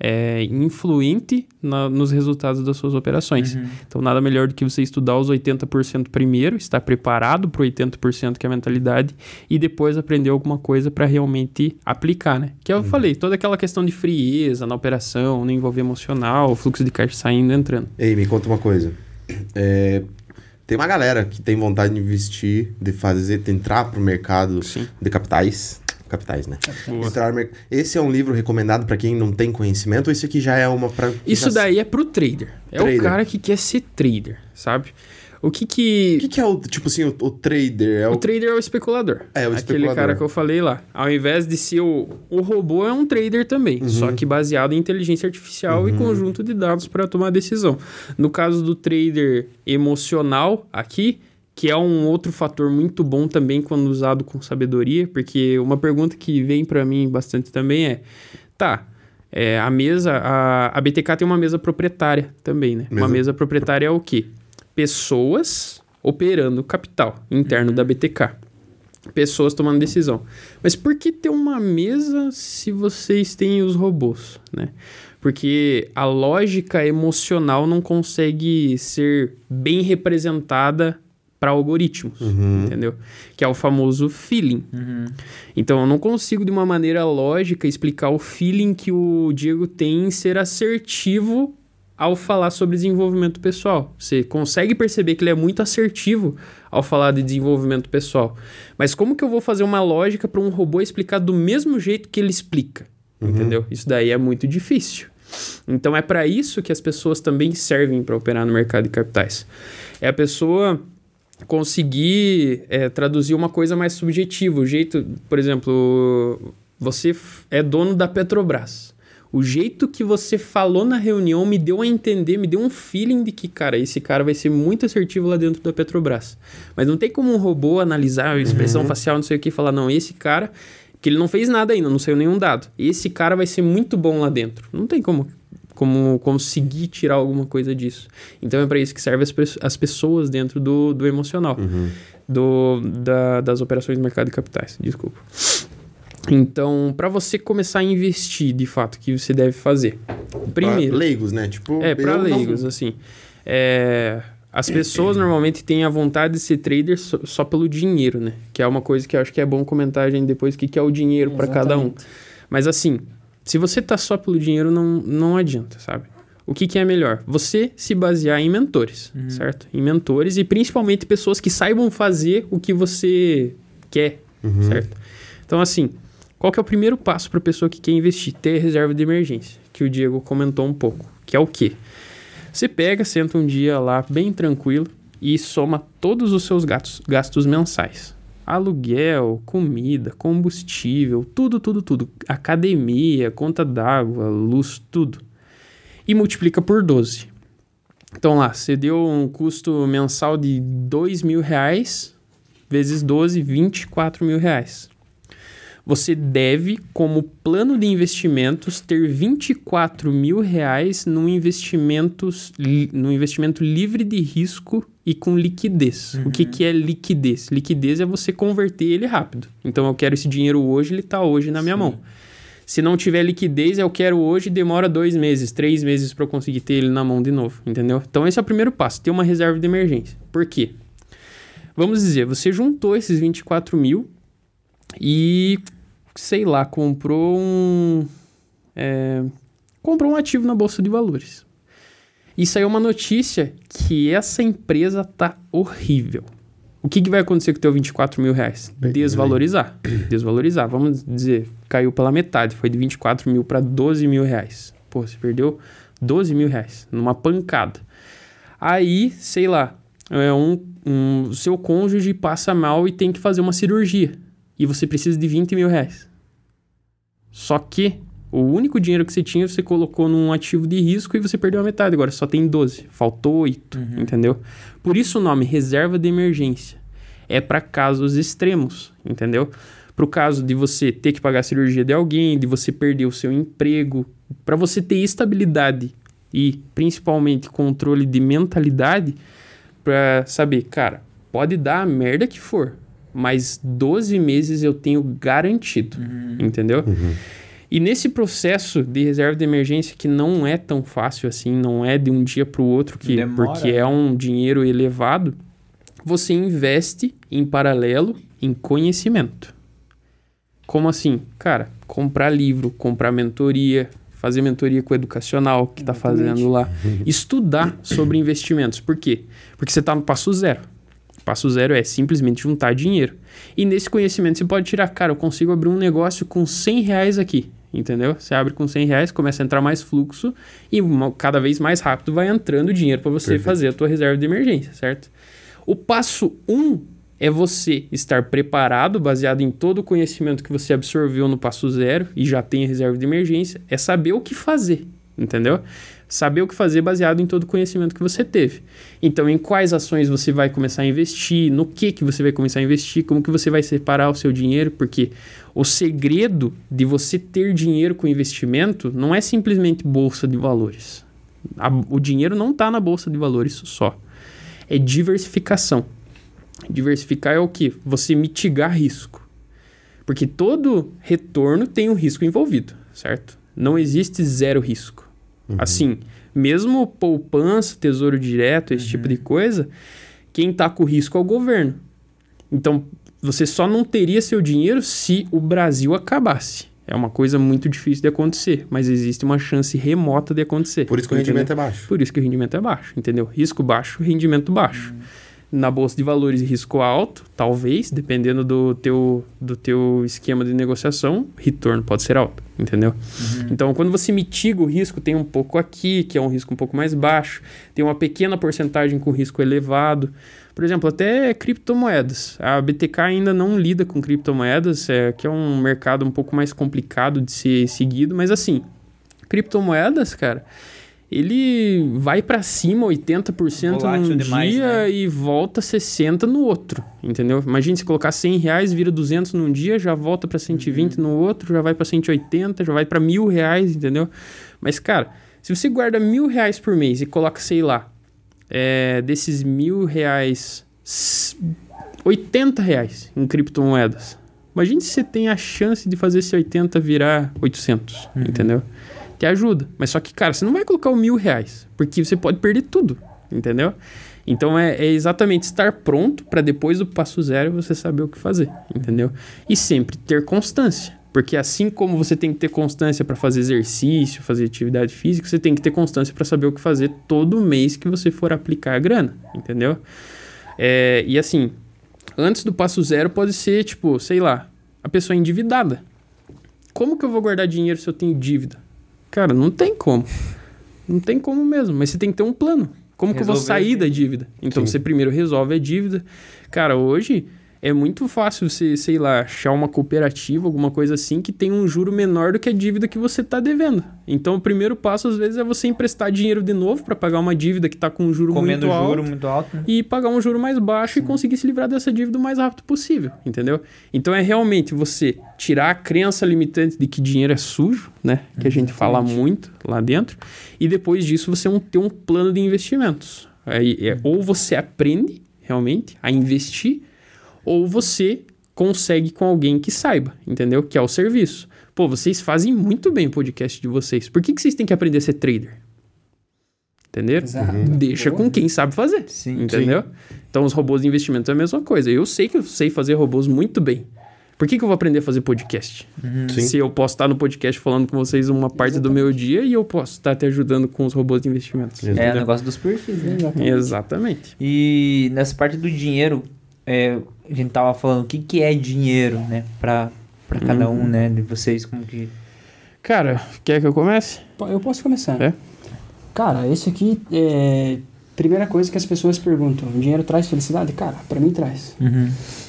é, influente na- nos resultados das suas operações. Então, nada melhor do que você estudar os 80% primeiro, estar preparado para o 80% que é a mentalidade, e depois aprender alguma coisa para realmente aplicar, né? Que eu falei, toda aquela questão de frieza na operação, não envolver emocional, fluxo de caixa saindo e entrando. Ei, me conta uma coisa. É, tem uma galera que tem vontade de investir, de fazer, de entrar pro mercado Sim. de capitais. Capitais, né? Boa. Entrar Esse é um livro recomendado pra quem não tem conhecimento ou isso aqui já é uma pra. Isso já- daí é pro trader. É Trader. o cara que quer ser trader, sabe? O que que... O que, que é o, tipo assim, o, o trader? É O o... trader é o especulador. É, o Aquele especulador. cara que eu falei lá. Ao invés de ser o... O robô é um trader também, Uhum. só que baseado em inteligência artificial e conjunto de dados para tomar decisão. No caso do trader emocional aqui, que é um outro fator muito bom também quando usado com sabedoria, porque uma pergunta que vem para mim bastante também é, tá, é, a mesa, a, a BTK tem uma mesa proprietária também, né? Uma Mesa- mesa proprietária é o quê? Pessoas operando capital interno da BTK. Pessoas tomando decisão. Mas por que ter uma mesa se vocês têm os robôs, né? Porque a lógica emocional não consegue ser bem representada para algoritmos, entendeu? Que é o famoso feeling. Então eu não consigo de uma maneira lógica explicar o feeling que o Diego tem em ser assertivo ao falar sobre desenvolvimento pessoal. Você consegue perceber que ele é muito assertivo ao falar de desenvolvimento pessoal. Mas como que eu vou fazer uma lógica para um robô explicar do mesmo jeito que ele explica? Entendeu? Isso daí é muito difícil. Então é para isso que as pessoas também servem para operar no mercado de capitais. É a pessoa conseguir é, traduzir uma coisa mais subjetiva. O jeito, por exemplo, você é dono da Petrobras. O jeito que você falou na reunião me deu a entender, me deu um feeling de que, cara, esse cara vai ser muito assertivo lá dentro da Petrobras. Mas não tem como um robô analisar a expressão facial, não sei o que, e falar, não, esse cara, que ele não fez nada ainda, não saiu nenhum dado. Esse cara vai ser muito bom lá dentro. Não tem como, como conseguir tirar alguma coisa disso. Então é para isso que serve as, as pessoas dentro do, do emocional, do, da- das operações de mercado de capitais. Desculpa. Então, para você começar a investir, de fato, o que você deve fazer? Primeiro, Pra leigos, né? Tipo, é, pra eu não- leigos, assim. É, as pessoas normalmente têm a vontade de ser trader só, só pelo dinheiro, né? Que é uma coisa que eu acho que é bom comentar, gente, depois o que, que é o dinheiro para cada um. Mas assim, se você tá só pelo dinheiro, não, não adianta, sabe? O que, que é melhor? Você se basear em mentores, certo? Em mentores e principalmente pessoas que saibam fazer o que você quer, certo? Então, assim, qual que é o primeiro passo para a pessoa que quer investir? Ter reserva de emergência, que o Diego comentou um pouco. Que é o quê? Você pega, senta um dia lá bem tranquilo e soma todos os seus gastos, gastos mensais. Aluguel, comida, combustível, tudo, tudo, tudo. Academia, conta d'água, luz, tudo. E multiplica por 12. Então lá, você deu um custo mensal de 2 mil reais, vezes 12, 24 mil reais. Você deve, como plano de investimentos, ter 24 mil reais num, investimentos, li- num investimento livre de risco e com liquidez. O que, que é liquidez? Liquidez é você converter ele rápido. Então, eu quero esse dinheiro hoje, ele está hoje na minha mão. Se não tiver liquidez, eu quero hoje, demora dois meses, três meses para eu conseguir ter ele na mão de novo, entendeu? Então, esse é o primeiro passo, ter uma reserva de emergência. Por quê? Vamos dizer, você juntou esses 24 mil e, sei lá, comprou um. é, comprou um ativo na Bolsa de Valores. E saiu uma notícia que essa empresa tá horrível. O que, que vai acontecer com o teu 24 mil reais? Desvalorizar. [clears throat] Desvalorizar. Vamos dizer, caiu pela metade. Foi de 24 mil para 12 mil reais. Pô, você perdeu 12 mil reais numa pancada. Aí, sei lá, é um, um, o seu cônjuge passa mal e tem que fazer uma cirurgia. E você precisa de 20 mil reais. Só que o único dinheiro que você tinha, você colocou num ativo de risco e você perdeu a metade. Agora só tem 12. Faltou 8, entendeu? Por isso o nome reserva de emergência. É para casos extremos, entendeu? Para o caso de você ter que pagar a cirurgia de alguém, de você perder o seu emprego, para você ter estabilidade e principalmente controle de mentalidade para saber, cara, pode dar a merda que for, mas 12 meses eu tenho garantido, entendeu? E nesse processo de reserva de emergência, que não é tão fácil assim, não é de um dia para o outro, que, Demora, porque é um dinheiro elevado, você investe em paralelo em conhecimento. Como assim? Cara, comprar livro, comprar mentoria, fazer mentoria com o educacional que está fazendo lá. Estudar sobre investimentos. Por quê? Porque você está no passo zero. Passo zero é simplesmente juntar dinheiro. E nesse conhecimento você pode tirar, cara, eu consigo abrir um negócio com 100 reais aqui. Entendeu? Você abre com 100 reais, começa a entrar mais fluxo e uma- cada vez mais rápido vai entrando dinheiro para você Perfeito. fazer a tua reserva de emergência, certo? O passo 1 um é você estar preparado, baseado em todo o conhecimento que você absorveu no passo zero e já tem a reserva de emergência, é saber o que fazer, entendeu? Saber o que fazer baseado em todo o conhecimento que você teve. Então, em quais ações você vai começar a investir, no que que você vai começar a investir, como que você vai separar o seu dinheiro, porque o segredo de você ter dinheiro com investimento não é simplesmente bolsa de valores. A- o dinheiro não está na bolsa de valores só. É diversificação. Diversificar é o que? Você mitigar risco. Porque todo retorno tem um risco envolvido, certo? Não existe zero risco. Assim, mesmo poupança, tesouro direto, esse tipo de coisa, quem está com risco é o governo. Então, você só não teria seu dinheiro se o Brasil acabasse. É uma coisa muito difícil de acontecer, mas existe uma chance remota de acontecer. Por isso que o Entendeu? rendimento é baixo. Por isso que o rendimento é baixo, entendeu? Risco baixo, rendimento baixo. Na bolsa de valores, risco alto, talvez, dependendo do teu, do teu esquema de negociação, retorno pode ser alto, entendeu? Então, quando você mitiga o risco, tem um pouco aqui, que é um risco um pouco mais baixo, tem uma pequena porcentagem com risco elevado. Por exemplo, até criptomoedas. A BTK ainda não lida com criptomoedas, é, que é um mercado um pouco mais complicado de ser seguido, mas assim, criptomoedas, cara, ele vai pra cima 80% Volátil num demais, dia né? e volta 60 no outro, entendeu? Imagina se colocar 100 reais, vira 200 num dia, já volta pra 120 Uhum. no outro, já vai pra 180, já vai pra mil reais, entendeu? Mas, cara, se você guarda mil reais por mês e coloca, sei lá, é, desses mil reais, s- 80 reais em criptomoedas. Imagine se você tem a chance de fazer esse 80 virar 800, entendeu? Te ajuda. Mas só que, cara, você não vai colocar o mil reais, porque você pode perder tudo, entendeu? Então é, é exatamente estar pronto para depois do passo zero você saber o que fazer, entendeu? E sempre ter constância. Porque assim como você tem que ter constância para fazer exercício, fazer atividade física, você tem que ter constância para saber o que fazer todo mês que você for aplicar a grana, entendeu? É, e assim, antes do passo zero pode ser, tipo, sei lá, a pessoa endividada. Como que eu vou guardar dinheiro se eu tenho dívida? Cara, não tem como. Não tem como mesmo, mas você tem que ter um plano. Como que eu vou Resolver sair da dívida? Então Sim. você primeiro resolve a dívida. Cara, hoje é muito fácil você, sei lá, achar uma cooperativa, alguma coisa assim, que tem um juro menor do que a dívida que você está devendo. Então o primeiro passo, às vezes, é você emprestar dinheiro de novo para pagar uma dívida que está com um juro Comendo muito alto juro muito alto, né? e pagar um juro mais baixo e conseguir se livrar dessa dívida o mais rápido possível, entendeu? Então é realmente você tirar a crença limitante de que dinheiro é sujo, né? Que a gente fala muito lá dentro, e depois disso você ter um plano de investimentos. Aí, é, ou você aprende realmente a investir, ou você consegue com alguém que saiba, entendeu? Que é o serviço. Pô, vocês fazem muito bem o podcast de vocês. Por que, que vocês têm que aprender a ser trader? Entenderam? Exato. Deixa Boa. com quem sabe fazer. Sim. Entendeu? Então, os robôs de investimento é a mesma coisa. Eu sei que eu sei fazer robôs muito bem. Por que, que eu vou aprender a fazer podcast? Sim. Se eu posso estar no podcast falando com vocês uma parte do meu dia e eu posso estar te ajudando com os robôs de investimentos. É o negócio dos perfis, né? Exatamente. E nessa parte do dinheiro, é, a gente tava falando o que, que é dinheiro, né? Pra, pra cada Uhum. um, né? De vocês, como que. Cara, quer que eu comece? Eu posso começar. É? Cara, esse aqui é. Primeira coisa que as pessoas perguntam: o dinheiro traz felicidade? Cara, pra mim traz.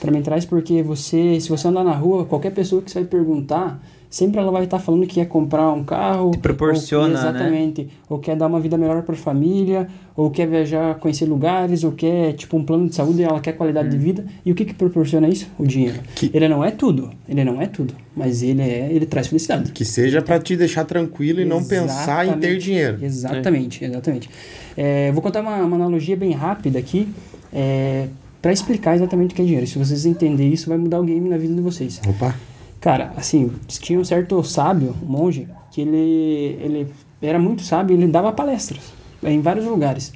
Pra mim traz porque você, se você andar na rua, qualquer pessoa que você vai perguntar, sempre ela vai estar falando que quer comprar um carro. Te proporciona, ou, né? Exatamente. Ou quer dar uma vida melhor pra família, ou quer viajar, conhecer lugares, ou quer, tipo, um plano de saúde e ela quer qualidade Hum. de vida. E o que que proporciona isso? O dinheiro. Que- Ele não é tudo. Ele não é tudo. Mas ele é, ele traz felicidade. Que seja pra te deixar tranquilo e não pensar em ter Exatamente. dinheiro. Exatamente, exatamente. É, vou contar uma, uma analogia bem rápida aqui é, para explicar exatamente o que é dinheiro. Se vocês entenderem isso, vai mudar o game na vida de vocês. Opa. Cara, assim, tinha um certo sábio, um monge, que ele, ele era muito sábio, ele dava palestras em vários lugares.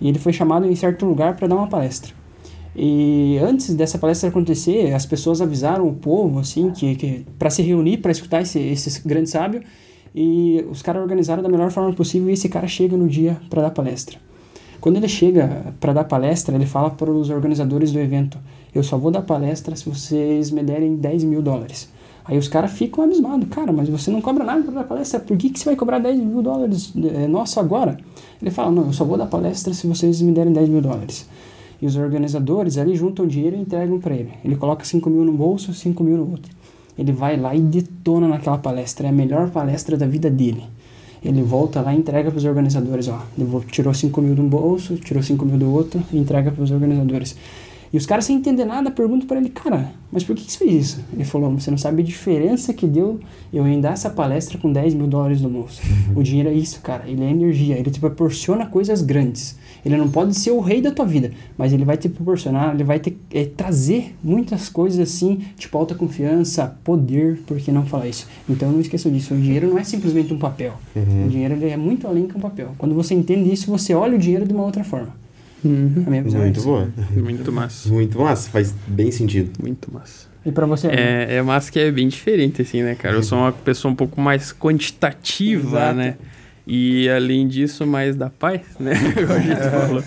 E ele foi chamado em certo lugar para dar uma palestra. E antes dessa palestra acontecer, as pessoas avisaram o povo, assim, que, que para se reunir, para escutar esse, esse grande sábio, e os caras organizaram da melhor forma possível e esse cara chega no dia para dar palestra. Quando ele chega para dar palestra, ele fala para os organizadores do evento: Eu só vou dar palestra se vocês me derem 10 mil dólares. Aí os caras ficam abismados: Cara, mas você não cobra nada para dar palestra, por que, que você vai cobrar 10 mil dólares é, nosso agora? Ele fala: Não, eu só vou dar palestra se vocês me derem 10 mil dólares. E os organizadores ali juntam dinheiro e entregam para ele. Ele coloca 5 mil no bolso, 5 mil no outro. Ele vai lá e detona naquela palestra. É a melhor palestra da vida dele. Ele volta lá e entrega para os organizadores, ó. Tirou 5 mil de um bolso, tirou 5 mil do outro e entrega para os organizadores. E os caras sem entender nada perguntam para ele, cara, mas por que você fez isso? Ele falou, você não sabe a diferença que deu eu em dar essa palestra com 10 mil dólares no bolso. O dinheiro é isso, cara. Ele é energia, ele te proporciona coisas grandes. Ele não pode ser o rei da tua vida, mas ele vai te proporcionar, ele vai te é, trazer muitas coisas assim, tipo alta confiança, poder, por que não falar isso? Então não esqueçam disso, o dinheiro não é simplesmente um papel. O dinheiro ele é muito além que um papel. Quando você entende isso, você olha o dinheiro de uma outra forma. A minha visão é Muito essa. boa. Muito massa. Muito massa. Faz bem sentido. Muito massa. E pra você? É, é massa que é bem diferente, assim, né, cara? Eu sou uma pessoa um pouco mais quantitativa, Exato. né? E além disso, mais da paz, [laughs] né? Como a gente falou.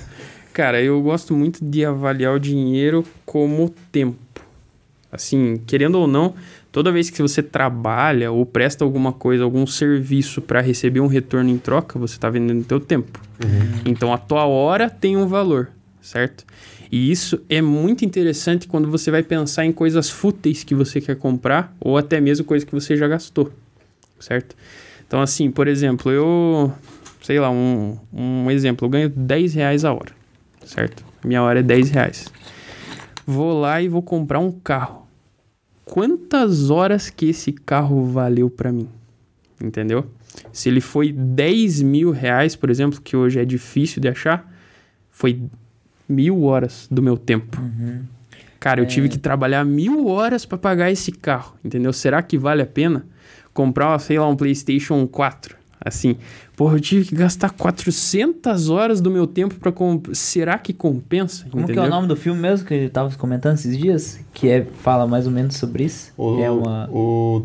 Cara, eu gosto muito de avaliar o dinheiro como tempo. Assim, querendo ou não, toda vez que você trabalha ou presta alguma coisa, algum serviço para receber um retorno em troca, você está vendendo teu tempo. Então a tua hora tem um valor, certo? E isso é muito interessante quando você vai pensar em coisas fúteis que você quer comprar ou até mesmo coisas que você já gastou, certo? Então, assim, por exemplo, eu. Sei lá, um, um exemplo, eu ganho 10 reais a hora, certo? Minha hora é 10 reais. Vou lá e vou comprar um carro. Quantas horas que esse carro valeu pra mim? Entendeu? Se ele foi 10 mil reais, por exemplo, que hoje é difícil de achar, foi mil horas do meu tempo. Cara, eu tive que trabalhar mil horas pra pagar esse carro, entendeu? Será que vale a pena comprar, sei lá, um PlayStation 4? Assim, porra, eu tive que gastar 400 horas do meu tempo pra comprar. Será que compensa? Como que é entendeu? o nome do filme mesmo que ele tava comentando esses dias? Que é, fala mais ou menos sobre isso. O, é uma... o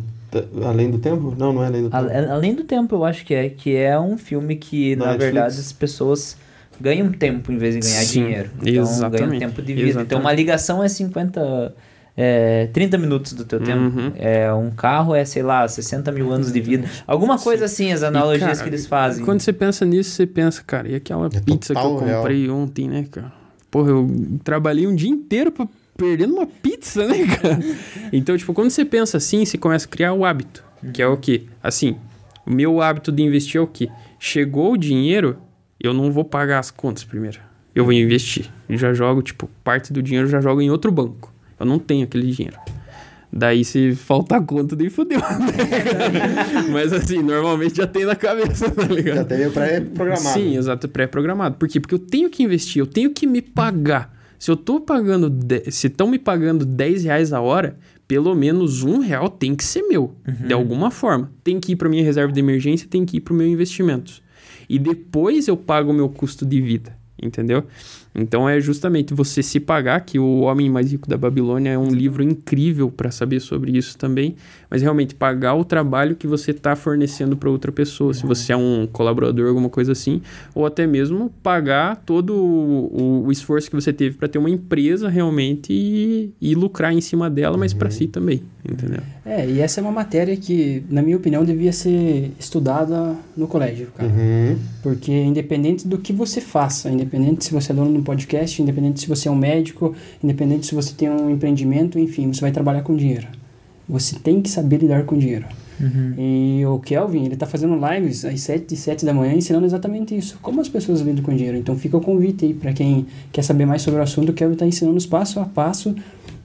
Além do Tempo? Não, não é Além do Tempo. A- Além do tempo, eu acho que é. Que é um filme que, na Netflix. verdade, as pessoas ganham tempo em vez de ganhar Sim, dinheiro. Então, ganham exatamente, tempo de vida. Então, exatamente. uma ligação é 50... É, 30 minutos do teu tempo. Uhum. É, um carro é, sei lá, 60 mil anos de vida. Alguma coisa assim, as analogias cara, que eles fazem. Quando você pensa nisso, você pensa, cara, e aquela É pizza que eu total real. comprei ontem, né, cara? Porra, eu trabalhei um dia inteiro pra perdendo uma pizza, né, [laughs] cara? Então, tipo, quando você pensa assim, você começa a criar o hábito, que é o quê? Assim, o meu hábito de investir é o quê? Chegou o dinheiro, eu não vou pagar as contas primeiro. Eu vou investir. Eu já jogo, tipo, parte do dinheiro eu já jogo em outro banco. Eu não tenho aquele dinheiro. Daí, se faltar conta, daí fodeu. [laughs] Mas assim, normalmente já tem na cabeça, tá ligado? Já tem pré-programado. Sim, exato, pré-programado. Por quê? Porque eu tenho que investir, eu tenho que me pagar. Se eu tô pagando, de- se estão me pagando 10 reais a hora, pelo menos um real tem que ser meu, de alguma forma. Tem que ir para minha reserva de emergência, tem que ir para o meu investimento. E depois eu pago o meu custo de vida, entendeu? Então é justamente você se pagar, que o Homem Mais Rico da Babilônia é um livro incrível para saber sobre isso também, mas realmente pagar o trabalho que você está fornecendo para outra pessoa, se você é um colaborador, alguma coisa assim, ou até mesmo pagar todo o, o- esforço que você teve para ter uma empresa realmente e, e lucrar em cima dela, mas para si também, entendeu? É, e essa é uma matéria que, na minha opinião, devia ser estudada no colégio, cara. Uhum. Porque independente do que você faça, independente se você é dono de um podcast, independente se você é um médico, independente se você tem um empreendimento, enfim, você vai trabalhar com dinheiro. Você tem que saber lidar com dinheiro. E o Kelvin, ele tá fazendo lives às 7 e 7 da manhã ensinando exatamente isso. Como as pessoas lidam com dinheiro. Então fica o convite aí para quem quer saber mais sobre o assunto. O Kelvin tá ensinando os passo a passo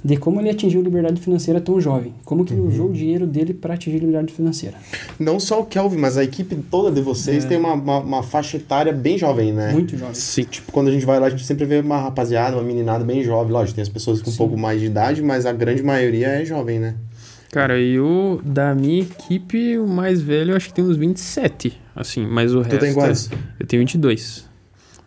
de como ele atingiu liberdade financeira tão jovem. Como que ele usou o dinheiro dele para atingir liberdade financeira. Não só o Kelvin, mas a equipe toda de vocês tem uma, uma, uma faixa etária bem jovem, né? Muito jovem. Sim. Tipo, quando a gente vai lá, a gente sempre vê uma rapaziada, uma meninada bem jovem. Lógico, tem as pessoas com um pouco mais de idade, mas a grande maioria é jovem, né? Cara, eu, da minha equipe, o mais velho, eu acho que tem uns 27, assim, mas o resto... tem quantos? Eu tenho 22.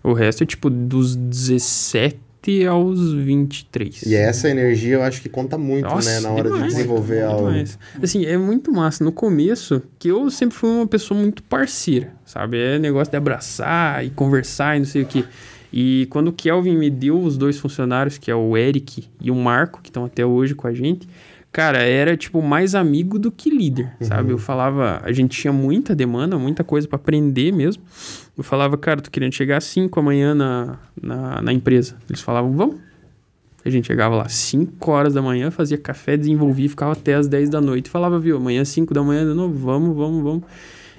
O resto é, tipo, dos 17 aos 23. E essa energia eu acho que conta muito, Nossa, né? Na hora demais, de desenvolver algo. demais. Assim, é muito massa. No começo, que eu sempre fui uma pessoa muito parceira, sabe? É negócio de abraçar e conversar e não sei o que. E quando o Kelvin me deu os dois funcionários, que é o Eric e o Marco, que estão até hoje com a gente, cara, era tipo mais amigo do que líder, sabe? Eu falava, a gente tinha muita demanda, muita coisa para aprender mesmo. Eu falava, cara, tô querendo chegar às 5 amanhã na, na, na empresa. Eles falavam, vamos. A gente chegava lá 5 horas da manhã, fazia café, desenvolvia, ficava até as 10 da noite. Falava, viu, amanhã 5 da manhã novo, vamos, vamos, vamos.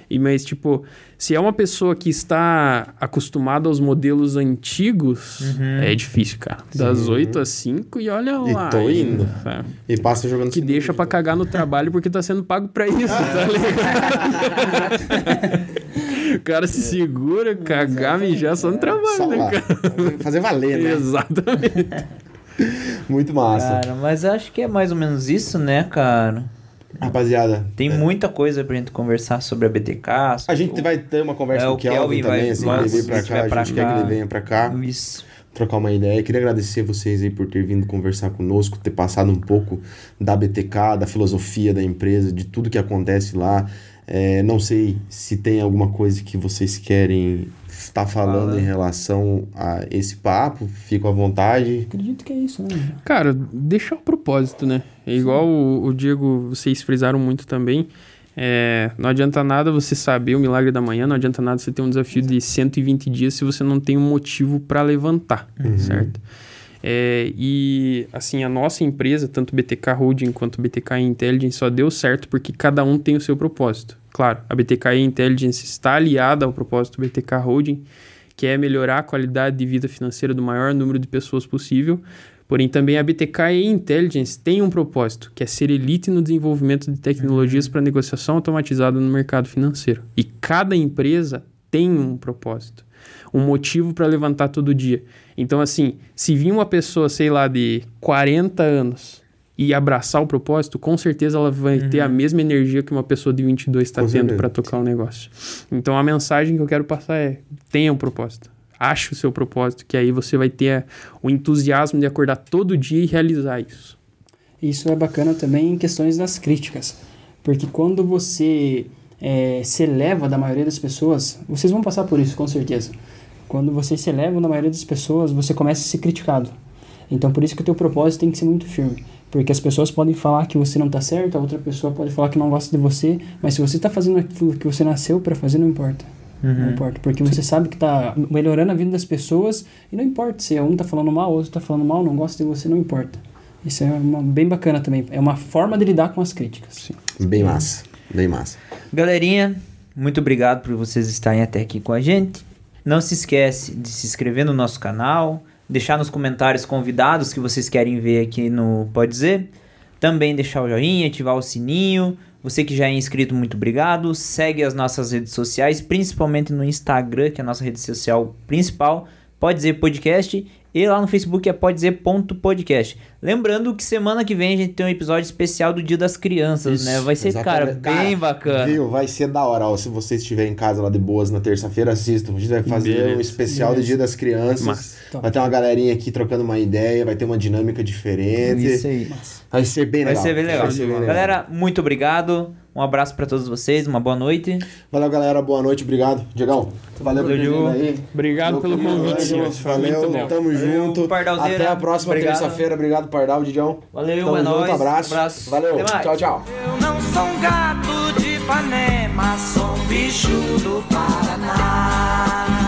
E, mas, tipo, se é uma pessoa que está acostumada aos modelos antigos, é difícil, cara. Das 8 às 5 e olha E lá. tô ainda, indo. sabe? E passa jogando Que deixa pra cagar no trabalho porque tá sendo pago pra isso, tá [laughs] ligado? o cara se segura, cagar, mijar só no trabalho, Só né, cara? [laughs] Fazer valer, né? Exatamente. [laughs] Muito massa. Cara, mas acho que é mais ou menos isso, né, cara? Rapaziada, Tem muita coisa pra gente conversar sobre a BTK. a gente vai ter uma conversa É, com o o Kelvin, Kelvin vai- também, assim, ele vir pra cá, tiver a pra gente quer cá. que ele venha pra cá. Isso. trocar uma ideia. Queria agradecer vocês aí por ter vindo conversar conosco, ter passado um pouco da BTK, da filosofia da empresa, de tudo que acontece lá. É, não sei se tem alguma coisa que vocês querem estar falando Fala. em relação a esse papo. Fico à vontade. Acredito que é isso, né? Cara, deixar o propósito, né? É igual o, o Diego, vocês frisaram muito também. É, não adianta nada você saber o milagre da manhã, não adianta nada você ter um desafio de 120 dias se você não tem um motivo para levantar, certo? É, e assim, a nossa empresa, tanto BTK Holding quanto BTK Intelligence, só deu certo porque cada um tem o seu propósito. Claro, a BTK Intelligence está aliada ao propósito BTK Holding, que é melhorar a qualidade de vida financeira do maior número de pessoas possível. Porém, também a BTK Intelligence tem um propósito, que é ser elite no desenvolvimento de tecnologias para negociação automatizada no mercado financeiro. E cada empresa tem um propósito, um motivo para levantar todo dia. Então, assim, se vir uma pessoa, sei lá, de 40 anos e abraçar o propósito, com certeza ela vai ter a mesma energia que uma pessoa de 22 está tendo para tocar o negócio. Então, a mensagem que eu quero passar é: tenha um propósito. Ache o seu propósito, que aí você vai ter o entusiasmo de acordar todo dia e realizar isso. Isso é bacana também em questões das críticas. Porque quando você eh, se eleva da maioria das pessoas, vocês vão passar por isso, com certeza. Quando você se eleva da maioria das pessoas, você começa a ser criticado. Então, por isso que o teu propósito tem que ser muito firme. Porque as pessoas podem falar que você não está certo, a outra pessoa pode falar que não gosta de você, mas se você está fazendo aquilo que você nasceu para fazer, não importa. Não importa, porque você sabe que está melhorando a vida das pessoas e não importa se um está falando mal, o outro está falando mal, não gosta de você, não importa. Isso é uma, bem bacana também. É uma forma de lidar com as críticas. Bem massa. Bem massa. Galerinha, muito obrigado por vocês estarem até aqui com a gente. Não se esquece de se inscrever no nosso canal, deixar nos comentários convidados que vocês querem ver aqui no Pode Dizer. Também deixar o joinha, ativar o sininho. Você que já é inscrito, muito obrigado. Segue as nossas redes sociais, principalmente no Instagram, que é a nossa rede social principal. Pode Dizer Podcast. E lá no Facebook é pode dizer ponto podcast. Lembrando que semana que vem a gente tem um episódio especial do Dia das Crianças, né? Vai ser, cara, bem bacana. Viu? Vai ser da hora. Ó, se você estiver em casa lá de boas na terça-feira, assistam. A gente vai fazer Beleza. um especial do Dia das Crianças. Massa. Vai ter uma galerinha aqui trocando uma ideia, vai ter uma dinâmica diferente. Isso aí. Vai ser bem Vai legal. ser bem legal. Vai ser bem legal. Galera, muito obrigado. Um abraço pra todos vocês, uma boa noite. Valeu, galera. Boa noite. Obrigado. Diegão, valeu por ter Valeu, vindo aí. Obrigado pelo convite, Valeu, tamo Valeu, junto. Pardalzeira. Até a próxima terça-feira. Obrigado, Pardal, Didião. Valeu, Tamo é junto, nóis. abraço. Abraço. Valeu, tchau, tchau. Eu não sou um gato de Ipanema, sou um bicho do Paraná.